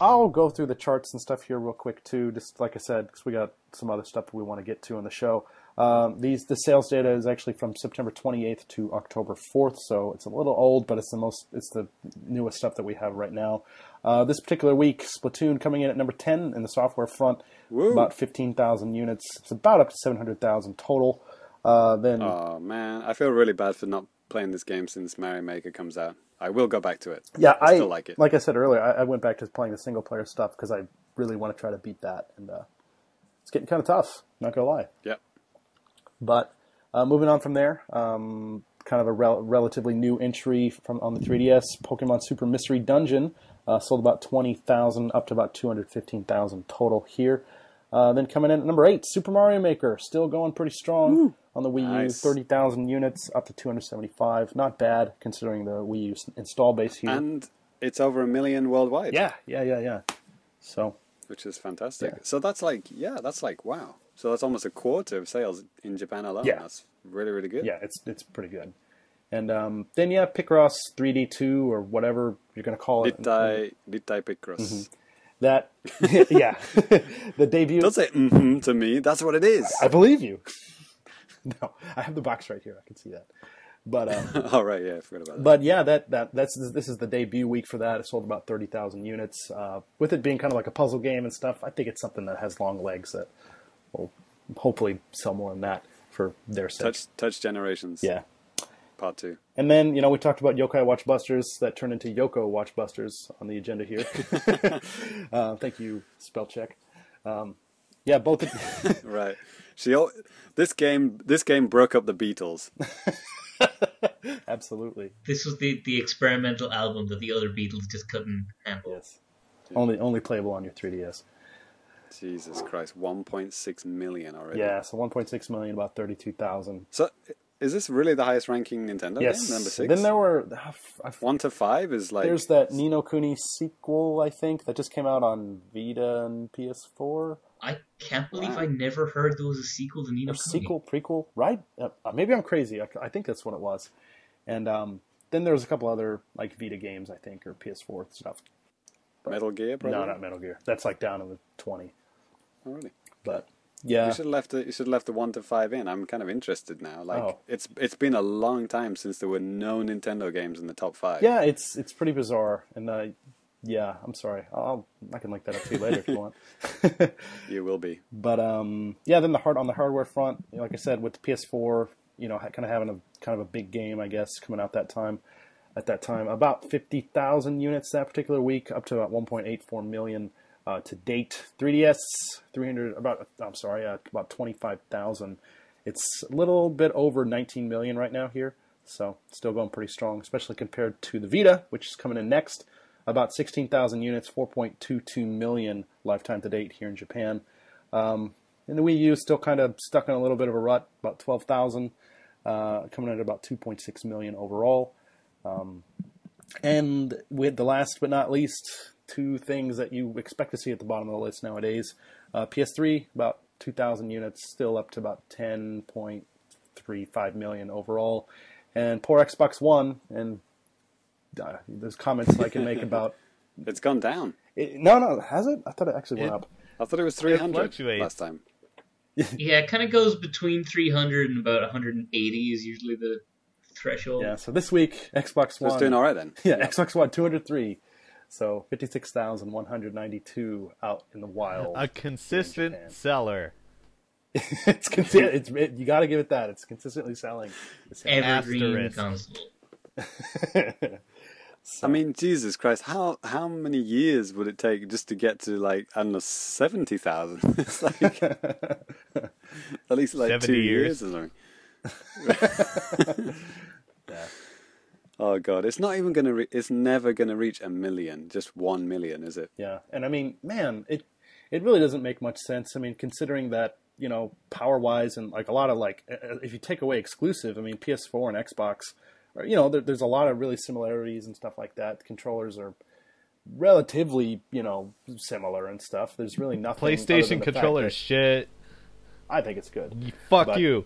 I'll go through the charts and stuff here real quick too. Just like I said, because we got some other stuff we want to get to on the show. Um, these the sales data is actually from September 28th to October 4th, so it's a little old, but it's the most it's the newest stuff that we have right now. Uh, this particular week, Splatoon coming in at number 10 in the software front, Woo. about 15,000 units. It's about up to 700,000 total. Uh, then Oh man, I feel really bad for not playing this game since Mario Maker comes out. I will go back to it. yeah, I I still like it. Like I said earlier, I, I went back to playing the single player stuff because I really want to try to beat that, and uh, it's getting kind of tough. Not gonna lie. Yep. But uh, moving on from there, um, kind of a rel- relatively new entry from on the 3DS, Pokemon Super Mystery Dungeon uh, sold about 20,000 up to about 215,000 total here. Uh, then coming in at number eight, Super Mario Maker, still going pretty strong on the Wii U, Nice. 30,000 units up to 275. Not bad considering the Wii U install base here. And it's over a million worldwide. yeah, yeah, yeah, yeah. So Which is fantastic. Yeah. So that's like, yeah, that's like, wow. So that's almost a quarter of sales in Japan alone. Yeah. That's really, really good. yeah, it's it's pretty good. And um, then yeah, Picross 3D2 or whatever you're gonna call it. Rittai, Rittai Picross. Mm-hmm. That <laughs> yeah, <laughs> the debut. Don't say mm-hmm to me. That's what it is. I believe you. <laughs> no, I have the box right here. I can see that. But um, All right, yeah, I forgot about that. but yeah, that that that's this is the debut week for that. It sold about thirty thousand units. Uh, with it being kind of like a puzzle game and stuff, I think it's something that has long legs that will hopefully sell more than that for their sake. Touch, touch generations. Yeah. Part two. And then, you know, we talked about Yokai Watchbusters that turned into Yoko Watchbusters on the agenda here. <laughs> <laughs> uh, thank you, spell check. Um, yeah, both. Of- <laughs> right. She. This game. This game broke up the Beatles. Absolutely. This was the, the experimental album that the other Beatles just couldn't handle. Yes. Only only playable on your 3DS. Jesus Christ, 1.6 million already. Yeah, so 1.6 million, about 32,000. So, is this really the highest ranking Nintendo Yes. game? Number six. Then there were. I One to five is like. There's that Ni no Kuni sequel, I think, that just came out on Vita and PS4. I can't believe Wow. I never heard there was a sequel to Ni no Or Kuni. sequel, prequel, right? Uh, maybe I'm crazy. I, I think that's what it was. And um, then there was a couple other like Vita games, I think, or PS4 stuff. Metal Gear, probably. No, not Metal Gear. That's like down in the 20. Oh, really? But yeah, You should have left the you should have left the one to five in. I'm kind of interested now. Like Oh. it's it's been a long time since there were no Nintendo games in the top five. yeah, it's it's pretty bizarre. And uh, yeah, I'm sorry. I'll I can link that up to you later if you want. <laughs> You will be. But um, yeah, then the hard on the hardware front, like I said, with the PS4, you know, kind of having a kind of a big game, I guess, coming out that time. At that time, about fifty thousand units that particular week, up to about one point eight four million uh, to date. 3DS, three hundred about. I'm sorry, uh, about twenty five thousand. It's a little bit over nineteen million right now here, so still going pretty strong, especially compared to the Vita, which is coming in next. About sixteen thousand units, four point two two million lifetime to date here in Japan. Um, and the Wii U is still kind of stuck in a little bit of a rut, about 12,000, uh, coming in at about 2.6 million overall. Um, and with the last but not least, two things that you expect to see at the bottom of the list nowadays. Uh, PS3, about 2,000 units, still up to about 10.35 million overall. And poor Xbox One, and uh, there's comments I can make <laughs> about. It's gone down. It, no, no, has it? I thought it actually went It- up. I thought it was 300 fluctuates. last time. <laughs> Yeah, it kind of goes between 300 and about 180 is usually the threshold. Yeah, so this week, Xbox So it's doing all right then. <laughs> Yeah, Xbox One 203. So 56,192 out in the wild. A consistent <laughs> seller. it's consi- it's it, you got to give it that. It's consistently selling. the same. Evergreen Asterisk. console. <laughs> I mean, Jesus Christ, how how many years would it take just to get to like I don't know seventy thousand? <laughs> It's like at least like two years. years or something. Oh god, it's not even gonna. Re- it's never gonna reach a million. Just one million, is it? Yeah, and I mean, man, it it really doesn't make much sense. I mean, considering that you know power wise and like a lot of like uh, if you take away exclusive, I mean PS4 and Xbox, or, you know, there, there's a lot of really similarities and stuff like that. The controllers are relatively you know similar and stuff. There's really nothing. PlayStation the controller that- shit. I think it's good. Fuck But- you.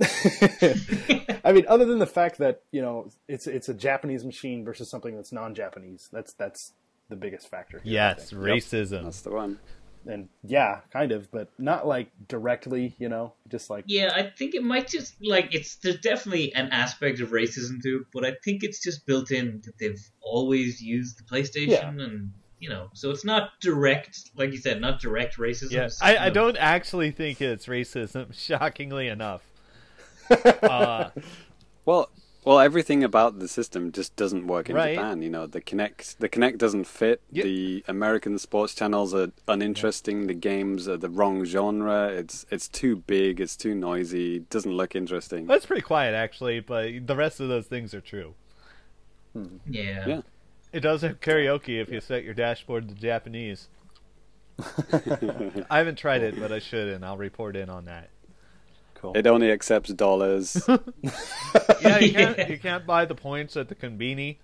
<laughs> I mean, other than the fact that you know it's it's a Japanese machine versus something that's non-Japanese. That's that's the biggest factor. Here, Yes, think. racism. That's the one. and yeah, kind of, but not like directly. You know, just like Yeah, I think it might just like it's there's definitely an aspect of racism to it, but I think it's just built in that they've always used the PlayStation Yeah. and you know, so it's not direct, like you said, not direct racism. Yeah, I, I don't actually think it's racism. <laughs> Shockingly enough, uh, <laughs> Well, well, everything about the system just doesn't work in Right. Japan. You know, the Kinect, the Kinect doesn't fit. Yeah. The American sports channels are uninteresting. The games are the wrong genre. It's it's too big. It's too noisy. It doesn't look interesting. that's pretty quiet actually, but the rest of those things are true. Yeah. Yeah. It does have karaoke if you set your dashboard to Japanese. <laughs> I haven't tried it, but I should, and I'll report in on that. Cool. It only accepts dollars. <laughs> Yeah, you can't <laughs> you can't buy the points at the conveni.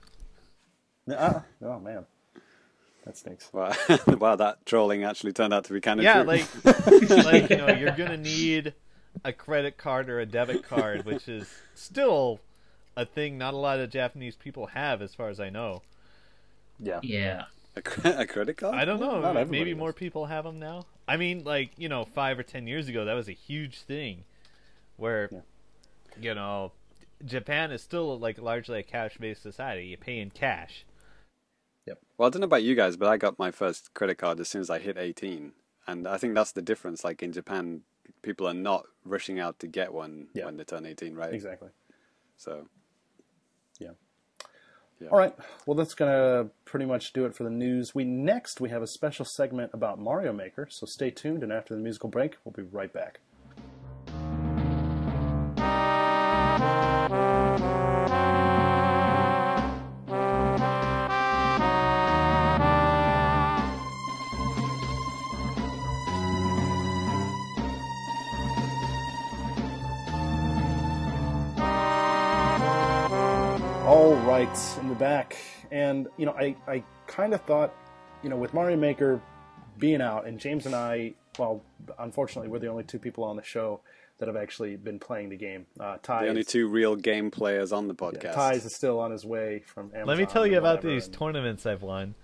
Uh, oh man, that stinks. wow, <laughs> wow, that trolling actually turned out to be kind of Yeah, true. like like you know, you're gonna need a credit card or a debit card, which is still a thing not a lot of Japanese people have, as far as I know. Yeah, Yeah. a, a credit card. I don't know. not maybe does. more people have them now. I mean, like you know, five or ten years ago, that was a huge thing, where Yeah. you know, Japan is still like largely a cash-based society. You pay in cash. Yep. Well, I don't know about you guys, but I got my first credit card as soon as I hit 18. And I think that's the difference. Like in Japan, people are not rushing out to get one Yeah. when they turn 18, right? exactly. So, Yeah. Yeah. All right. Well, that's gonna pretty much do it for the news. We next we have a special segment about Mario Maker, so stay tuned. And after the musical break, we'll be right back. Right, in we're back. And you know, I I kind of thought, you know, with Mario Maker being out, and James and I, well, unfortunately, we're the only two people on the show that have actually been playing the game. Uh, Ty, the only is- two real game players on the yeah, podcast. Ty's is still on his way from Amazon. Let me tell you about whatever, these and- tournaments I've won.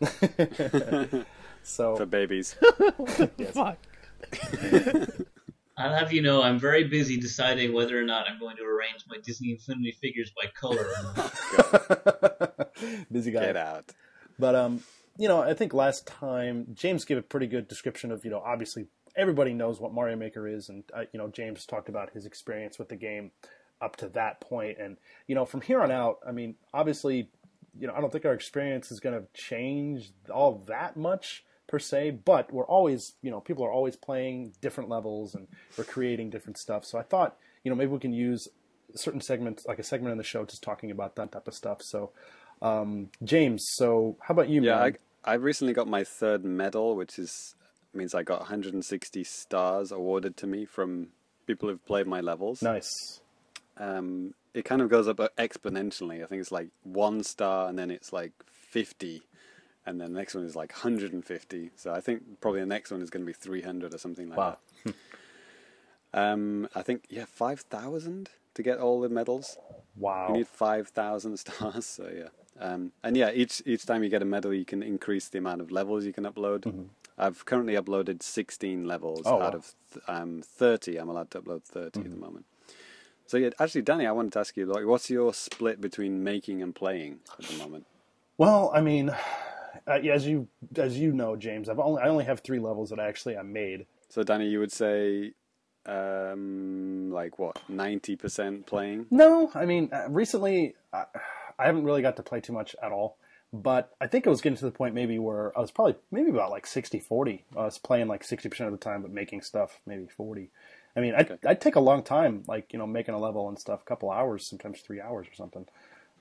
<laughs> so for babies. <laughs> yes. Fuck. <laughs> I'll have you know, I'm very busy deciding whether or not I'm going to arrange my Disney Infinity figures by color. <laughs> busy guy. Get out. But um, you know, I think last time James gave a pretty good description of you know obviously everybody knows what Mario Maker is, and uh, you know James talked about his experience with the game up to that point, and you know from here on out, I mean obviously, you know I don't think our experience is going to change all that much per se, but we're always you know people are always playing different levels and we're creating different stuff. So I thought you know maybe we can use certain segments like a segment in the show just talking about that type of stuff. So. Um, James, so how about you, Yeah, man? I, I recently got my third medal, which is means I got 160 stars awarded to me from people who've played my levels. Nice. Um, it kind of goes up exponentially. I think it's like one star, and then it's like 50, and then the next one is like 150. So I think probably the next one is going to be 300 or something like Wow. that. Um, I think yeah, 5,000 to get all the medals. Wow. You need five thousand <laughs> stars. So yeah, um, and yeah, each each time you get a medal, you can increase the amount of levels you can upload. I've currently uploaded sixteen levels Mm-hmm. Oh, out wow. Mm-hmm. of th- um, thirty. I'm allowed to upload 30 at the moment. So yeah, actually, Danny, I wanted to ask you, like, what's your split between making and playing at the moment? Well, I mean, uh, yeah, as you as you know, James, I've only I only have three levels that actually I made. So Danny, you would say, um, like what, ninety percent playing? No, I mean, uh, recently I, I haven't really got to play too much at all. But I think it was getting to the point maybe where I was probably maybe about like 60-40. I was playing like 60% of the time, but making stuff maybe 40. I mean, I'd, I'd take a long time, like, you know, making a level and stuff, a couple hours, sometimes three hours or something.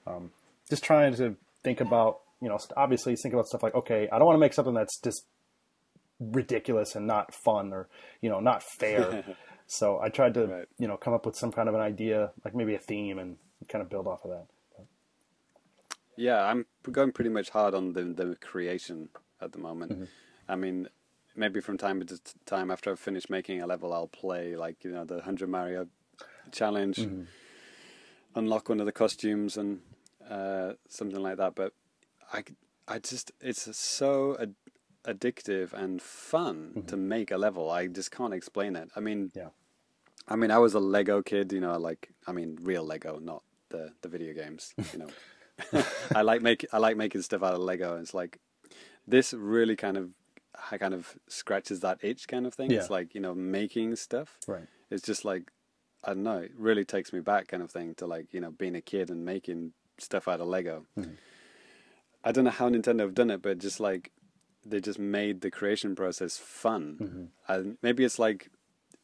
Um, just trying to think about, you know, obviously think about stuff like, okay, I don't want to make something that's just ridiculous and not fun or, you know, not fair. <laughs> so I tried to, Right. you know, come up with some kind of an idea, like maybe a theme and kind of build off of that. Yeah, I'm going pretty much hard on the the creation at the moment. Mm-hmm. I mean, maybe from time to time after I've finished making a level, I'll play like you know the hundred Mario challenge, Mm-hmm. unlock one of the costumes and uh, something like that. But I I just it's so a, addictive and fun to mm-hmm. make a level. I just can't explain it. I mean, Yeah. I mean, I was a Lego kid, you know, like I mean, real Lego, not the the video games. You know, <laughs> <laughs> I like make I like making stuff out of Lego. And it's like this really kind of I kind of scratches that itch kind of thing. It's like you know making stuff. Right. It's just like I don't know. It really takes me back kind of thing to like you know being a kid and making stuff out of Lego. Mm-hmm. I don't know how Nintendo have done it, but just like they just made the creation process fun. And maybe it's like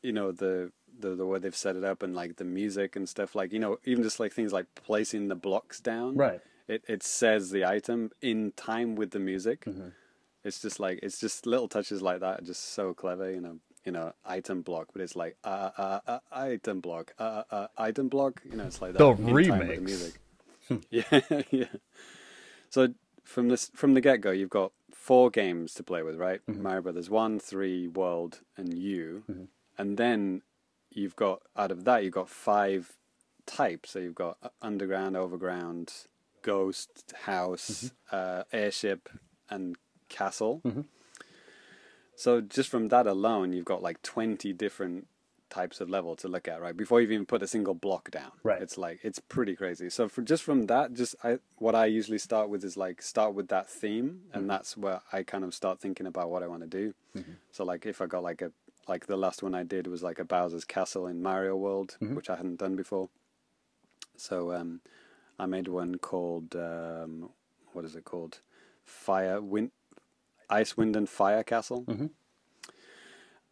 you know the the the way they've set it up and like the music and stuff. Like you know even just like things like placing the blocks down. Right. It it says the item in time with the music. It's just like it's just little touches like that, are just so clever. You know, you know, item block, but it's like uh uh, uh item block, uh uh item block. You know, it's like that. The with the music. <laughs> yeah, yeah. So from this from the get go, you've got four games to play with, right? Mario Brothers one, three, World, and you, and then you've got out of that you've got five types. So you've got uh, underground, overground, ghost, house, uh, airship, and castle. So just from that alone, you've got like twenty different types of level to look at, right? Before you've even put a single block down. Right. It's like it's pretty crazy. So for just from that, just I what I usually start with is like start with that theme, and that's where I kind of start thinking about what I want to do. So like if I got like a like the last one I did was like a Bowser's Castle in Mario World, which I hadn't done before. So um, I made one called um, what is it called? Fire Wind, Ice Wind and Fire Castle.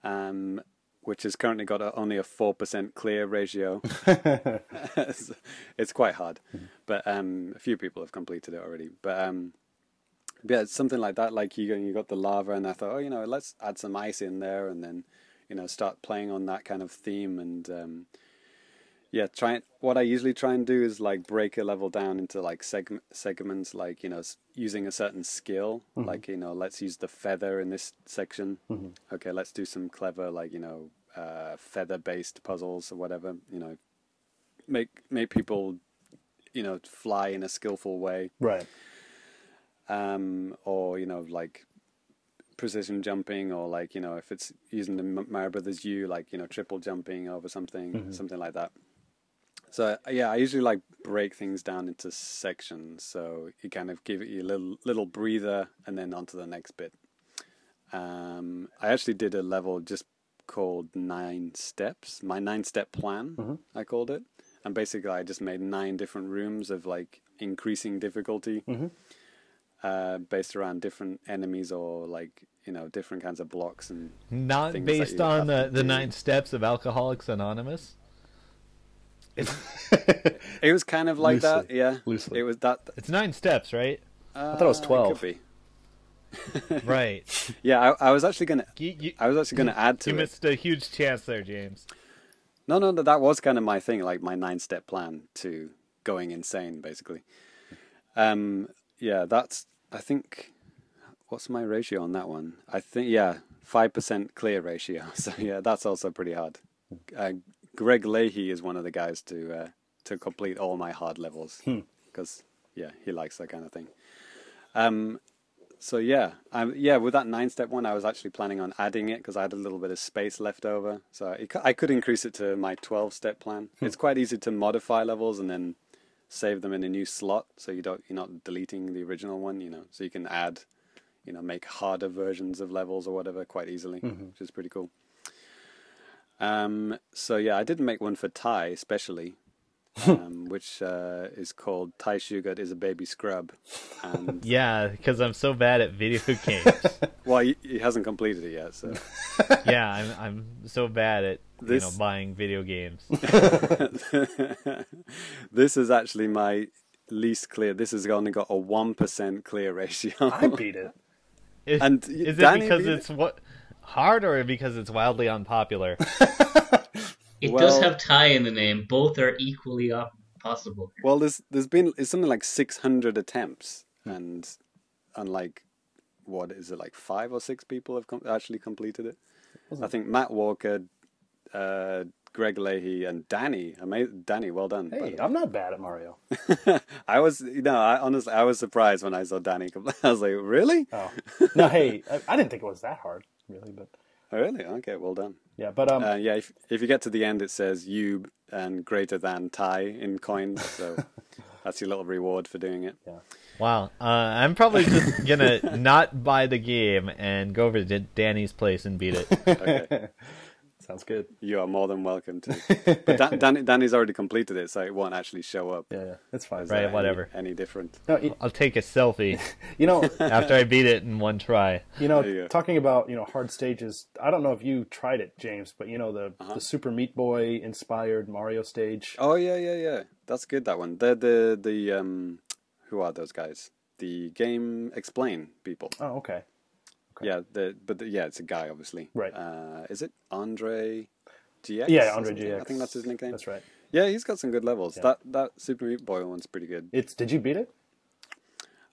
Um, which has currently got a, only a four percent clear ratio. <laughs> <laughs> it's, it's quite hard, but um, a few people have completed it already. But um, yeah, it's something like that. Like you, you got the lava, and I thought, oh, you know, let's add some ice in there, and then you know start playing on that kind of theme and. Um, yeah, try what I usually try and do is like break a level down into like seg- segments, like you know, using a certain skill. Like you know, let's use the feather in this section. Okay, let's do some clever, like you know, uh, feather-based puzzles or whatever. You know, make make people, you know, fly in a skillful way, Right. um, or you know, like precision jumping, or like you know, if it's using the Mario Brothers U, like you know, triple jumping over something, something like that. So uh, yeah, I usually like break things down into sections, so you kind of give it you a little little breather, and then on to the next bit. Um, I actually did a level just called Nine Steps, my nine step plan, I called it, and basically I just made nine different rooms of like increasing difficulty, uh, based around different enemies or like you know different kinds of blocks and Not based on the, the do. nine steps of Alcoholics Anonymous. <laughs> It was kind of like that, yeah. Loosely. It was that. It's nine steps, right? Uh, thought it was 12. Could be. <laughs> right. Yeah, I, I was actually gonna. You, you, I was actually gonna add to you it. missed a huge chance there, James. No, no, no, that was kind of my thing, like my nine-step plan to going insane, basically. Um, yeah, that's. I think. What's my ratio on that one? I think yeah, five percent clear ratio. <laughs> So yeah, that's also pretty hard. Uh, Greg Leahy is one of the guys to uh, to complete all my hard levels because yeah, he likes that kind of thing. Um, so yeah, um, yeah, with that nine step one, I was actually planning on adding it because I had a little bit of space left over. So it, I could increase it to my twelve step plan. It's quite easy to modify levels and then save them in a new slot, so you don't you're not deleting the original one. You know, so you can add, you know, make harder versions of levels or whatever quite easily, which is pretty cool. Um, so yeah, I didn't make one for Ty especially, <laughs> um, which uh, is called Ty Sugar is a baby scrub, and <laughs> Yeah, because I'm so bad at video <laughs> games. well, he, he hasn't completed it yet, so yeah, I'm I'm so bad at This- you know buying video games. this is actually my least clear. This has only got a one percent clear ratio. I beat it. Is, And is it Danny because beat it? it's what hard or because it's wildly unpopular? It Well- does have Ty in the name. Both are equally possible. Well, there's there's been it's something like six hundred attempts, and and like what is it like five or six people have com- actually completed it. I think Matt Walker, uh, Greg Leahy and Danny. Amazing, Danny, well done. Hey. I'm not bad at Mario. <laughs> I was, you know, I honestly, I was surprised when I saw Danny. come- <laughs> I was like, really? Oh, no, hey, I, I didn't think it was that hard, really, but Oh, really? Okay, well done. yeah, but um, Uh, yeah, if if you get to the end, it says you and greater than Ty in coins. So <laughs> that's your little reward for doing it. Yeah. Wow. Uh, I'm probably just gonna <laughs> not buy the game and go over to Danny's place and beat it. Okay, <laughs> sounds good. you are more than welcome to. <laughs> But Dan, Danny, Danny's already completed it, so it won't actually show up. Yeah, yeah, it's fine. as, Right, any- whatever. Any, different? No, you, I'll take a selfie <laughs> you know, <laughs> after I beat it in one try. you know, you talking about you know hard stages. I don't know if you tried it, James, but you know the Uh-huh. the Super Meat Boy inspired Mario stage. Oh yeah, yeah, yeah. That's good. That one. They're the the um, who are those guys? The GameXplain people. Oh, okay. Okay. Yeah, the but the, yeah, it's a guy, obviously. Right. Uh, is it Andre GX? Yeah, Andre? GX. I think that's his nickname. That's right. Yeah, he's got some good levels. Yeah. That that Super Meat Boy one's pretty good. It's did you beat it?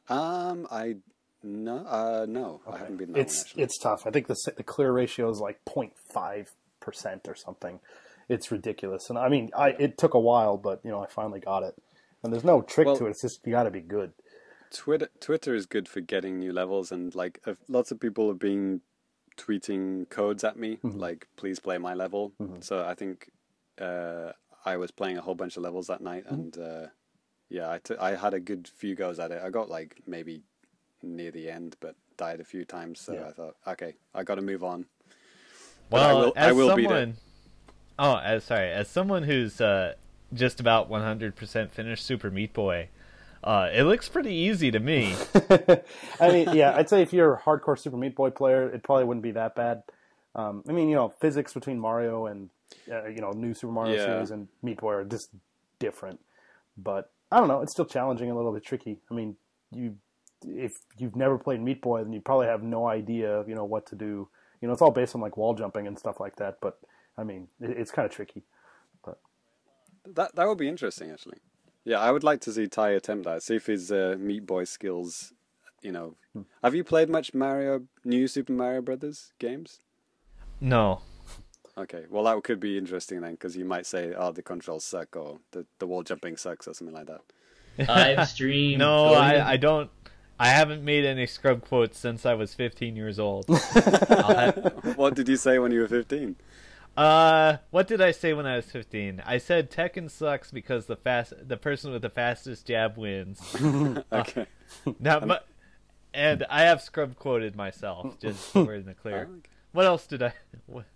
Um, I no, uh, no, I haven't been that it's one actually. it's tough. I think the the clear ratio is like 0.5 percent or something. It's ridiculous, and I mean, I it took a while, but you know, I finally got it. And there's no trick Well- to it. It's just you got to be good. Twitter Twitter is good for getting new levels, and like if, lots of people have been tweeting codes at me, Mm-hmm. like please play my level. So I think uh, I was playing a whole bunch of levels that night, Mm-hmm. and uh, yeah, I, t- I had a good few goes at it. I got like maybe near the end, but died a few times. So Yeah. I thought, okay, I got to move on. But Well, I will- as I will someone, oh, as sorry, as someone who's uh, just about 100% finished Super Meat Boy, uh, it looks pretty easy to me. <laughs> I mean, yeah, I'd say if you're a hardcore Super Meat Boy player, it probably wouldn't be that bad. Um, I mean, you know, physics between Mario and uh, you know New Super Mario Yeah. series and Meat Boy are just different. But I don't know, it's still challenging, a little bit tricky. I mean, you if you've never played Meat Boy, then you probably have no idea, you know, what to do. You know, it's all based on like wall jumping and stuff like that. But I mean, it, it's kind of tricky. But that that would be interesting, actually. Yeah, I would like to see Ty attempt that. See if his uh, Meat Boy skills. You know, Hmm. have you played much Mario, new Super Mario Brothers games? No, Okay, well that could be interesting then, because you might say, "Oh, the controls suck," or "the the wall jumping sucks," or something like that. I've <laughs> streamed. no, I, I don't. I haven't made any scrub quotes since I was 15 years old. <laughs> Have- what did you say when you were fifteen? Uh, what did I say when I was 15? I said Tekken sucks because the fast, the person with the fastest jab wins. <laughs> Okay, <laughs> Now, my, and I have scrub quoted myself, <laughs> just so we're in the clear. Oh, okay. What else did I? What,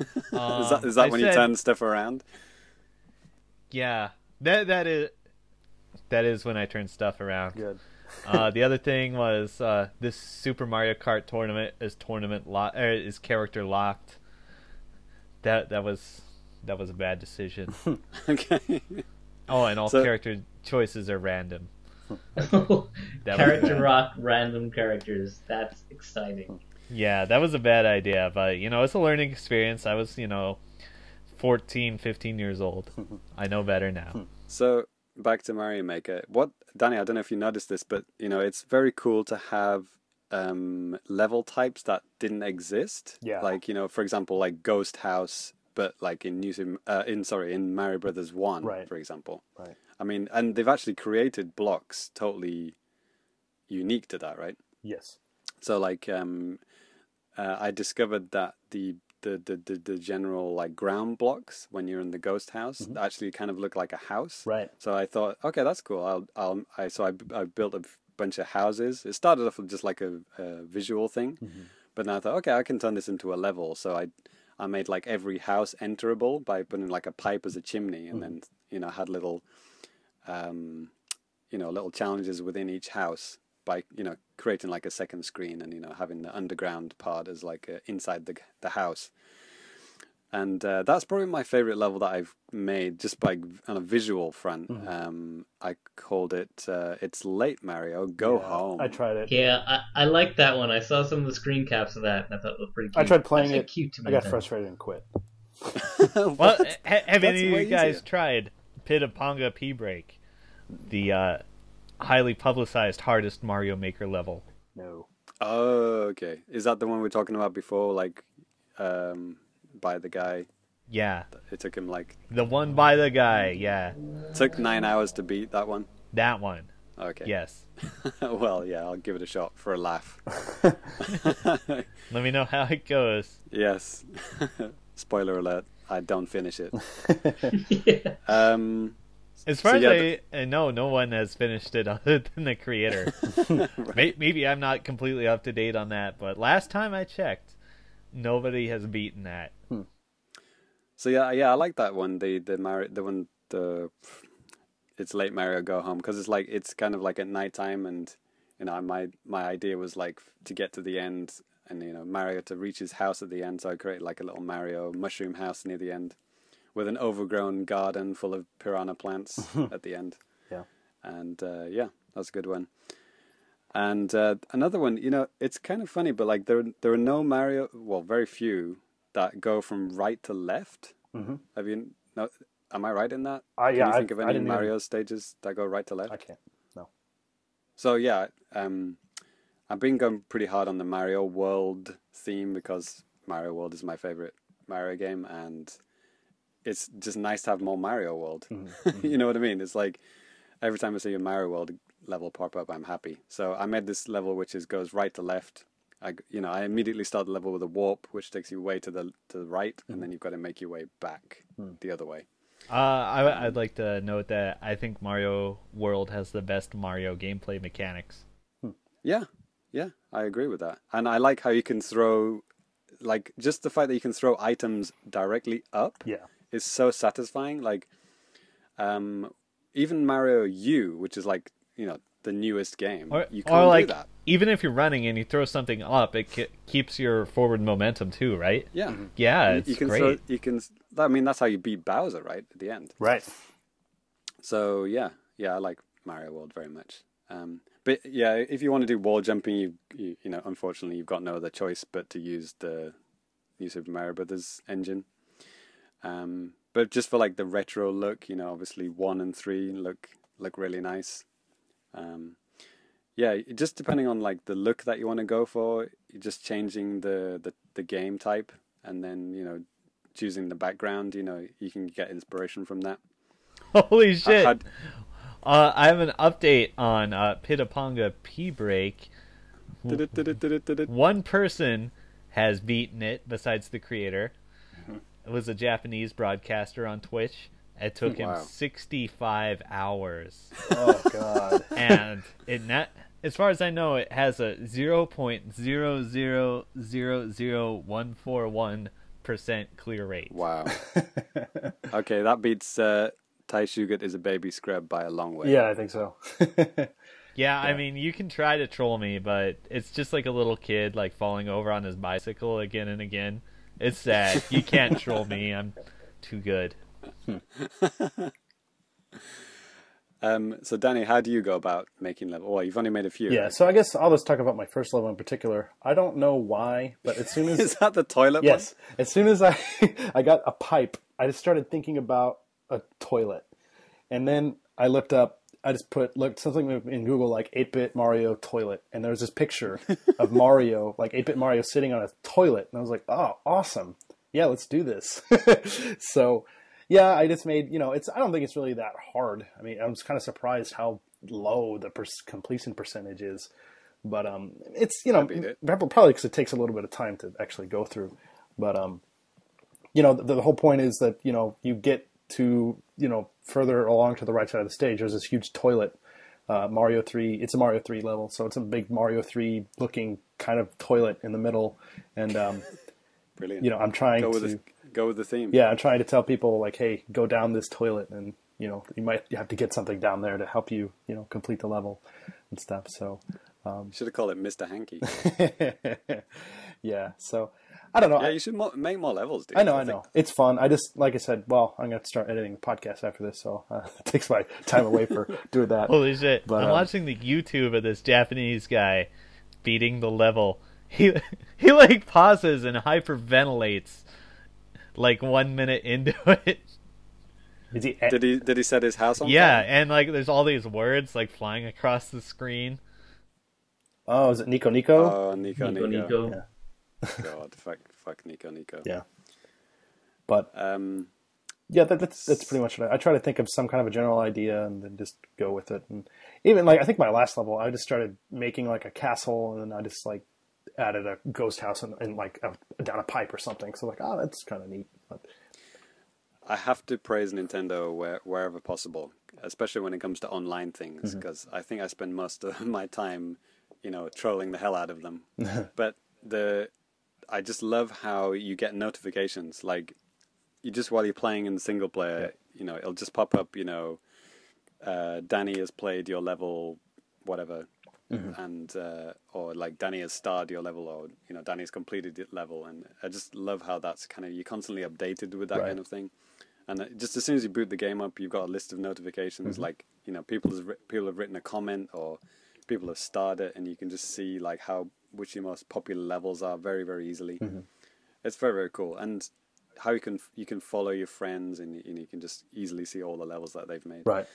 is that Um, is that I when you turn stuff around? Yeah, that that is that is when I turn stuff around. Good. Uh, the other thing was uh, this Super Mario Kart tournament is tournament lo- er, is character locked. That that was that was a bad decision. <laughs> okay, Oh, and all So- character choices are random. <laughs> That was Character rock random characters. That's exciting. Yeah, that was a bad idea, but you know, it's a learning experience. I was, you know, 14, 15 years old. I know better now. <laughs> so back to Mario Maker. What Danny? I don't know if you noticed this, but you know, it's very cool to have um, level types that didn't exist. Yeah. Like you know, for example, like Ghost House, but like in New Super, uh, in sorry, in Mario Brothers One, Right. for example. Right. I mean, and they've actually created blocks totally unique to that, right? Yes. So like, um, uh, I discovered that the, the the, the the general like ground blocks when you're in the ghost house actually kind of look like a house. Right. So I thought, okay, that's cool. I'll I'll I so I I built a bunch of houses. It started off with just like a, a visual thing, but then I thought, okay, I can turn this into a level. So I I made like every house enterable by putting like a pipe as a chimney, and then you know had little um you know little challenges within each house by you know creating like a second screen and you know having the underground part as like uh, inside the the house and uh, that's probably my favorite level that I've made just by on a visual front. Um, I called it uh, "It's Late Mario, Go Yeah, Home." I tried it. Yeah, I, I like that one. I saw some of the screen caps of that, and I thought it was pretty cute. I tried playing That's, it. Cute to I me. got then. frustrated and quit. <laughs> <laughs> Well, have That's any of you guys easier. tried Pit of Panga P Break, the uh, highly publicized hardest Mario Maker level? No. Oh, okay. Is that the one we are talking about before? Like, um, by the guy. Yeah, It took him like the one by the guy. Yeah, took nine hours to beat that one. that one. Okay. Yes. <laughs> well, yeah, I'll give it a shot for a laugh. <laughs> Let me know how it goes. yes. <laughs> Spoiler alert: I don't finish it. yeah. Um, As far So, as yeah, I, I know, no one has finished it other than the creator. May- Maybe I'm not completely up to date on that, but last time I checked, nobody has beaten that. So yeah, yeah, I like that one. The the Mario, the one the it's late Mario Go Home because it's like it's kind of like at nighttime and you know my my idea was like to get to the end and you know Mario to reach his house at the end. So I created like a little Mario mushroom house near the end with an overgrown garden full of piranha plants <laughs> at the end. Yeah. and uh, yeah, that's a good one. And uh, another one, you know, it's kind of funny, but like there there are no Mario, well, very few that go from right to left. Mhm. Have you? No, am I right in that? I- Can yeah, you I- think of any didn't even- Mario stages that go right to left? I can't. No. So yeah, um, I've been going pretty hard on the Mario World theme because Mario World is my favorite Mario game, and it's just nice to have more Mario World. <laughs> you know what I mean? It's like every time I see a Mario World level pop up, I'm happy. So I made this level which is goes right to left. I, you know, I immediately start the level with a warp, which takes you way to the to the right, and then you've got to make your way back the other way. Uh, I, I'd like to note that I think Mario World has the best Mario gameplay mechanics. Yeah, yeah, I agree with that. And I like how you can throw, like, just the fact that you can throw items directly up Yeah. is so satisfying. Like, um, even Mario U, which is like, you know, the newest game, Or, you can't like, do that. even if you're running and you throw something up, it ke- keeps your forward momentum too, right? Yeah. Yeah, it's you can great. Throw, you can. I mean, that's how you beat Bowser, right? At the end. Right. So yeah, yeah, I like Mario World very much. Um, but yeah, if you want to do wall jumping, you, you you know, unfortunately, you've got no other choice but to use the new Super Mario Brothers engine. Um, but just for like the retro look, you know, obviously one and three look look really nice. Um, yeah, just depending on like the look that you want to go for, just changing the, the the game type, and then you know, choosing the background. You know, you can get inspiration from that. <laughs> Holy shit! Had- Uh, I have an update on uh, Pit of Panga P Break. One person has beaten it besides the creator. It was a Japanese broadcaster on Twitch. It took him Wow. 65 hours. Oh God. <laughs> and it not, as far as I know, it has a 0.0000141% clear rate. Wow. <laughs> okay, that beats uh, Tai Shugat is a baby scrub by a long way. yeah, I think so. <laughs> Yeah, I mean, you can try to troll me, but it's just like a little kid like falling over on his bicycle again and again. It's sad. You can't troll me. I'm too good. <laughs> Um, so, Danny, how do you go about making level? Well, you've only made a few. yeah. So I guess I'll just talk about my first level in particular. I don't know why, but as soon <laughs> as Is that the toilet Yes. As soon as I <laughs> I got a pipe, I just started thinking about a toilet, and then I looked up. I just put looked something in Google like 8-bit Mario toilet, and there was this picture of Mario, like 8-bit Mario sitting on a toilet, and I was like, oh, awesome, yeah, let's do this. so, yeah, I just made you know, it's I don't think it's really that hard. I mean, I was kind of surprised how low the per- completion percentage is, but um, it's you know it. probably because it takes a little bit of time to actually go through, but um, you know, the, the whole point is that you know you get to you know further along to the right side of the stage. There's this huge toilet. Uh, Mario three. It's a Mario three level, so it's a big Mario three looking kind of toilet in the middle, and um, Brilliant. you know I'm trying to go with the theme. yeah I'm trying to tell people like hey go down this toilet and you know you might have to get something down there to help you you know complete the level and stuff. So You should have called it Mr. Hanky. <laughs> yeah, so I don't know. yeah, you should mo- make more levels, dude. I know, I think- know. It's fun. I just, like I said, well, I'm going to start editing the podcast after this, so uh, <laughs> it takes my time away for <laughs> doing that. Holy shit! But, I'm um, watching the YouTube of this Japanese guy beating the level. He he like pauses and hyperventilates like one minute into <laughs> it. Is he, Did he did he set his house on Yeah, fire? and like there's all these words like flying across the screen. oh, is it Nico Nico? Oh, Nico, Nico Nico. Nico. Yeah. <laughs> God, fuck, fuck Nico, Nico. yeah. But Um, yeah, that, that's that's pretty much it. I try to think of some kind of a general idea and then just go with it. And even like I think my last level, I just started making like a castle, and then I just like added a ghost house and, and like a, down a pipe or something. So like, oh, that's kind of neat. But, I have to praise Nintendo where, wherever possible, especially when it comes to online things, Mm-hmm. because I think I spend most of <laughs> my time, you know, trolling the hell out of them. <laughs> but the, I just love how you get notifications, like, you just while you're playing in the single player, you know, it'll just pop up, you know, uh, Danny has played your level, whatever, and uh, or like Danny has starred your level, or you know, Danny has completed the level, and I just love how that's kind of you're constantly updated with that Right. kind of thing. And uh, just as soon as you boot the game up, you've got a list of notifications, like you know, people has people have written a comment or people have starred it, and you can just see like how which your most popular levels are very very easily. It's very very cool, and how you can you can follow your friends, and you, you can just easily see all the levels that they've made right.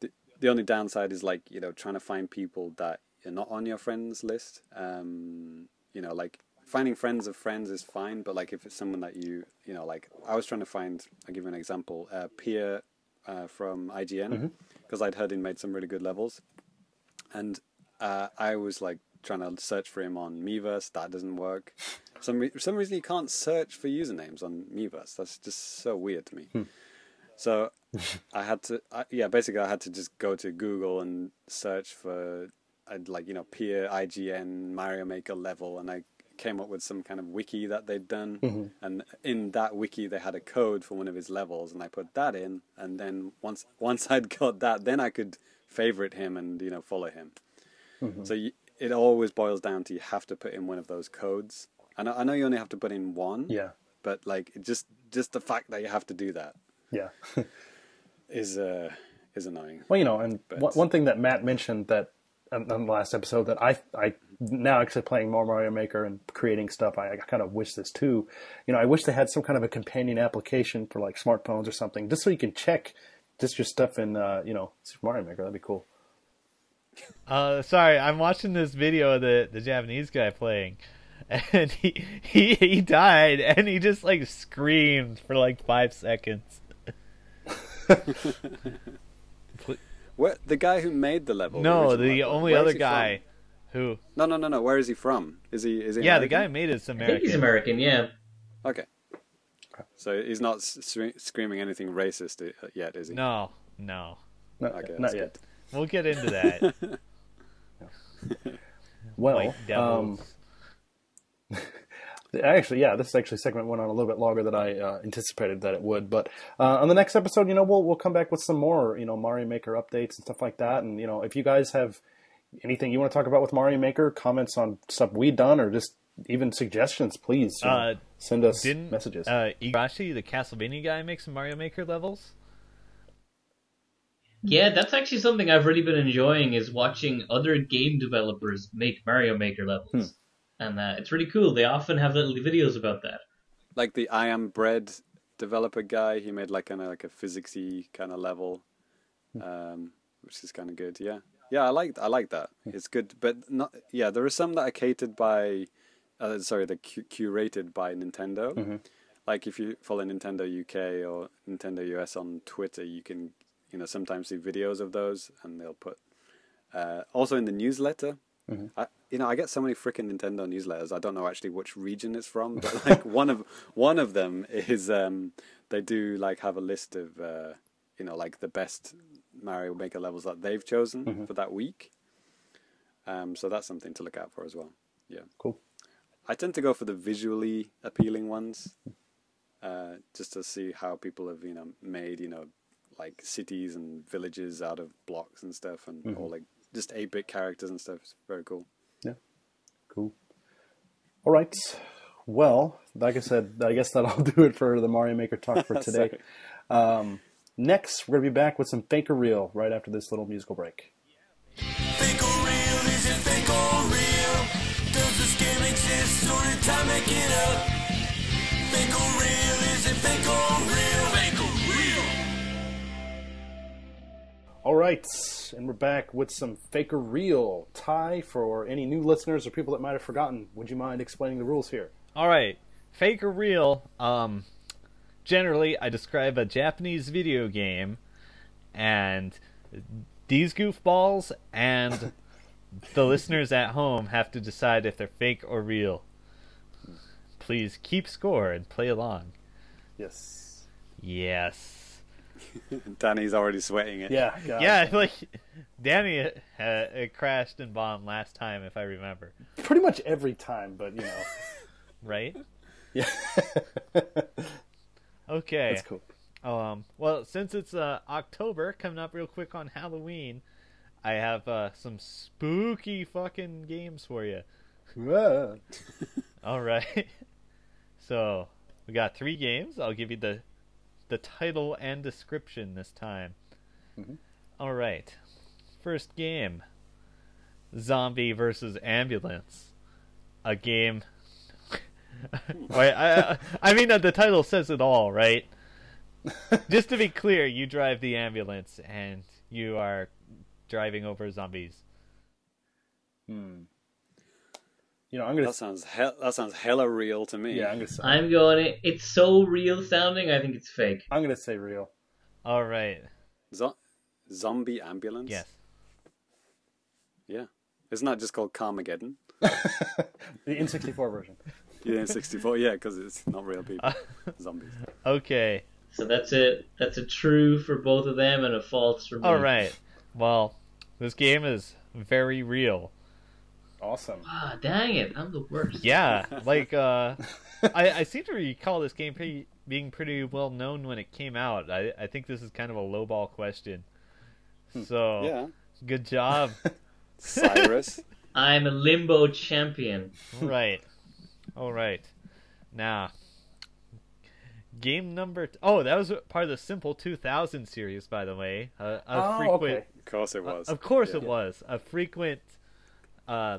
the, the only downside is like you know trying to find people that are not on your friends list um you know like finding friends of friends is fine but like if it's someone that you you know like i was trying to find i'll give you an example uh Pierre uh, from ign because i'd heard he made some really good levels and uh, i was like trying to search for him on Miiverse. That doesn't work. <laughs> Some re- some reason you can't search for usernames on Miiverse. That's just so weird to me. So <laughs> I had to, I, yeah, basically I had to just go to Google and search for, I'd like you know, peer IGN Mario Maker level, and I came up with some kind of wiki that they'd done, and in that wiki they had a code for one of his levels, and I put that in, and then once once <laughs> I'd got that, then I could favorite him and you know follow him. So you, it always boils down to you have to put in one of those codes. I I know you only have to put in one, Yeah. but like just just the fact that you have to do that Yeah. <laughs> is uh is annoying. Well, you know, and But- one thing that Matt mentioned that on, on the last episode that I I now actually playing more Mario Maker and creating stuff, I, I kind of wish this too. You know, I wish they had some kind of a companion application for like smartphones or something, just so you can check just your stuff in uh, you know Super Mario Maker. That'd be cool. <laughs> Uh, sorry, I'm watching this video of the the Japanese guy playing, <laughs> and he he he died, and he just like screamed for like five seconds. <laughs> What the guy who made the level? No, original the level, only other he guy who. No, no, no, no. Where is he from? Is he? Is he? yeah, the guy who made it's I think American. he's American, yeah. Okay. So he's not s- s- screaming anything racist uh, yet, is he? No, no, Not, Okay, not that's yet. we'll get into that. <laughs> <laughs> Well, White um, devils. <laughs> actually, yeah, this actually segment went on a little bit longer than I uh, anticipated that it would. But uh, on the next episode, you know, we'll we'll come back with some more, you know, Mario Maker updates and stuff like that. And you know, if you guys have anything you want to talk about with Mario Maker, comments on stuff we've done, or just even suggestions, please you know, Uh, send us Didn't messages. uh, Igarashi, the Castlevania guy, make some Mario Maker levels? Yeah, that's actually something I've really been enjoying is watching other game developers make Mario Maker levels. And uh, it's really cool. They often have little videos about that. Like the I am bread developer guy, he made like kind of like a physicsy kind of level, um, which is kind of good. Yeah, yeah, I like I like that. It's good, but not. Yeah, there are some that are catered by, uh, sorry, they're cu- curated by Nintendo. Like if you follow Nintendo UK or Nintendo US on Twitter, you can you know sometimes see videos of those, and they'll put uh, also in the newsletter. I, you know, I get so many freaking Nintendo newsletters. I don't know actually which region it's from, but <laughs> like one of one of them is um, they do like have a list of uh, you know like the best Mario Maker levels that they've chosen for that week. Um, so that's something to look out for as well. Yeah, cool. I tend to go for the visually appealing ones, uh, just to see how people have you know made you know like cities and villages out of blocks and stuff, and all like just eight bit characters and stuff. It's very cool. Cool. All right. Well, like I said, I guess that'll <laughs> do it for the Mario Maker talk for <laughs> today. um, next, we're going to be back with some Fake or Real right after this little musical break. Fake or real? Is it fake or real? Does this game exist or did time make it up? Fake or real? Is it fake or real? Fake or real? All right, and we're back with some Fake or Real. Ty, for any new listeners or people that might have forgotten, would you mind explaining the rules here? All right, fake or real? Um, generally, I describe a Japanese video game, and these goofballs and <laughs> the listeners at home have to decide if they're fake or real. Please keep score and play along. Yes. Yes. <laughs> Danny's already sweating it. Yeah. God. Yeah, <laughs> like Danny uh, crashed and bombed last time, if I remember. Pretty much every time, but you know. <laughs> Right? yeah. Okay. That's cool. Um, well, since it's uh, October, coming up real quick on Halloween, I have uh, some spooky fucking games for you. All right. so we got three games. I'll give you the the title and description this time. Mhm. All right. First game: Zombie versus Ambulance. A game. <laughs> Wait, I, I mean the title says it all, right? <laughs> Just to be clear, you drive the ambulance and you are driving over zombies. Hmm. You know, I'm gonna. That sounds he- that sounds hella real to me. Yeah, I'm gonna. Say, I'm going. It's so real sounding. I think it's fake. I'm gonna say real. All right. Zo- zombie ambulance. Yes. Yeah. Isn't that just called Carmageddon? <laughs> The N64 version. Yeah, in '64. Yeah, because it's not real people. <laughs> Zombies. Okay. So that's it. That's a true for both of them and a false for me. All right. Well, this game is very real. Awesome. Ah, dang it! I'm the worst. Yeah, like uh, <laughs> I, I seem to recall this game pretty, being pretty well known when it came out. I, I think this is kind of a lowball question. So Yeah. good job. <laughs> Cyrus. I'm a limbo champion. right. All right. Now, game number. T- oh, that was part of the Simple 2000 series, by the way. Uh, a Oh, frequent. okay. Of course it was. Of course Yeah. it was a frequent. Uh,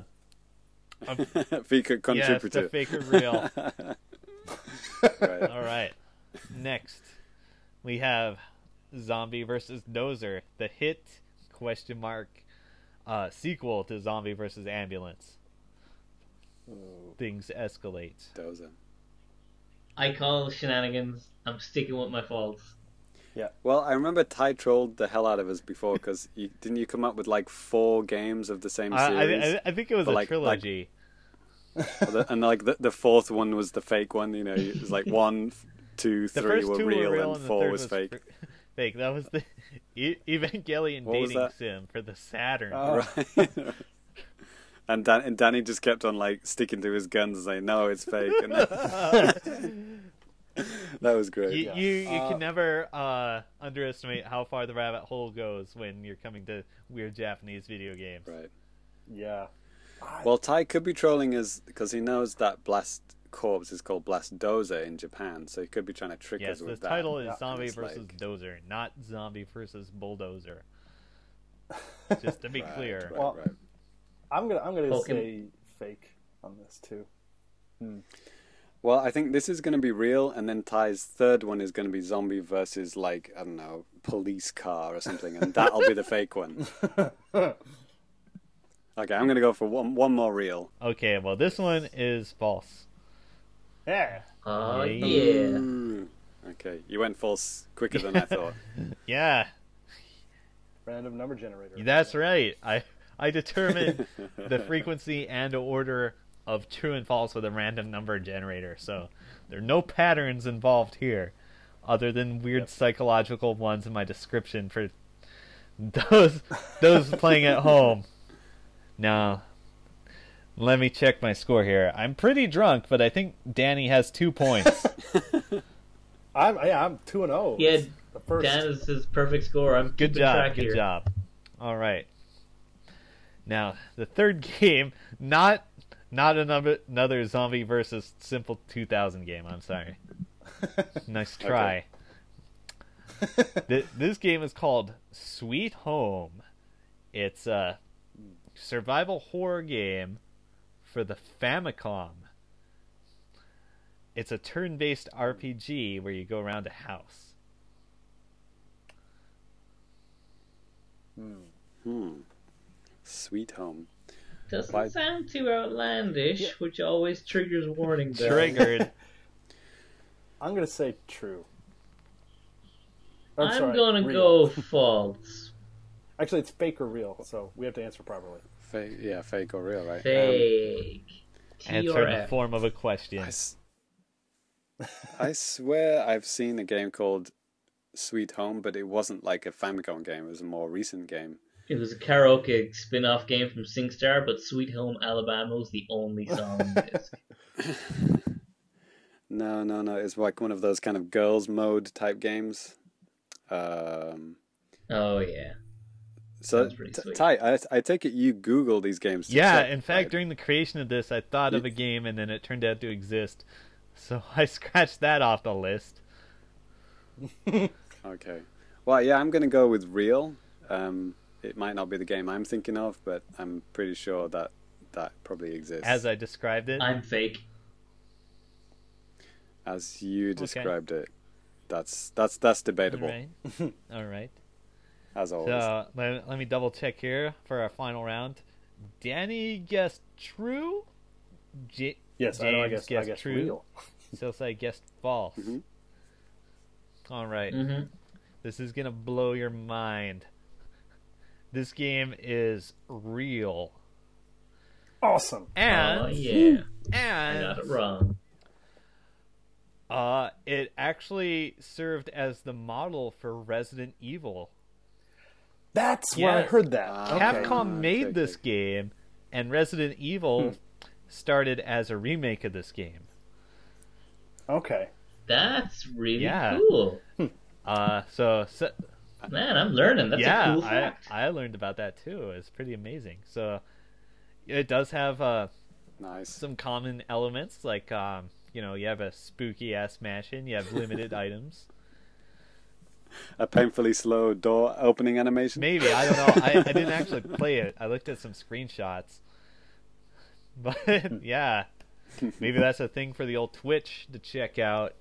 <laughs> Fika yes, the contributor. faker real. <laughs> right. All right. Next, we have Zombie versus Dozer, the hit question mark uh, sequel to Zombie versus Ambulance. Things escalate. Dozer. I call shenanigans. I'm sticking with my faults. Well, I remember Ty trolled the hell out of us before because you, didn't you come up with like four games of the same I, series? I, I think it was But a like- like- trilogy. <laughs> The- and like the, the fourth one was the fake one. You know, it was like <laughs> one, two, the three were two real, were real, and and four third was fake. fr- <laughs> fake. That was the e- Evangelion What dating sim for the Saturn. Oh. Right. and, Dan- and Danny just kept on like sticking to his guns and saying, "No, it's fake." And <laughs> that was great. You, Yeah. you you Uh, can never uh, underestimate how far the rabbit hole goes when you're coming to weird Japanese video games. Right. Yeah. Well, Ty could be trolling us because he knows that Blast Corpse is called Blast Dozer in Japan, so he could be trying to trick Yes, us the with that. title is Yeah. Zombie versus like- Dozer, not Zombie versus Bulldozer. <laughs> Just to be Right, clear. right, Well, right. I'm gonna. I'm gonna Pokemon. say fake on this too. Well, I think this is going to be real, and then Ty's third one is going to be zombie versus like I don't know, police car or something, and that'll be the <laughs> fake one. Okay, I'm going to go for one one more real. Okay, well this one is false. Yeah. Oh Yeah. Hmm. yeah. Ooh. Okay, you went false quicker than I <laughs> thought. Yeah, Random number generator. that's right. I I determined the frequency and order of true and false with a random number generator. So there are no patterns involved here, other than weird Yep. psychological ones in my description for those those playing at home. Now, let me check my score here. I'm pretty drunk, but I think Danny has two points. <laughs> I'm. Yeah. I'm two and zero. Yeah, The first. Dan is his perfect score. I'm Good keeping job. track Good here. job. All right. Now the third <laughs> game, not not another another zombie versus simple 2000 game. I'm sorry. <laughs> nice try. <laughs> Th- this game is called Sweet Home. It's a survival horror game for the Famicom. It's a turn-based RPG where you go around a house. Hmm. Sweet home. Doesn't Why- sound too outlandish, Yeah. which always triggers warning bells. Triggered. <laughs> I'm gonna say true. I'm, I'm sorry, gonna real. go false. <laughs> Actually, it's fake or real, so we have to answer properly. Fake, yeah, fake or real, right? Um, Fake. T Answer in the form of a question. I, s- <laughs> I swear I've seen a game called Sweet Home, but it wasn't like a Famicom game. It was a more recent game. It was a karaoke spin-off game from SingStar, but Sweet Home Alabama was the only song on the <laughs> disc. <laughs> No, no, no. It's like one of those kind of girls mode type games. Um, Oh yeah. so, T- Ty, I, I take it you Google these games. Yeah, check, in fact, right? during the creation of this, I thought of a game and then it turned out to exist. So <laughs> I scratched that off the list. Okay. Well, yeah, I'm going to go with real. Um, it might not be the game I'm thinking of, but I'm pretty sure that that probably exists. As I described it. I'm fake. As you described it. That's that's that's debatable, right. <laughs> All right. as always. So let, let me double check here for our final round. Danny guessed true. J- Yes, I know. I James guess. I guessed guess true. real. <laughs> Silsai guessed false. Mhm. All right. hmm This is gonna blow your mind. This game is real, Awesome. and Oh yeah. I and got it wrong. uh, it actually served as the model for Resident Evil. That's where I heard that. Ah, Capcom Okay, made okay. this game, and Resident Evil Hmm. started as a remake of this game. Okay. That's really Yeah. cool. Uh, so, so Man, I'm learning. That's yeah, a cool I fact. I learned about that too. It's pretty amazing. So, it does have uh, nice. some common elements, like um, you know, you have a spooky ass mansion, you have limited <laughs> items. A painfully slow door opening animation. Maybe I don't know. I, I didn't actually play it. I looked at some screenshots, <laughs> but <laughs> yeah, maybe that's a thing for the old Twitch to check out.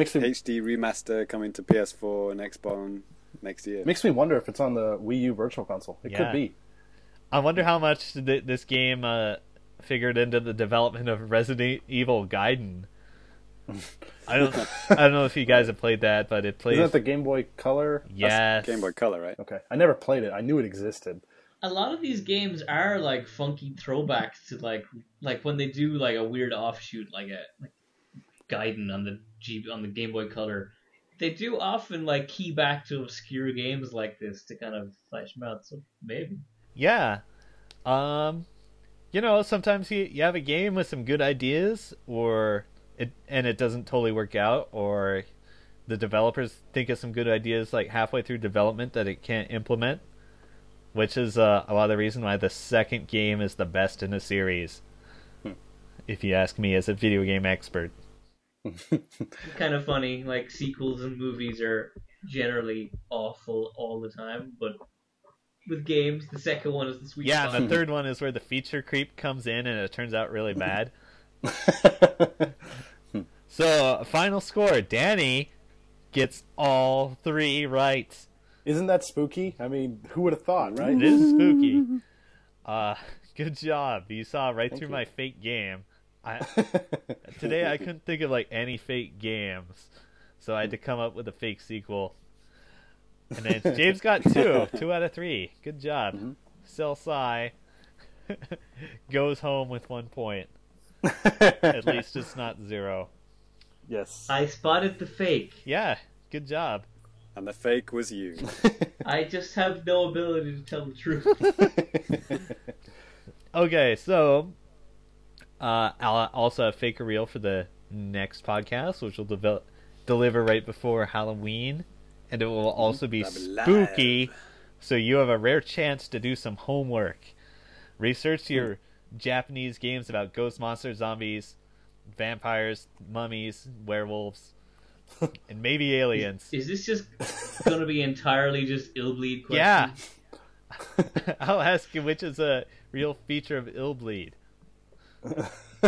Makes me HD remaster coming to PS4 and Xbox next year. makes me wonder if it's on the Wii U Virtual Console. It Yeah. could be. I wonder how much th- this game uh, figured into the development of Resident Evil Gaiden. I don't. <laughs> I don't know if you guys have played that, but it plays. Isn't that the Game Boy Color? yes, Game Boy Color, right? Okay. I never played it. I knew it existed. a lot of these games are like funky throwbacks to like like when they do like a weird offshoot like a like Gaiden on the G on the Game Boy Color. They do often like key back to obscure games like this to kind of flesh them out. So maybe. Yeah. Um, you know, sometimes you you have a game with some good ideas, or it and it doesn't totally work out, or the developers think of some good ideas like halfway through development that it can't implement, which is uh, a lot of the reason why the second game is the best in the series. If you ask me, as a video game expert. Kind of funny. Like sequels and movies are generally awful all the time, but with games, the second one is the sweet Yeah, and the third one is where the feature creep comes in and it turns out really bad. <laughs> So, final score Danny gets all three right. Isn't that spooky? I mean, who would have thought, right? It is spooky. Uh, <laughs> good job. You saw right through you. my fake game. I, <laughs> today I couldn't think of like any fake games, so I had to come up with a fake sequel. And then <laughs> James got two, two out of three. Good job. Mm-hmm. Sel <laughs> goes home with one point. At least it's not zero. yes. I spotted the fake. Yeah, good job. And the fake was you. I just have no ability to tell the truth. Okay, so uh, I'll also have fake or real for the next podcast, which will devel- deliver right before Halloween, and it will also be That'll be live. spooky. So you have a rare chance to do some homework. Research your Japanese games about ghost monsters, zombies, vampires, mummies, werewolves, <laughs> and maybe aliens. Is this just gonna be entirely just Illbleed questions? Yeah. <laughs> I'll ask you which is a real feature of Illbleed. <laughs>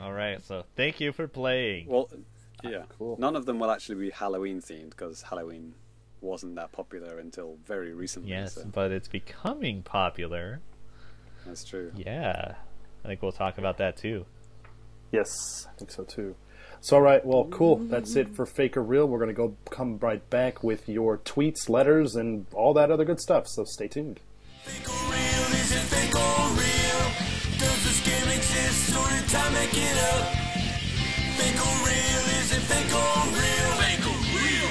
All right, so thank you for playing. Well, ah, yeah. Cool. None of them will actually be Halloween themed because Halloween wasn't that popular until very recently. Yes, so but it's becoming popular. that's true. Yeah. I think we'll talk about that too. Yes, I think so too. So, all right, well, cool. That's it for Fake or Real. We're going to go come right back with your tweets, letters, and all that other good stuff. So, stay tuned. Time up? Fake or real? Is it fake or real? Fake or real?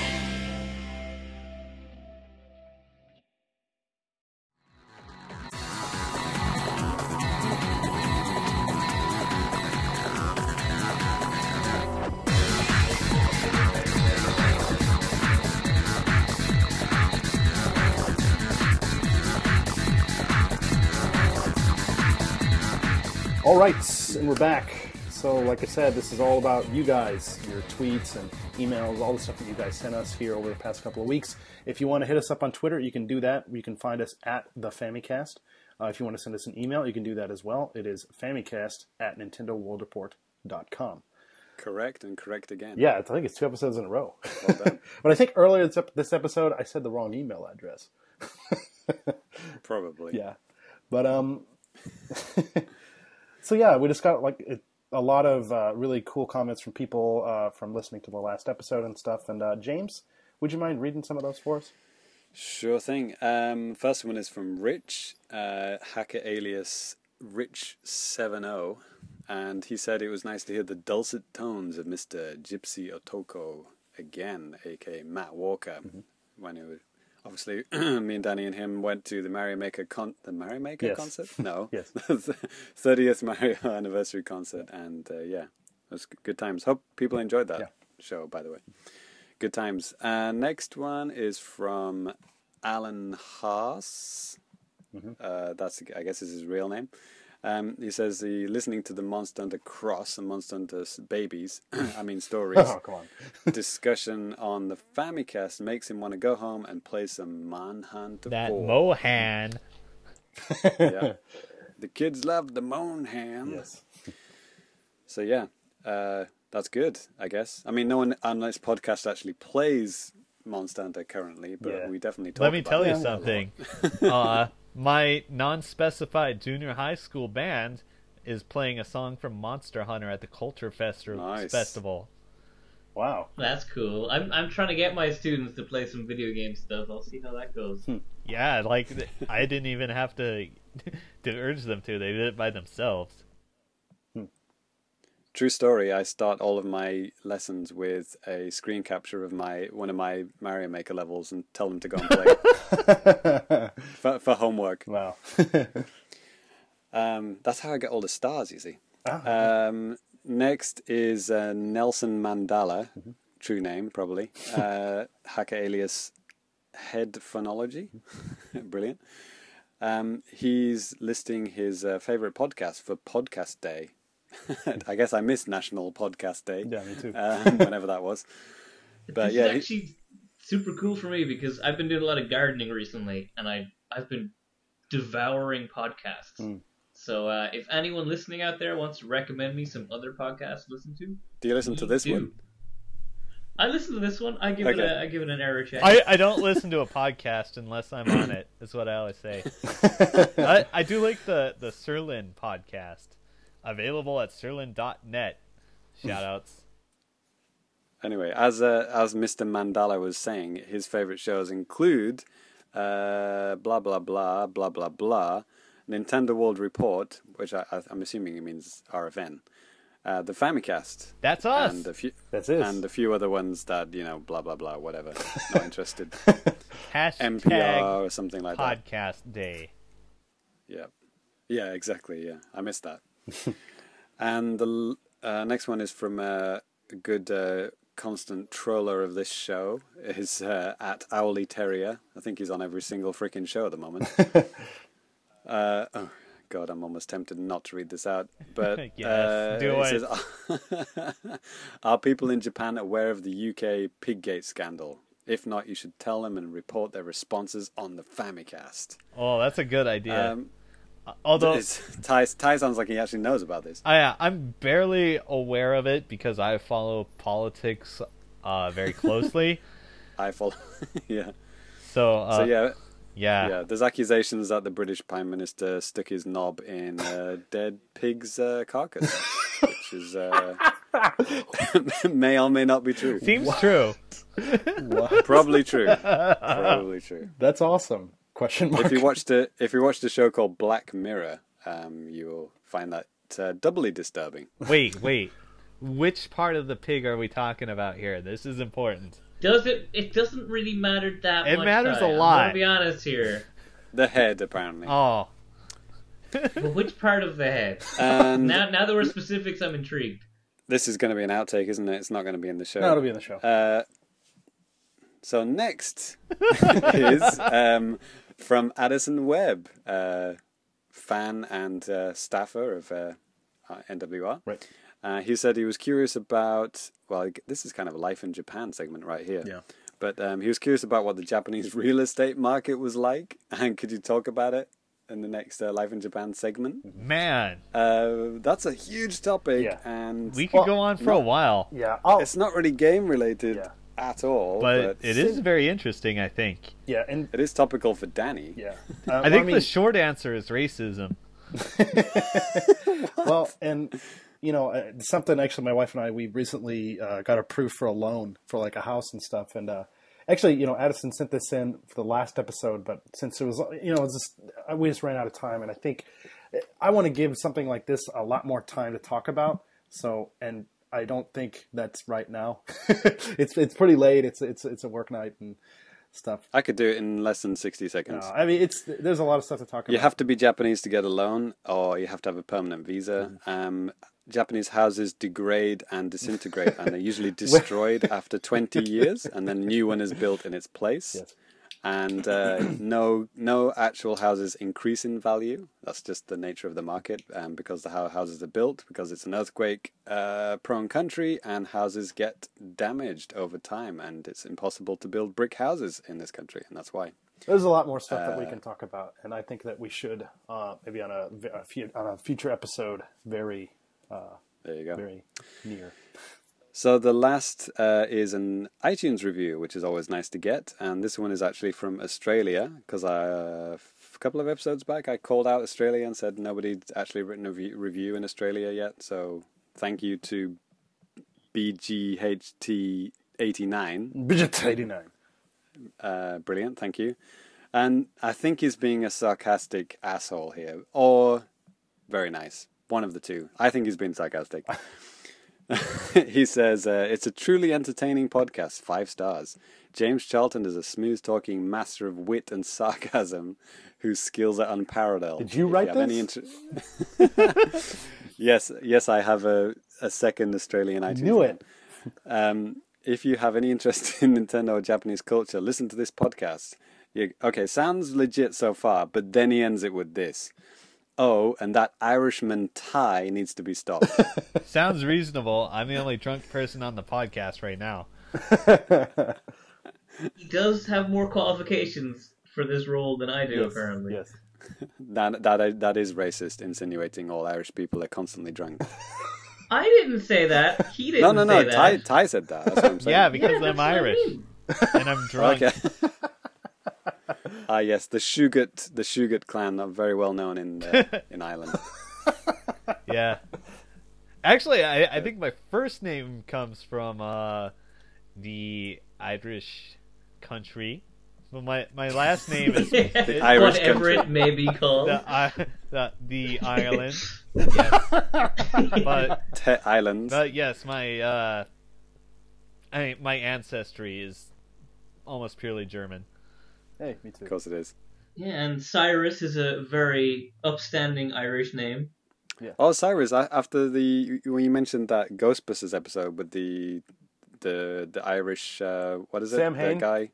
All right, and we're back. So, like I said, this is all about you guys, your tweets and emails, all the stuff that you guys sent us here over the past couple of weeks. If you want to hit us up on Twitter, you can do that. You can find us at the Famicast. Uh, if you want to send us an email, you can do that as well. It is famicast at nintendoworldreport.com. Correct and correct again. Yeah, I think it's two episodes in a row. Well <laughs> but I think earlier this episode, I said the wrong email address. <laughs> Probably. Yeah, but um, <laughs> so yeah, we just got like it, a lot of uh, really cool comments from people uh, from listening to the last episode and stuff. And uh, James, would you mind reading some of those for us? Sure thing. Um, first one is from Rich, uh, hacker alias Rich70, and he said it was nice to hear the dulcet tones of Mr. Gypsy Otoko again, aka Matt Walker, when he was. Obviously, <clears throat> me and Danny and him went to the Mario Maker con the Mario Maker Yes. concert. No, <laughs> Yes. <laughs> thirtieth Mario <laughs> anniversary concert, and uh, yeah, it was good times. Hope people enjoyed that Yeah. show. By the way, good times. Uh, next one is from Alan Haas. Uh, that's I guess is his real name. Um, he says he listening to the Monster Hunter Cross and Monster Hunter Babies. <clears throat> I mean stories <laughs> Oh, come on. <laughs> discussion on the Famicast makes him want to go home and play some MonHun That 4. MonHun. yeah. <laughs> The kids love the MonHun. yes. So yeah, uh, that's good, I guess. I mean, no one on this podcast actually plays Monster Hunter currently, but Yeah. we definitely talk Let me about tell it. you something. uh, my non-specified junior high school band is playing a song from Monster Hunter at the Culture Festi- Nice. Festival. Wow. That's cool. I'm I'm trying to get my students to play some video game stuff. I'll see how that goes. Hmm. Yeah, like I didn't even have to <laughs> to urge them to. They did it by themselves. True story. I start all of my lessons with a screen capture of my one of my Mario Maker levels and tell them to go and play <laughs> for, for homework. Wow. <laughs> Um, that's how I get all the stars, you see. Ah, Um, next is uh, Nelson Mandala, true name probably, uh, <laughs> hacker alias Head Phonology, brilliant. Um, he's listing his uh, favorite podcast for Podcast Day. <laughs> I guess I missed National Podcast Day, Yeah, me too. um, whenever that was. <laughs> But this yeah, is he- actually super cool for me because I've been doing a lot of gardening recently, and I I've been devouring podcasts. Hmm. So uh, if anyone listening out there wants to recommend me some other podcasts to listen to, do you listen to this do. one? I listen to this one. I give it Okay. a I give it an error check. I, I don't listen to a podcast unless I'm on it. Is what I always say. <laughs> I, I do like the the Serlin podcast, available at serlin.net. Shout outs. <laughs> Anyway, as uh, as Mr. Mandala was saying, his favorite shows include uh, blah blah blah blah blah blah, Nintendo World Report, which I, I, I'm assuming it means RFN, uh, the Famicast, That's us. and a few That's it. and a few other ones that you know blah blah blah whatever. <laughs> Not interested. <laughs> Hashtag NPR or something like that. podcast day. Yeah, yeah, exactly. Yeah, I missed that. <laughs> and the uh, next one is from uh, a good uh, constant troller of this show is uh, at Owly Terrier. I think he's on every single freaking show at the moment. <laughs> uh, oh God, I'm almost tempted not to read this out. But <laughs> Yes, uh, do it says, Are people in Japan aware of the UK Piggate scandal? If not, you should tell them and report their responses on the Famicast. Oh, that's a good idea. Um, Although it's, Ty, Ty sounds like he actually knows about this. I, uh, I'm barely aware of it because I follow politics uh, very <laughs> closely. I follow. <laughs> yeah. So, uh, So yeah, yeah, yeah. There's accusations that the British Prime Minister stuck his knob in a dead pig's uh, carcass, which is uh, <laughs> may or may not be true. Seems true. Probably true. Probably true. That's awesome. Question mark. If you watched a if you watched a show called Black Mirror, um, you will find that uh, doubly disturbing. Wait, wait. Which part of the pig are we talking about here? This is important. Does it? It doesn't really matter that It much. It matters a Ty. I'm lot. gonna be honest here. The head, apparently. Oh, But which part of the head? And Now, now that we're specifics, I'm intrigued. this is going to be an outtake, isn't it? It's not going to be in the show. no, it'll be in the show. Uh, so next <laughs> is um, from Addison Webb, uh, fan and uh, staffer of uh, uh, NWR. right. Uh, he said he was curious about. Well, this is kind of a life in Japan segment right here. Yeah. But um, he was curious about what the Japanese <laughs> real estate market was like, and could you talk about it in the next uh, Life in Japan segment? man. Uh, that's a huge topic, Yeah. and We could Well, go on for a while, Yeah. I'll, it's not really game related Yeah. At all. but But, it is very interesting, I think. yeah, and It is topical for Danny. yeah. <laughs> Uh, I think mean, the short answer is racism. <laughs> well, and you know, uh, something actually, my wife and I, we recently uh, got approved for a loan for like a house and stuff. And uh, actually, you know, Addison sent this in for the last episode, but since it was, you know, it was just, uh, we just ran out of time. And I think I want to give something like this a lot more time to talk about. So, and I don't think that's right now. <laughs> it's it's pretty late. It's it's it's a work night and stuff. I could do it in less than 60 seconds. Uh, I mean, it's there's a lot of stuff to talk about. You have to be Japanese to get a loan, or you have to have a permanent visa. Mm-hmm. Um, Japanese houses degrade and disintegrate, and they're usually <laughs> destroyed after 20 years, and then a new one is built in its place. Yes. And uh, <clears throat> no, no actual houses increase in value. That's just the nature of the market, um, because the how houses are built, because it's an earthquake-prone country, and houses get damaged over time, and it's impossible to build brick houses in this country, and that's why. There's a lot more stuff that we Uh, can talk about, and I think that we should uh, maybe on a, a few, on a future episode, very There you go. very near. So the last uh, is an iTunes review, which is always nice to get, and this one is actually from Australia because uh, a couple of episodes back I called out Australia and said nobody'd actually written a re- review in Australia yet. So thank you to BGHT89. Budget eighty nine. Uh, brilliant, thank you. And I think he's being a sarcastic asshole here, or very nice. One of the two. I think he's being sarcastic. <laughs> <laughs> he says, uh, It's a truly entertaining podcast, five stars. James Charlton is a smooth talking master of wit and sarcasm whose skills are unparalleled. Did you If write any this? inter- <laughs> yes, yes, I have a, a second Australian iTunes. Knew it. Um, if you have any interest <laughs> in Nintendo or Japanese culture, listen to this podcast. You, okay, sounds legit so far, but then he ends it with this. Oh, and that Irishman Ty needs to be stopped. <laughs> Sounds reasonable. I'm the only drunk person on the podcast right now. He does have more qualifications for this role than I do, Yes, apparently. yes. that that that is racist, insinuating all Irish people are constantly drunk. I didn't say that. He didn't No, no, no. say Ty, that. Ty said that. That's what I'm saying. Yeah, Yeah, because that's I'm what I Irish mean. and I'm drunk. Okay. Ah, yes, the Shugut, the Shugut clan are very well known in uh, <laughs> in Ireland. Yeah. Actually, I, I think my first name comes from uh, the Irish country. But my my last name is <laughs> the, Irish Whatever country. it may be called. I, the, the island. <laughs> Yes. But Te- Islands. but yes, my uh, I my ancestry is almost purely German. Hey, me too. Of course it is. Yeah, and Cyrus is a very upstanding Irish name. Yeah. Oh, Cyrus! After the when you mentioned that Ghostbusters episode with the the the Irish uh, what is it? Sam the Hain? guy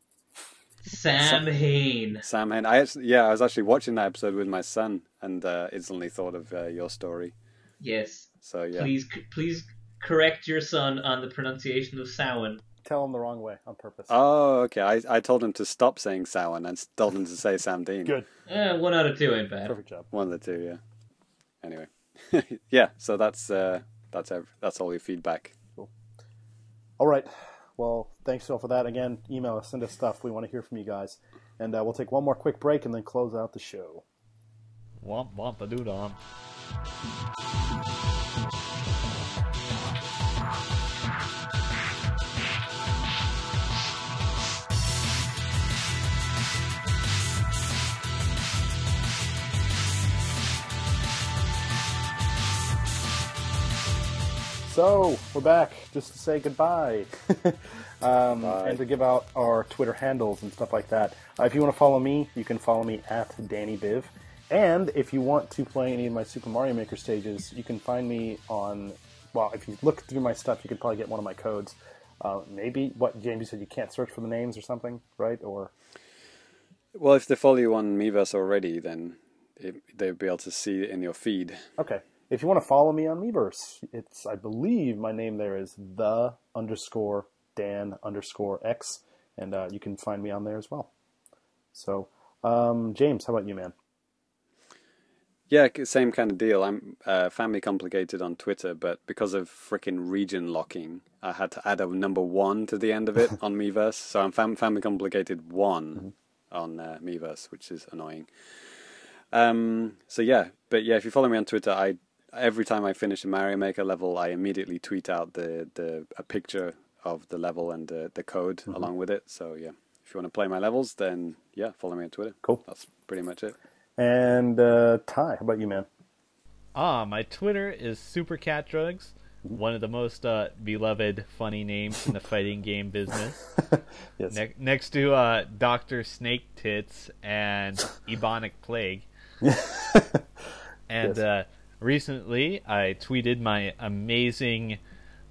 Sam Hain. Sam Hain. I actually, yeah, I was actually watching that episode with my son and uh, instantly thought of uh, your story. Yes. So yeah, Please, please correct your son on the pronunciation of Samhain. Tell him the wrong way on purpose. Oh, okay. I, I told him to stop saying Samhain and told him to say Sam Dean. Good. Yeah, one out of two ain't bad. Perfect job. One of the two, yeah. Anyway, <laughs> yeah. So that's uh, that's ev- that's all your feedback. Cool. All right. Well, thanks all for that. Again, email us, send us stuff. We want to hear from you guys. And uh, we'll take one more quick break and then close out the show. Womp womp a doo So we're back just to say goodbye, <laughs> um, and to give out our Twitter handles and stuff like that. Uh, if you want to follow me, you can follow me at Danny Biv. And if you want to play any of my Super Mario Maker stages, you can find me on. Well, if you look through my stuff, you could probably get one of my codes. Uh, maybe what James you said you can't search for the names or something, right? Or Well, if they follow you on Miiverse already, then it, they'll be able to see it in your feed. Okay. If you want to follow me on Miiverse, it's I believe my name there is the underscore Dan underscore X, and uh, you can find me on there as well. So, um, James, how about you, man? Yeah, same kind of deal. I'm uh, family complicated on Twitter, but because of frickin' region locking, I had to add a number one to the end of it on <laughs> Miiverse. So I'm fam- family complicated one on uh, Miiverse, which is annoying. Um, so yeah, but yeah, if you follow me on Twitter, I every time I finish a Mario Maker level, I immediately tweet out the, the a picture of the level and the, the code along with it. So yeah, if you want to play my levels, then yeah, follow me on Twitter. Cool. That's pretty much it. And uh, Ty, how about you, man? Ah, my Twitter is SuperCatDrugs, one of the most uh, beloved funny names in the <laughs> fighting game business. <laughs> Yes. Ne- next to uh, Doctor Snake Tits and <laughs> Ebonic Plague. and Yes. uh, recently, I tweeted my amazing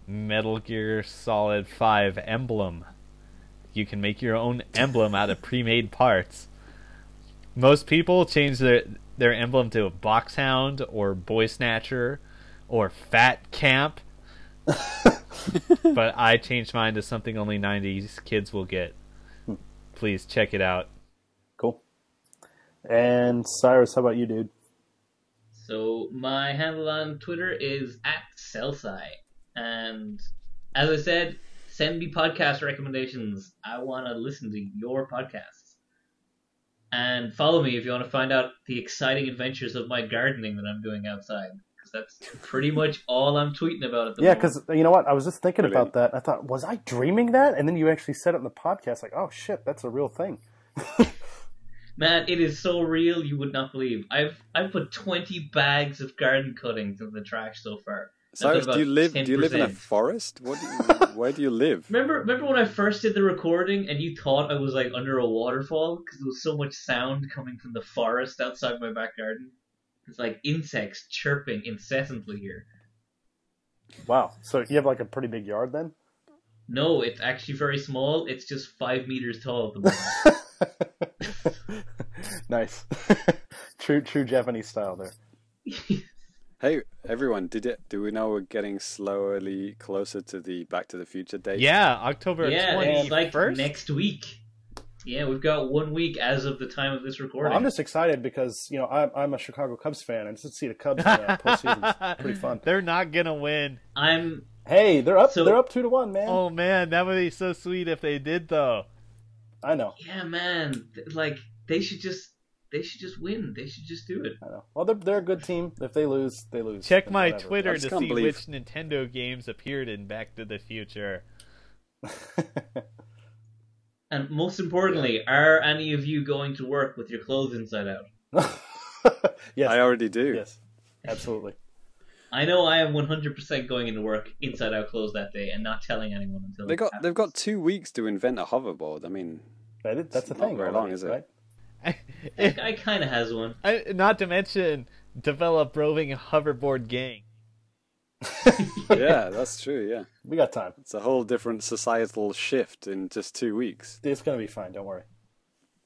Metal Gear Solid 5 emblem. You can make your own emblem out of pre-made parts. Most people change their their emblem to a box hound or boy snatcher or fat camp. <laughs> but I changed mine to something only 90s kids will get. Hmm. Please check it out. Cool. And Cyrus, how about you, dude? So my handle on Twitter is at Celsci, and as I said, send me podcast recommendations. I want to listen to your podcasts, and follow me if you want to find out the exciting adventures of my gardening that I'm doing outside. Because that's pretty much all I'm tweeting about at the Yeah, moment. because you know what? I was just thinking Brilliant. about that. I thought, was I dreaming that? And then you actually said it in the podcast, like, oh shit, that's a real thing. <laughs> Man, it is so real you would not believe. I've I've put twenty bags of garden cuttings in the trash so far. I've Cyrus, do you about live? Do you live in a forest? What? Do you, <laughs> where do you live? Remember, remember when I first did the recording and you thought I was like under a waterfall because there was so much sound coming from the forest outside my back garden. It's like insects chirping incessantly here. Wow. So you have like a pretty big yard then? No, it's actually very small. It's just five meters tall at the <laughs> moment. <laughs> nice. <laughs> true, true Japanese style there. <laughs> Hey, everyone! Did it? Do we know we're getting slowly closer to the Back to the Future date? Yeah, October yeah, 21st. it's like next week. Yeah, we've got one week as of the time of this recording. Well, I'm just excited because you know I'm, I'm a Chicago Cubs fan, and just to see the Cubs uh, <laughs> in the postseason pretty fun. They're not gonna win. I'm Hey, they're up. So- they're up two to one, man. Oh man, that would be so sweet if they did though. I know. yeah, man. Like they should just they should just win. They should just do it. I know. Well, they're they're a good team. If they lose, they lose. Check my whatever. Twitter to see believe- which Nintendo games appeared in Back to the Future. <laughs> And most importantly, are any of you going to work with your clothes inside out? <laughs> yes. I already do. yes. Absolutely. I know I am 100% going into work inside out clothes that day and not telling anyone until they got happens. they've got two weeks to invent a hoverboard. I mean, That is, that's the It's not thing. very already, long, is it? Right? <laughs> That guy kind of has one. I, not to mention develop roving hoverboard gang. <laughs> yeah, that's true. Yeah, We got time. it's a whole different societal shift in just two weeks. It's gonna be fine. Don't worry.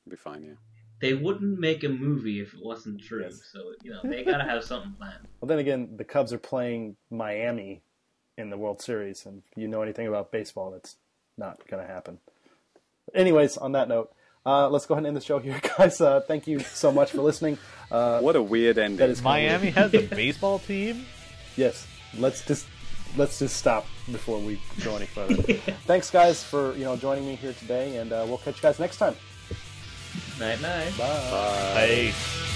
It'll be fine. Yeah. They wouldn't make a movie if it wasn't true. Yes. So, you know, they gotta have something planned. <laughs> Well, then again, the Cubs are playing Miami in the World Series, and if you know anything about baseball, that's not going to happen. Anyways, on that note, uh, let's go ahead and end the show here, <laughs> guys. Uh, thank you so much for listening. Uh, What a weird ending. that is kinda weird. Miami has a baseball team. <laughs> Yes, let's just let's just stop before we go any further. <laughs> Thanks, guys, for you know joining me here today, and uh, we'll catch you guys next time. Night night. Bye. Bye. Hey.